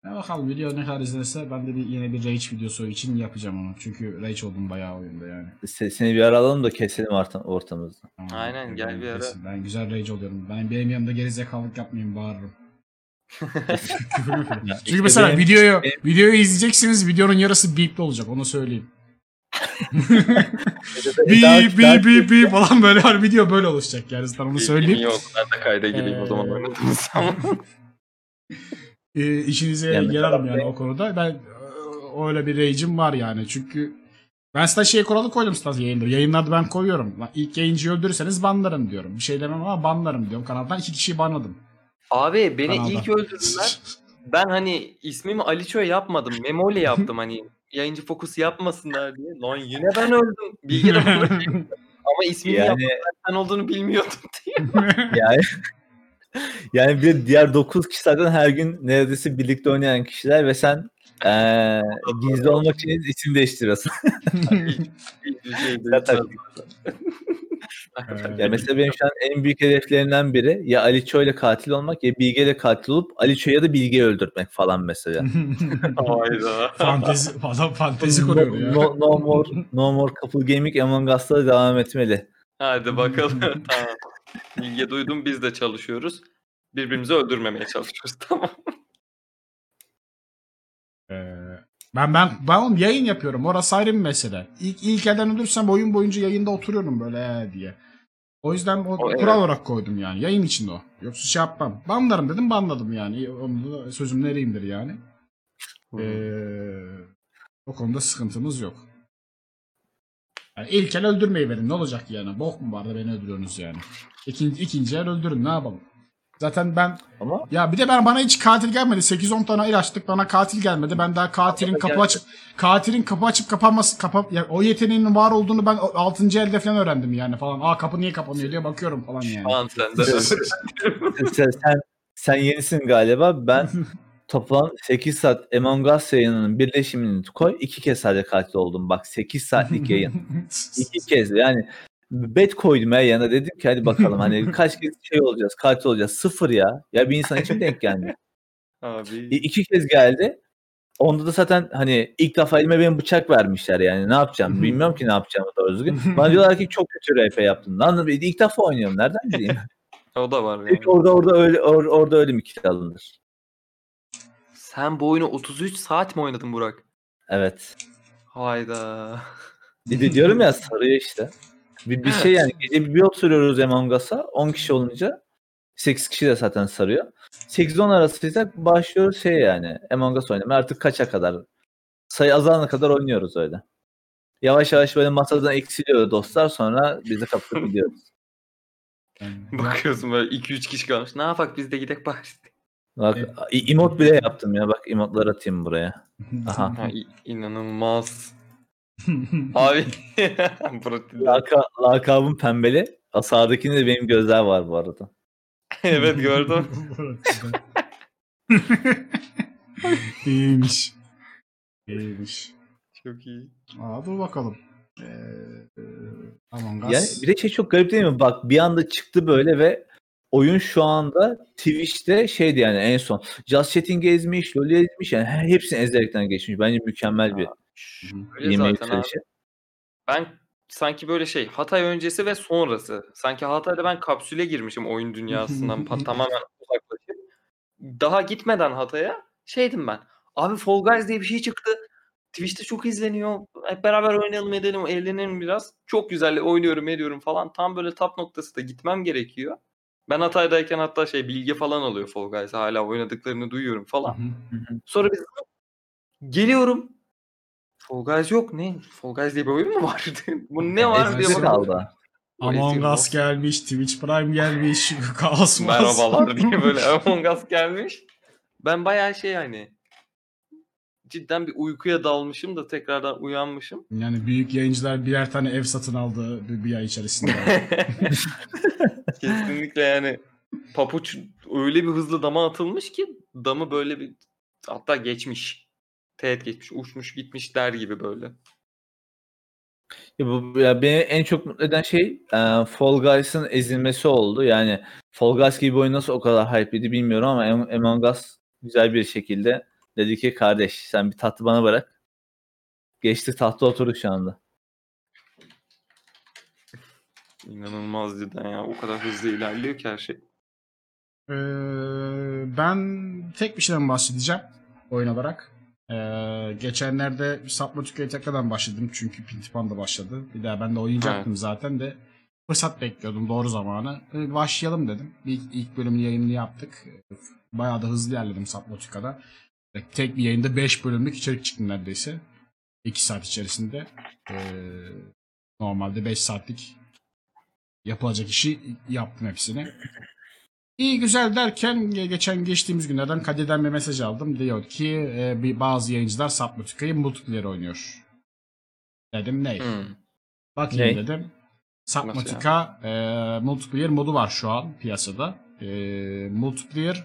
Ya bakalım video ne kadar izlenirse ben de bir, yine bir Rage videosu için yapacağım onu. Çünkü Rage oldum bayağı oyunda yani. Se- Seni bir ara alalım da keselim orta- ortamızda. Tamam, Aynen, gel ben bir ara. kesin. Ben güzel Rage oluyorum. Ben benim yanımda gerizekalılık yapmayayım bağırırım. Çünkü işte mesela benim- videoyu benim- videoyu izleyeceksiniz videonun yarısı beepli olacak onu söyleyeyim. Daha- beep beep beep falan böyle var video böyle oluşacak yani zaten onu söyleyeyim. Yok ben de kayda gireyim o zaman Ee. e, işinize Yani yararım yani o konuda. Ben e, öyle bir rage'im var yani. Çünkü ben size şey kuralı koydum Stas yayında. Yayınlarda ben koyuyorum. Lan İlk yayıncıyı öldürürseniz banlarım diyorum. Bir şey demem ama banlarım diyorum. Kanaldan iki kişiyi banladım. Abi beni Kanalda. ilk öldürdüler. Ben hani ismimi Aliço yapmadım. Memoli yaptım hani yayıncı fokus yapmasınlar diye. Lan yine ben öldüm. Bilgi. Ama ismini Yani yani... sen olduğunu bilmiyordum diye. yani yani bir diğer 9 kişi zaten her gün neredeyse birlikte oynayan kişiler ve sen eee gizli olmak için isim değiştiriyorsun. Ya mesela benim şu an en büyük hedeflerimden biri ya Aliço ile katil olmak ya Bilge ile katil olup Aliço'ya da Bilge'yi öldürtmek falan mesela. Hayda. fantezi, adam fantezi kuruyor ya. no, no more, no more couple gaming Among Us'ta devam etmeli. Hadi bakalım. tamam. Bilge duydum biz de çalışıyoruz. Birbirimizi öldürmemeye çalışıyoruz. Tamam. Ee, ben ben ben oğlum yayın yapıyorum. Orası ayrı bir mesele. İlk ilk elden ölürsem oyun boyunca yayında oturuyorum böyle ee diye. O yüzden o, O, evet. kural olarak koydum yani. Yayın içinde o. Yoksa şey yapmam. Banlarım dedim banladım yani. Onu da sözüm nereyimdir yani. Ee, o konuda sıkıntımız yok. Yani ilk el öldürmeyi verin. Ne olacak yani? Bok mu var da beni öldürüyorsunuz yani? İkinci, ikinci el öldürün. Ne yapalım? Zaten ben Ama ya bir de ben bana hiç katil gelmedi. 8-10 tane el açtık bana katil gelmedi. Ben daha katilin kapı açıp katilin kapı açıp kapanması kapap ya o yeteneğinin var olduğunu ben 6. elde falan öğrendim yani falan. Aa kapı niye kapanıyor diye bakıyorum falan yani. Şu an sende. sen, sen, sen yenisin galiba. Ben toplam 8 saat Among Us yayınının birleşimini koy. iki kez sadece katil oldum. Bak 8 saatlik yayın. İki kez yani bet koydum ya yana dedim ki hadi bakalım hani kaç kez şey olacağız katil olacağız sıfır ya ya bir insan için denk gelmiyor. Abi. İki kez geldi onda da zaten hani ilk defa elime benim bıçak vermişler yani ne yapacağım bilmiyorum ki ne yapacağımı doğru düzgün. Bana diyorlar ki çok kötü RP yaptın. Lan ilk defa oynuyorum nereden bileyim. O da var yani. Orada orada öyle or- orada öyle mi kill alınır? Sen bu oyunu 33 saat mi oynadın Burak? Evet. Hayda. Bir de diyorum ya sarıyor işte. Bir, bir şey yani gece bir, bir oturuyoruz Among Us'a 10 kişi olunca 8 kişi de zaten sarıyor. 8-10 arasıysak başlıyoruz şey yani Among Us oynamaya artık kaça kadar sayı azalana kadar oynuyoruz öyle. Yavaş yavaş böyle masadan eksiliyor dostlar sonra bizi kapıp gidiyoruz. Bakıyorsun böyle 2-3 kişi kalmış. Ne yapak biz de gidek bari. Bak i- emot bile yaptım ya bak emotlar atayım buraya. Aha. Ha, inanılmaz. Abi. Laka, lakabım pembeli. Sağdakinde de benim gözler var bu arada. evet gördüm. İyiymiş. İyiymiş. Çok iyi. Aa, dur bakalım. Ee, e, Among Us. Yani bir de şey çok garip değil mi? Bak bir anda çıktı böyle ve oyun şu anda Twitch'te şeydi yani en son. Just Chatting ezmiş, LoL ezmiş yani he- hepsini ezerekten geçmiş. Bence mükemmel bir yemeği yükselişi. Ben sanki böyle şey Hatay öncesi ve sonrası. Sanki Hatay'da ben kapsüle girmişim oyun dünyasından tamamen uzaklaşıp. Daha gitmeden Hatay'a şeydim ben. Abi Fall Guys diye bir şey çıktı. Twitch'te çok izleniyor. Hep beraber oynayalım edelim, eğlenelim biraz. Çok güzel oynuyorum ediyorum falan. Tam böyle tap noktası da gitmem gerekiyor. Ben Hatay'dayken hatta şey bilgi falan alıyor Fall Guys. Hala oynadıklarını duyuyorum falan. Sonra biz geliyorum. Fall Guys yok. Ne? Fall Guys diye bir oyun mu var? Bu ne var diye bakalım. kaldı. Among Us gelmiş, Twitch Prime gelmiş, Kaos Merhabalar diye böyle Among Us gelmiş. Ben bayağı şey hani cidden bir uykuya dalmışım da tekrardan uyanmışım. Yani büyük yayıncılar birer tane ev satın aldı bir, bir ay içerisinde. Kesinlikle yani papuç öyle bir hızlı dama atılmış ki damı böyle bir hatta geçmiş. Teğet geçmiş, uçmuş gitmiş der gibi böyle. Ya bu ya beni en çok mutlu eden şey e, Fall Guys'ın ezilmesi oldu. Yani Fall Guys gibi bir oyun nasıl o kadar hype'liydi bilmiyorum ama Am- Among Us güzel bir şekilde dedi ki kardeş sen bir tatlı bana bırak. Geçti tahta oturdu şu anda. İnanılmaz cidden ya. O kadar hızlı ilerliyor ki her şey. Ee, ben tek bir şeyden bahsedeceğim oyun olarak. Ee, geçenlerde Subnautica'ya tekrardan başladım çünkü Pintipan da başladı. Bir daha ben de oynayacaktım zaten de fırsat bekliyordum doğru zamanı. Ee, başlayalım dedim. İlk, ilk bölümün yayınını yaptık. Bayağı da hızlı ilerledim Subnautica'da. Tek bir yayında 5 bölümlük içerik çıktı neredeyse. 2 saat içerisinde. Ee, normalde 5 saatlik yapılacak işi yaptım hepsini. İyi güzel derken ge- geçen geçtiğimiz günlerden Kadir'den bir mesaj aldım. Diyor ki e, bir bazı yayıncılar Subnautica'yı multiplayer oynuyor. Dedim ne? Hmm. Bakayım Ne? dedim. Subnautica e, multiplayer modu var şu an piyasada. E, multiplayer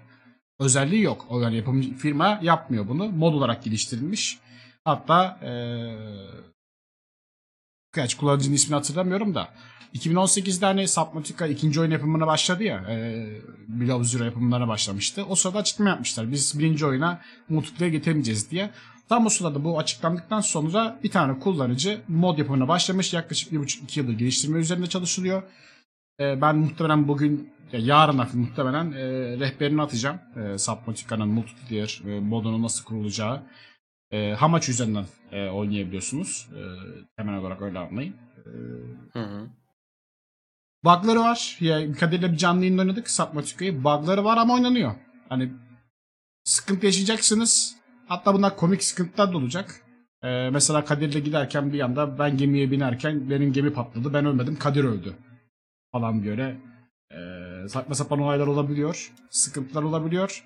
özelliği yok. O yani yapımcı firma yapmıyor bunu. Mod olarak geliştirilmiş. Hatta e, kaç kullanıcının ismini hatırlamıyorum da 2018'de hani Subnautica ikinci oyun yapımına başladı ya. E, Below Zero yapımlarına başlamıştı. O sırada açıklama yapmışlar. Biz birinci oyuna multiplayer getirmeyeceğiz diye. Tam o sırada bu açıklandıktan sonra bir tane kullanıcı mod yapımına başlamış. Yaklaşık bir buçuk iki yıldır geliştirme üzerinde çalışılıyor. E, ben muhtemelen bugün, ya yarın hafif muhtemelen e, rehberini atacağım. E, Subnautica'nın multiplayer e, modunun nasıl kurulacağı. E, Hamaç üzerinden e, oynayabiliyorsunuz. E, temel olarak öyle anlayın. E, Hı hı. Bug'ları var. Ya Kadir'le bir canlı yayında oynadık Subnautica'yı. Bug'ları var ama oynanıyor. Hani sıkıntı yaşayacaksınız. Hatta bunlar komik sıkıntılar da olacak. Ee, mesela Kadir'le giderken bir anda ben gemiye binerken benim gemi patladı. Ben ölmedim. Kadir öldü. Falan böyle. Ee, saçma sapan olaylar olabiliyor. Sıkıntılar olabiliyor.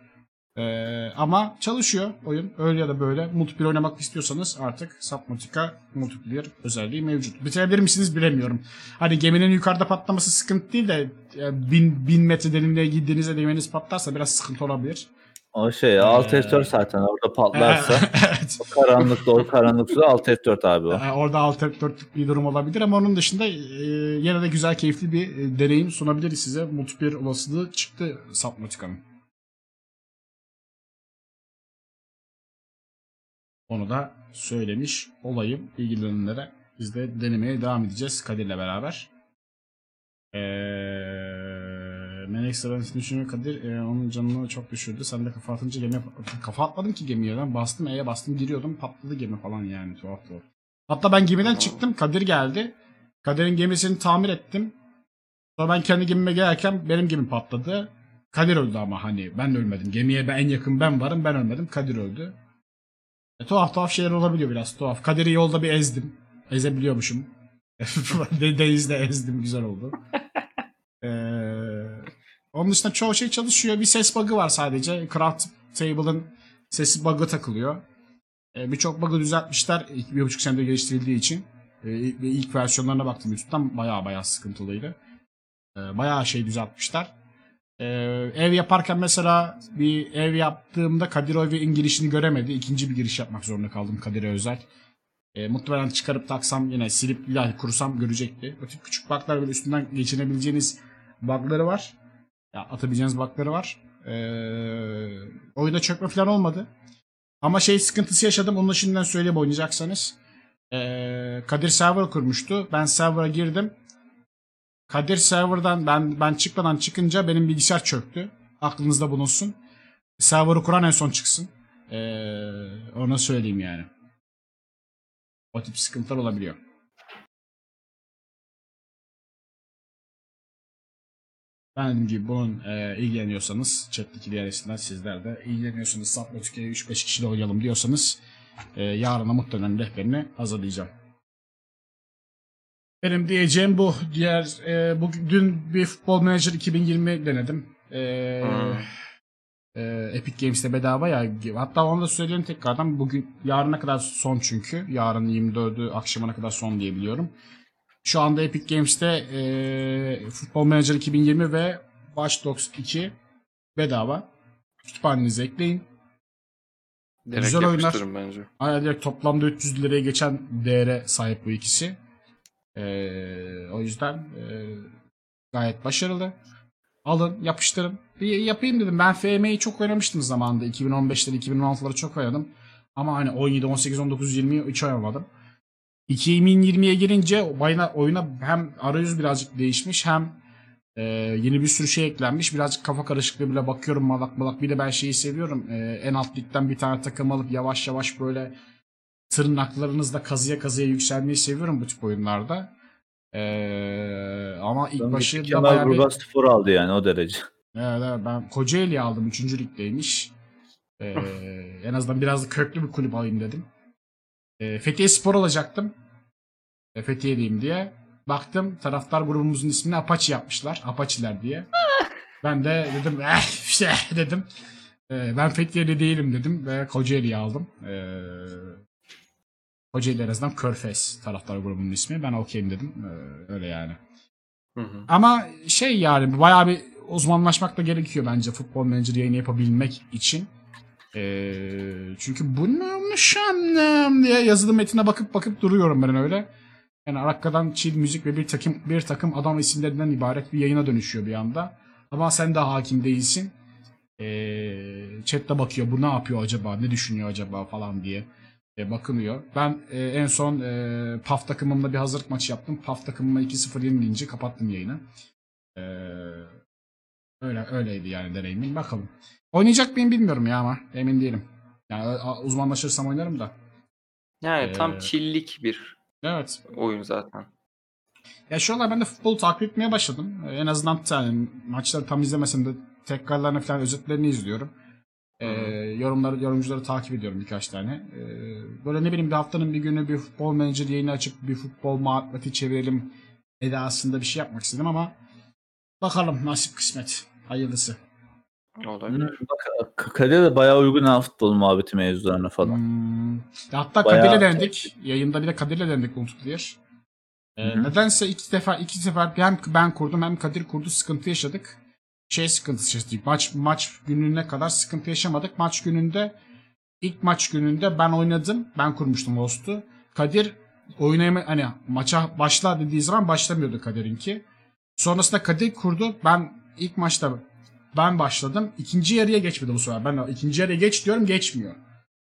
Ee, ama çalışıyor oyun. Öyle ya da böyle. Multiplayer oynamak istiyorsanız artık Subnautica multiplayer özelliği mevcut. Bitirebilir misiniz bilemiyorum. Hani geminin yukarıda patlaması sıkıntı değil de bin, bin metre derinliğe gittiğinizde geminiz patlarsa biraz sıkıntı olabilir. O şey alt F4 zaten orada patlarsa evet. o karanlıkta o karanlıkta alt F4 abi o. Ee, Orada alt dörtlük bir durum olabilir ama onun dışında e, yine de güzel keyifli bir e, deneyim sunabilir size. Multiplayer olasılığı çıktı Subnautica'nın. Onu da söylemiş olayım ilgilenenlere. Biz de denemeye devam edeceğiz Kadir'le beraber. Eee Melek Sıran'ın düşünüyor Kadir e, onun canını çok düşürdü. Sen de kafa atınca gemiye kafa atmadım ki gemiye ben bastım E'ye bastım giriyordum patladı gemi falan yani tuhaf tuhaf. Hatta ben gemiden çıktım Kadir geldi. Kadir'in gemisini tamir ettim. Sonra ben kendi gemime gelirken benim gemim patladı. Kadir öldü ama hani ben ölmedim. Gemiye ben en yakın ben varım ben ölmedim Kadir öldü. E, tuhaf tuhaf şeyler olabiliyor biraz tuhaf. Kadir'i yolda bir ezdim. Ezebiliyormuşum. De- ezdim güzel oldu. Ee, onun dışında çoğu şey çalışıyor. Bir ses bug'ı var sadece. Craft Table'ın sesi bug'ı takılıyor. Ee, Birçok bug'ı düzeltmişler. İlk bir buçuk senede geliştirildiği için. Ee, ilk versiyonlarına baktım YouTube'dan. Baya baya sıkıntılıydı. Ee, bayağı şey düzeltmişler. Ee, ev yaparken mesela bir ev yaptığımda Kadir o evin girişini göremedi. İkinci bir giriş yapmak zorunda kaldım Kadir'e özel. E, muhtemelen çıkarıp taksam yine silip ilahi kurusam görecekti. O tip küçük bug'lar böyle üstünden geçinebileceğiniz bug'ları var. Ya atabileceğiniz bug'ları var. E, oyunda çökme falan olmadı. Ama şey sıkıntısı yaşadım. Onu da şimdiden söyleyeyim oynayacaksanız. E, Kadir server kurmuştu. Ben server'a girdim. Kadir server'dan ben ben çıkmadan çıkınca benim bilgisayar çöktü. Aklınızda bulunsun. Server'ı kuran en son çıksın. E, onu söyleyeyim yani. O tip sıkıntılar olabiliyor. Ben dediğim gibi bunun e, ilgileniyorsanız chat'teki diğer isimler sizler de ilgileniyorsanız Subnautica'yı 3-5 kişiyle oynayalım diyorsanız e, yarına muhtemelen rehberini hazırlayacağım. Benim diyeceğim bu. Diğer e, bugün dün bir Football Manager 2020 denedim. E, Hmm. e, Epic Games'te bedava ya. Hatta onu da söyleyeyim tekrardan. Bugün yarına kadar son çünkü. Yarın 24'ü akşamına kadar son diye biliyorum. Şu anda Epic Games'te e, Football Manager 2020 ve Watch Dogs 2 bedava. Kütüphanenize ekleyin. Direkt Güzel oyunlar. bence. Aynen direkt toplamda 300 liraya geçen değere sahip bu ikisi. Ee, o yüzden e, gayet başarılı. Alın, yapıştırın. Bir yapayım dedim. Ben FM'yi çok oynamıştım zamanında. 2015'leri, 2016'ları çok oynadım. Ama hani 17, 18, 19, 20'yi hiç oynamadım. 2020'ye girince oyuna, oyuna hem arayüz birazcık değişmiş hem e, yeni bir sürü şey eklenmiş. Birazcık kafa karışıklığı bile bakıyorum malak malak. Bir de ben şeyi seviyorum. E, en alt ligden bir tane takım alıp yavaş yavaş böyle tırnaklarınızla kazıya kazıya yükselmeyi seviyorum bu tip oyunlarda. E, ama ilk Ben başı da bayağı bir... Spor aldı yani o derece. Evet, evet, ben Kocaeli aldım. 3. ligdeymiş. Ee, en azından biraz da köklü bir kulüp alayım dedim. Ee, Fethiye Spor alacaktım. E, Fethiye'deyim diye. Baktım taraftar grubumuzun ismini Apache yapmışlar. Apache'ler diye. Ben de dedim eh işte dedim. Ee, ben Fethiye'de değilim dedim ve Kocaeli'yi aldım. Ee, Kocaeli en azından Körfez taraftar grubunun ismi. Ben okeyim dedim. Ee, öyle yani. Hı hı. Ama şey yani bayağı bir uzmanlaşmak da gerekiyor bence futbol menajer yayını yapabilmek için. Ee, çünkü bu neymiş annem diye yazılı metine bakıp bakıp duruyorum ben öyle. Yani arkadan chill müzik ve bir takım bir takım adam isimlerinden ibaret bir yayına dönüşüyor bir anda. Ama sen de hakim değilsin. Ee, chatte bakıyor bu ne yapıyor acaba ne düşünüyor acaba falan diye e, bakılıyor. Ben e, en son e, PAF takımımla bir hazırlık maçı yaptım. PAF takımıma 2-0 yenilince kapattım yayını. E, öyle öyleydi yani deneyimim. Bakalım. Oynayacak mıyım bilmiyorum ya ama emin değilim. Yani uzmanlaşırsam oynarım da. Yani Ee, tam çillik bir Evet. oyun zaten. Ya şu ben de futbolu takip etmeye başladım. En azından yani maçları tam izlemesem de tekrarlarını falan özetlerini izliyorum. Ee, yorumları, yorumcuları takip ediyorum birkaç tane. Ee, böyle ne bileyim bir haftanın bir günü bir futbol menajer yayını açıp bir futbol muhabbeti çevirelim edasında bir şey yapmak istedim ama bakalım nasip kısmet. Hayırlısı. Olabilir. Bak de bayağı uygun ha futbol muhabbeti mevzularına falan. Hmm. Hatta Bayağı- Kadir'le denedik. Yayında bir de Kadir'le denedik multiplayer. Ee, Hı hı. nedense iki sefer iki sefer hem ben kurdum hem Kadir kurdu sıkıntı yaşadık. Şey sıkıntısı yaşadık. Maç maç gününe kadar sıkıntı yaşamadık. Maç gününde ilk maç gününde ben oynadım. Ben kurmuştum host'u. Kadir oynayama hani maça başla dediği zaman başlamıyordu Kadir'inki. Sonrasında Kadir kurdu. Ben ilk maçta ben başladım. İkinci yarıya geçmedi bu sefer. Ben ikinci yarıya geç diyorum geçmiyor.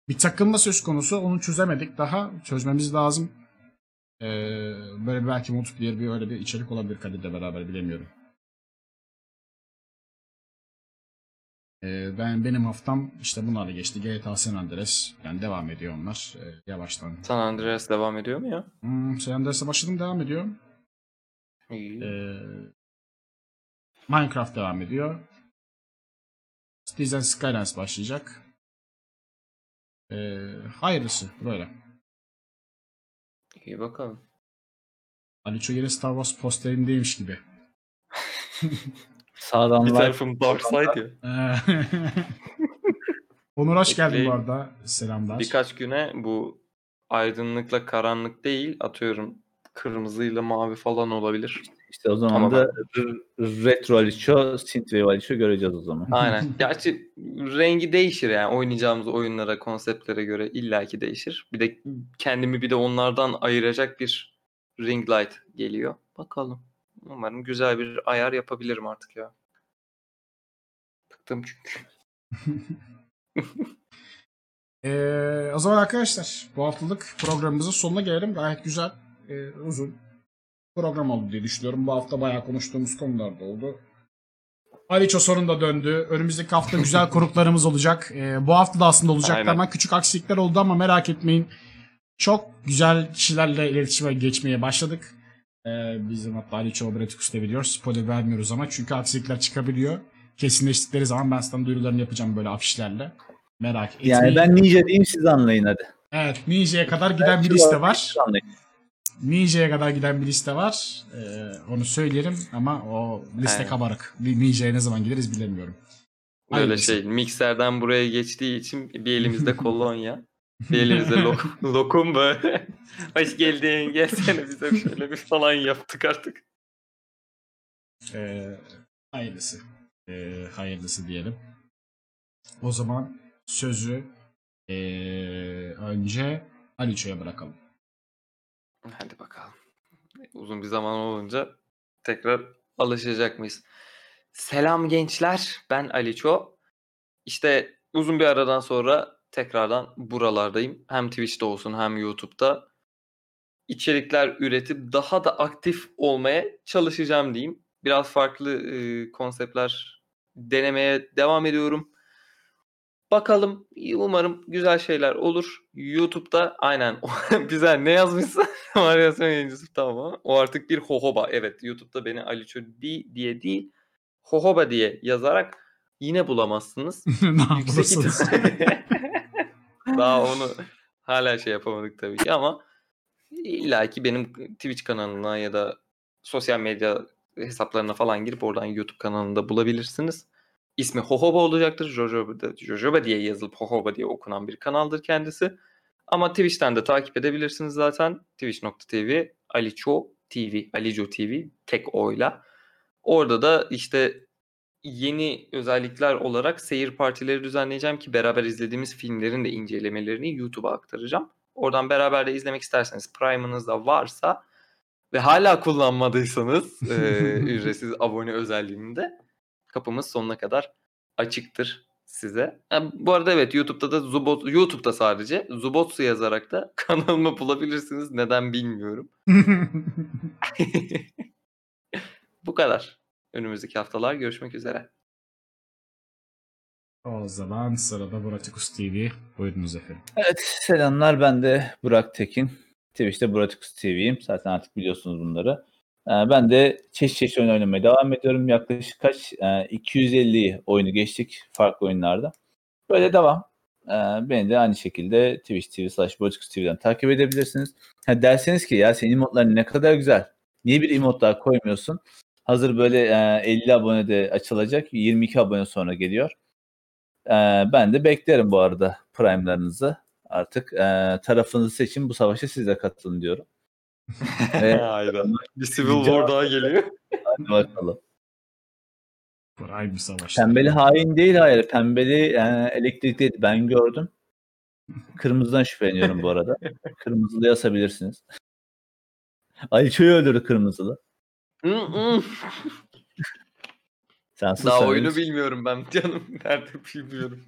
Bir takılma söz konusu. Onu çözemedik daha. Çözmemiz lazım. Ee, böyle belki multiplayer bir öyle bir içerik olabilir Kadir'le beraber bilemiyorum. Ben benim haftam işte bunlarla geçti. GTA San Andreas yani devam ediyor onlar ee, yavaştan. San Andreas devam ediyor mu ya? Hmm, San Andreas'a başladım devam ediyor. İyi. Ee, Minecraft devam ediyor. Cities and Skylines başlayacak. Ee, hayırlısı böyle. İyi bakalım. Aliço yine Star Wars posterindeymiş gibi. Sağdan Bir tarafım Dark Side ya. Ee, Onur hoş geldin bu arada. Selamlar. Birkaç güne bu aydınlıkla karanlık değil atıyorum kırmızıyla mavi falan olabilir. işte o zaman Ama da retro Aliço, synthwave Aliço göreceğiz o zaman. Aynen. Gerçi rengi değişir yani oynayacağımız oyunlara, konseptlere göre illaki değişir. Bir de kendimi bir de onlardan ayıracak bir ring light geliyor. Bakalım. Umarım güzel bir ayar yapabilirim artık ya. Bıktım çünkü. Ee, o zaman arkadaşlar bu haftalık programımızın sonuna gelelim. Gayet güzel, e, uzun program oldu diye düşünüyorum. Bu hafta bayağı konuştuğumuz konular da oldu. Aliço sonunda döndü. Önümüzdeki hafta güzel konuklarımız olacak. Ee, bu hafta da aslında olacaklar Aynen. ama küçük aksilikler oldu ama merak etmeyin. Çok güzel kişilerle iletişime geçmeye başladık. Ee, bizim hatta Aliço Bretikus'ta biliyoruz. Spoiler vermiyoruz ama çünkü aksilikler çıkabiliyor. Kesinleştikleri zaman ben sizden duyurularını yapacağım böyle afişlerle. Merak etmeyin. Yani ben ninja diyeyim siz anlayın hadi. Evet, Ninja'ya kadar giden bir liste var. Ninja'ya kadar giden bir liste var. Ee, onu söylerim ama o liste Aynen. kabarık. Ninja'ya ne zaman gideriz bilemiyorum. Böyle Hayırlısı. şey mikserden buraya geçtiği için bir elimizde kolonya. Bir elimizde lokum, lokum böyle. Hoş geldin gelsene bize şöyle bir falan yaptık artık. Ee, hayırlısı. Ee, hayırlısı diyelim. O zaman sözü ee, önce Aliço'ya bırakalım. Hadi bakalım. Uzun bir zaman olunca tekrar alışacak mıyız? Selam gençler. Ben Aliço. İşte uzun bir aradan sonra tekrardan buralardayım. Hem Twitch'te olsun hem YouTube'da. içerikler üretip daha da aktif olmaya çalışacağım diyeyim. Biraz farklı e, konseptler denemeye devam ediyorum. Bakalım umarım güzel şeyler olur. YouTube'da aynen güzel ne yazmışsa varyasyon yayıncısı tamam ama o artık bir hohoba. Evet YouTube'da beni Aliço di diye değil hohoba diye yazarak yine bulamazsınız. ne ihtimal- Daha onu hala şey yapamadık tabii ki ama illa ki benim Twitch kanalına ya da sosyal medya hesaplarına falan girip oradan YouTube kanalında bulabilirsiniz. İsmi Hohoba olacaktır. Jojoba, Jojoba diye yazılıp Hohoba diye okunan bir kanaldır kendisi. Ama Twitch'ten de takip edebilirsiniz zaten. Twitch.tv Aliço TV, Alico TV tek oyla. Orada da işte yeni özellikler olarak seyir partileri düzenleyeceğim ki beraber izlediğimiz filmlerin de incelemelerini YouTube'a aktaracağım. Oradan beraber de izlemek isterseniz Prime'ınız da varsa ve hala kullanmadıysanız e, ücretsiz abone özelliğinde kapımız sonuna kadar açıktır size. Ha, bu arada evet YouTube'da da Zubot YouTube'da sadece Zubotsu yazarak da kanalımı bulabilirsiniz. Neden bilmiyorum. bu kadar. Önümüzdeki haftalar görüşmek üzere. o zaman sırada Buratikus TV. Buyurunuz efendim. Evet selamlar ben de Burak Tekin. Twitch'te Buratikus TV'yim. Zaten artık biliyorsunuz bunları. Ee, Ben de çeşit çeşit oyun oynamaya devam ediyorum. Yaklaşık kaç? Ee, 250 oyunu geçtik farklı oyunlarda. Böyle devam. Ee, Beni de aynı şekilde Twitch TV slash Buratikus TV'den takip edebilirsiniz. Ha derseniz ki ya senin emotların ne kadar güzel. Niye bir emot daha koymuyorsun? Hazır böyle e, 50 abone de açılacak. 22 abone sonra geliyor. Ee, ben de beklerim bu arada Prime'larınızı. Artık e, tarafınızı seçin bu savaşa siz de katılın diyorum. Ve Hayda. Bir Civil War daha geliyor. hadi bakalım. Prime bir savaş. Pembeli hain değil hayır. Pembeli e, elektrikliydi ben gördüm. Kırmızıdan şüpheleniyorum bu arada. Kırmızılı asabilirsiniz. Aliço'yu öldürdü kırmızılı. Sen sus daha sen oyunu bilmiyorum ben canım. Nerede bilmiyorum.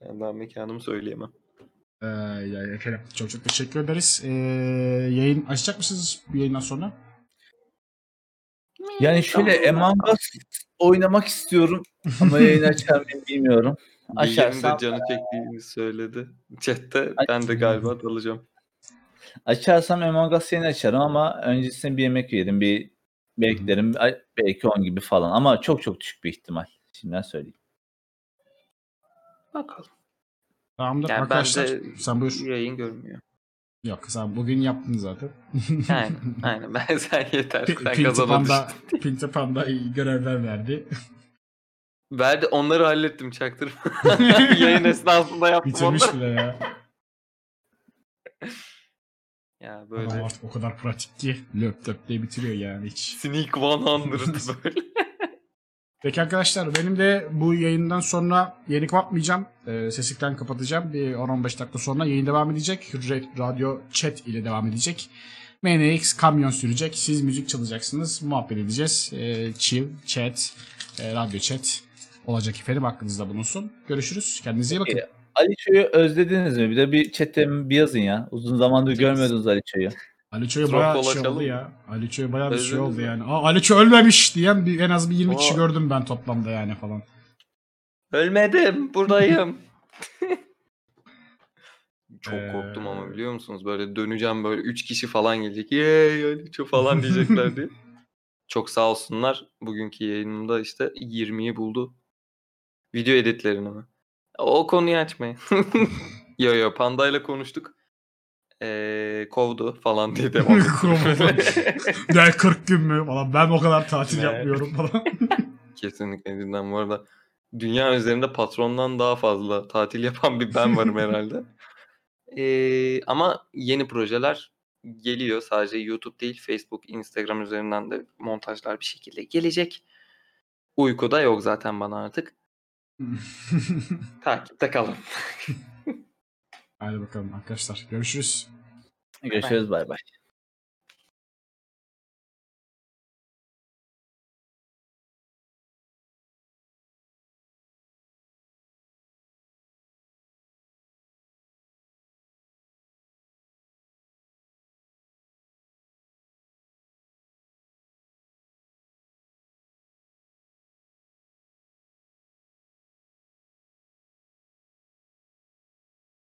Ben daha mekanımı söyleyemem. Ee, yani efendim çok çok teşekkür ederiz. Ee, yayın açacak mısınız bu yayından sonra? Yani şöyle Among Us oynamak istiyorum ama yayın açar mıyım bilmiyorum. Bilge'nin de Açarsam, canı çektiğini söyledi. Chatte ben de galiba dalacağım. Açarsam Among Us yayını açarım ama öncesinde bir yemek yedim. Bir beklerim. Ay, Belki 10 gibi falan ama çok çok düşük bir ihtimal. Şimdiden söyleyeyim. Bakalım. Tamamdır Yani arkadaşlar. bende Sen buyur. yayın görmüyor. Yok sen bugün yaptın zaten. Aynen. aynen. Ben sen yeter. P- Sen Pinti kazanabilirsin. Panda, Pinti Panda iyi görevler verdi. Verdi onları hallettim çaktırma. yayın esnasında yaptım Bitirmiş onları. bile ya. Ya Adam böyle artık o kadar pratik ki löp löp diye bitiriyor yani hiç. Sneak 100 böyle. Peki arkadaşlar benim de bu yayından sonra yayını kapatmayacağım. Ee, seslikten kapatacağım. Bir 10-15 dakika sonra yayın devam edecek. Hürriyet Radyo Chat ile devam edecek. MNX kamyon sürecek. Siz müzik çalacaksınız. Muhabbet edeceğiz. Ee, chill, chat, e, radyo chat olacak efendim. Aklınızda bulunsun. Görüşürüz. Kendinize iyi bakın. Aliço'yu özlediniz mi? Bir de bir chatte bir yazın ya. Uzun zamandır görmüyordunuz Aliço'yu. Aliço'ya bayağı şey dolaşalım oldu ya. Aliço'ya bayağı bir şey oldu yani. Aa Aliço ölmemiş diyen bir, en az bir 20 kişi Aa. gördüm ben toplamda yani falan. Ölmedim. Buradayım. Çok Ee, korktum ama biliyor musunuz? Böyle döneceğim böyle 3 kişi falan gelecek. Yeee Aliço falan diyecekler diye. Çok sağ olsunlar. Bugünkü yayınımda işte 20'yi buldu. Video editlerini mi? O konuyu açmayın. yo yo Panda'yla konuştuk. Ee, kovdu falan diye devam. Ne 40 gün mü falan ben o kadar tatil yapmıyorum falan. Kesinlikle cidden bu arada. Dünya üzerinde patrondan daha fazla tatil yapan bir ben varım herhalde. Ee, ama yeni projeler geliyor. Sadece YouTube değil Facebook, Instagram üzerinden de montajlar bir şekilde gelecek. Uyku da yok zaten bana artık. Takipte kalın. Hadi bakalım arkadaşlar görüşürüz. Görüşürüz bay bay.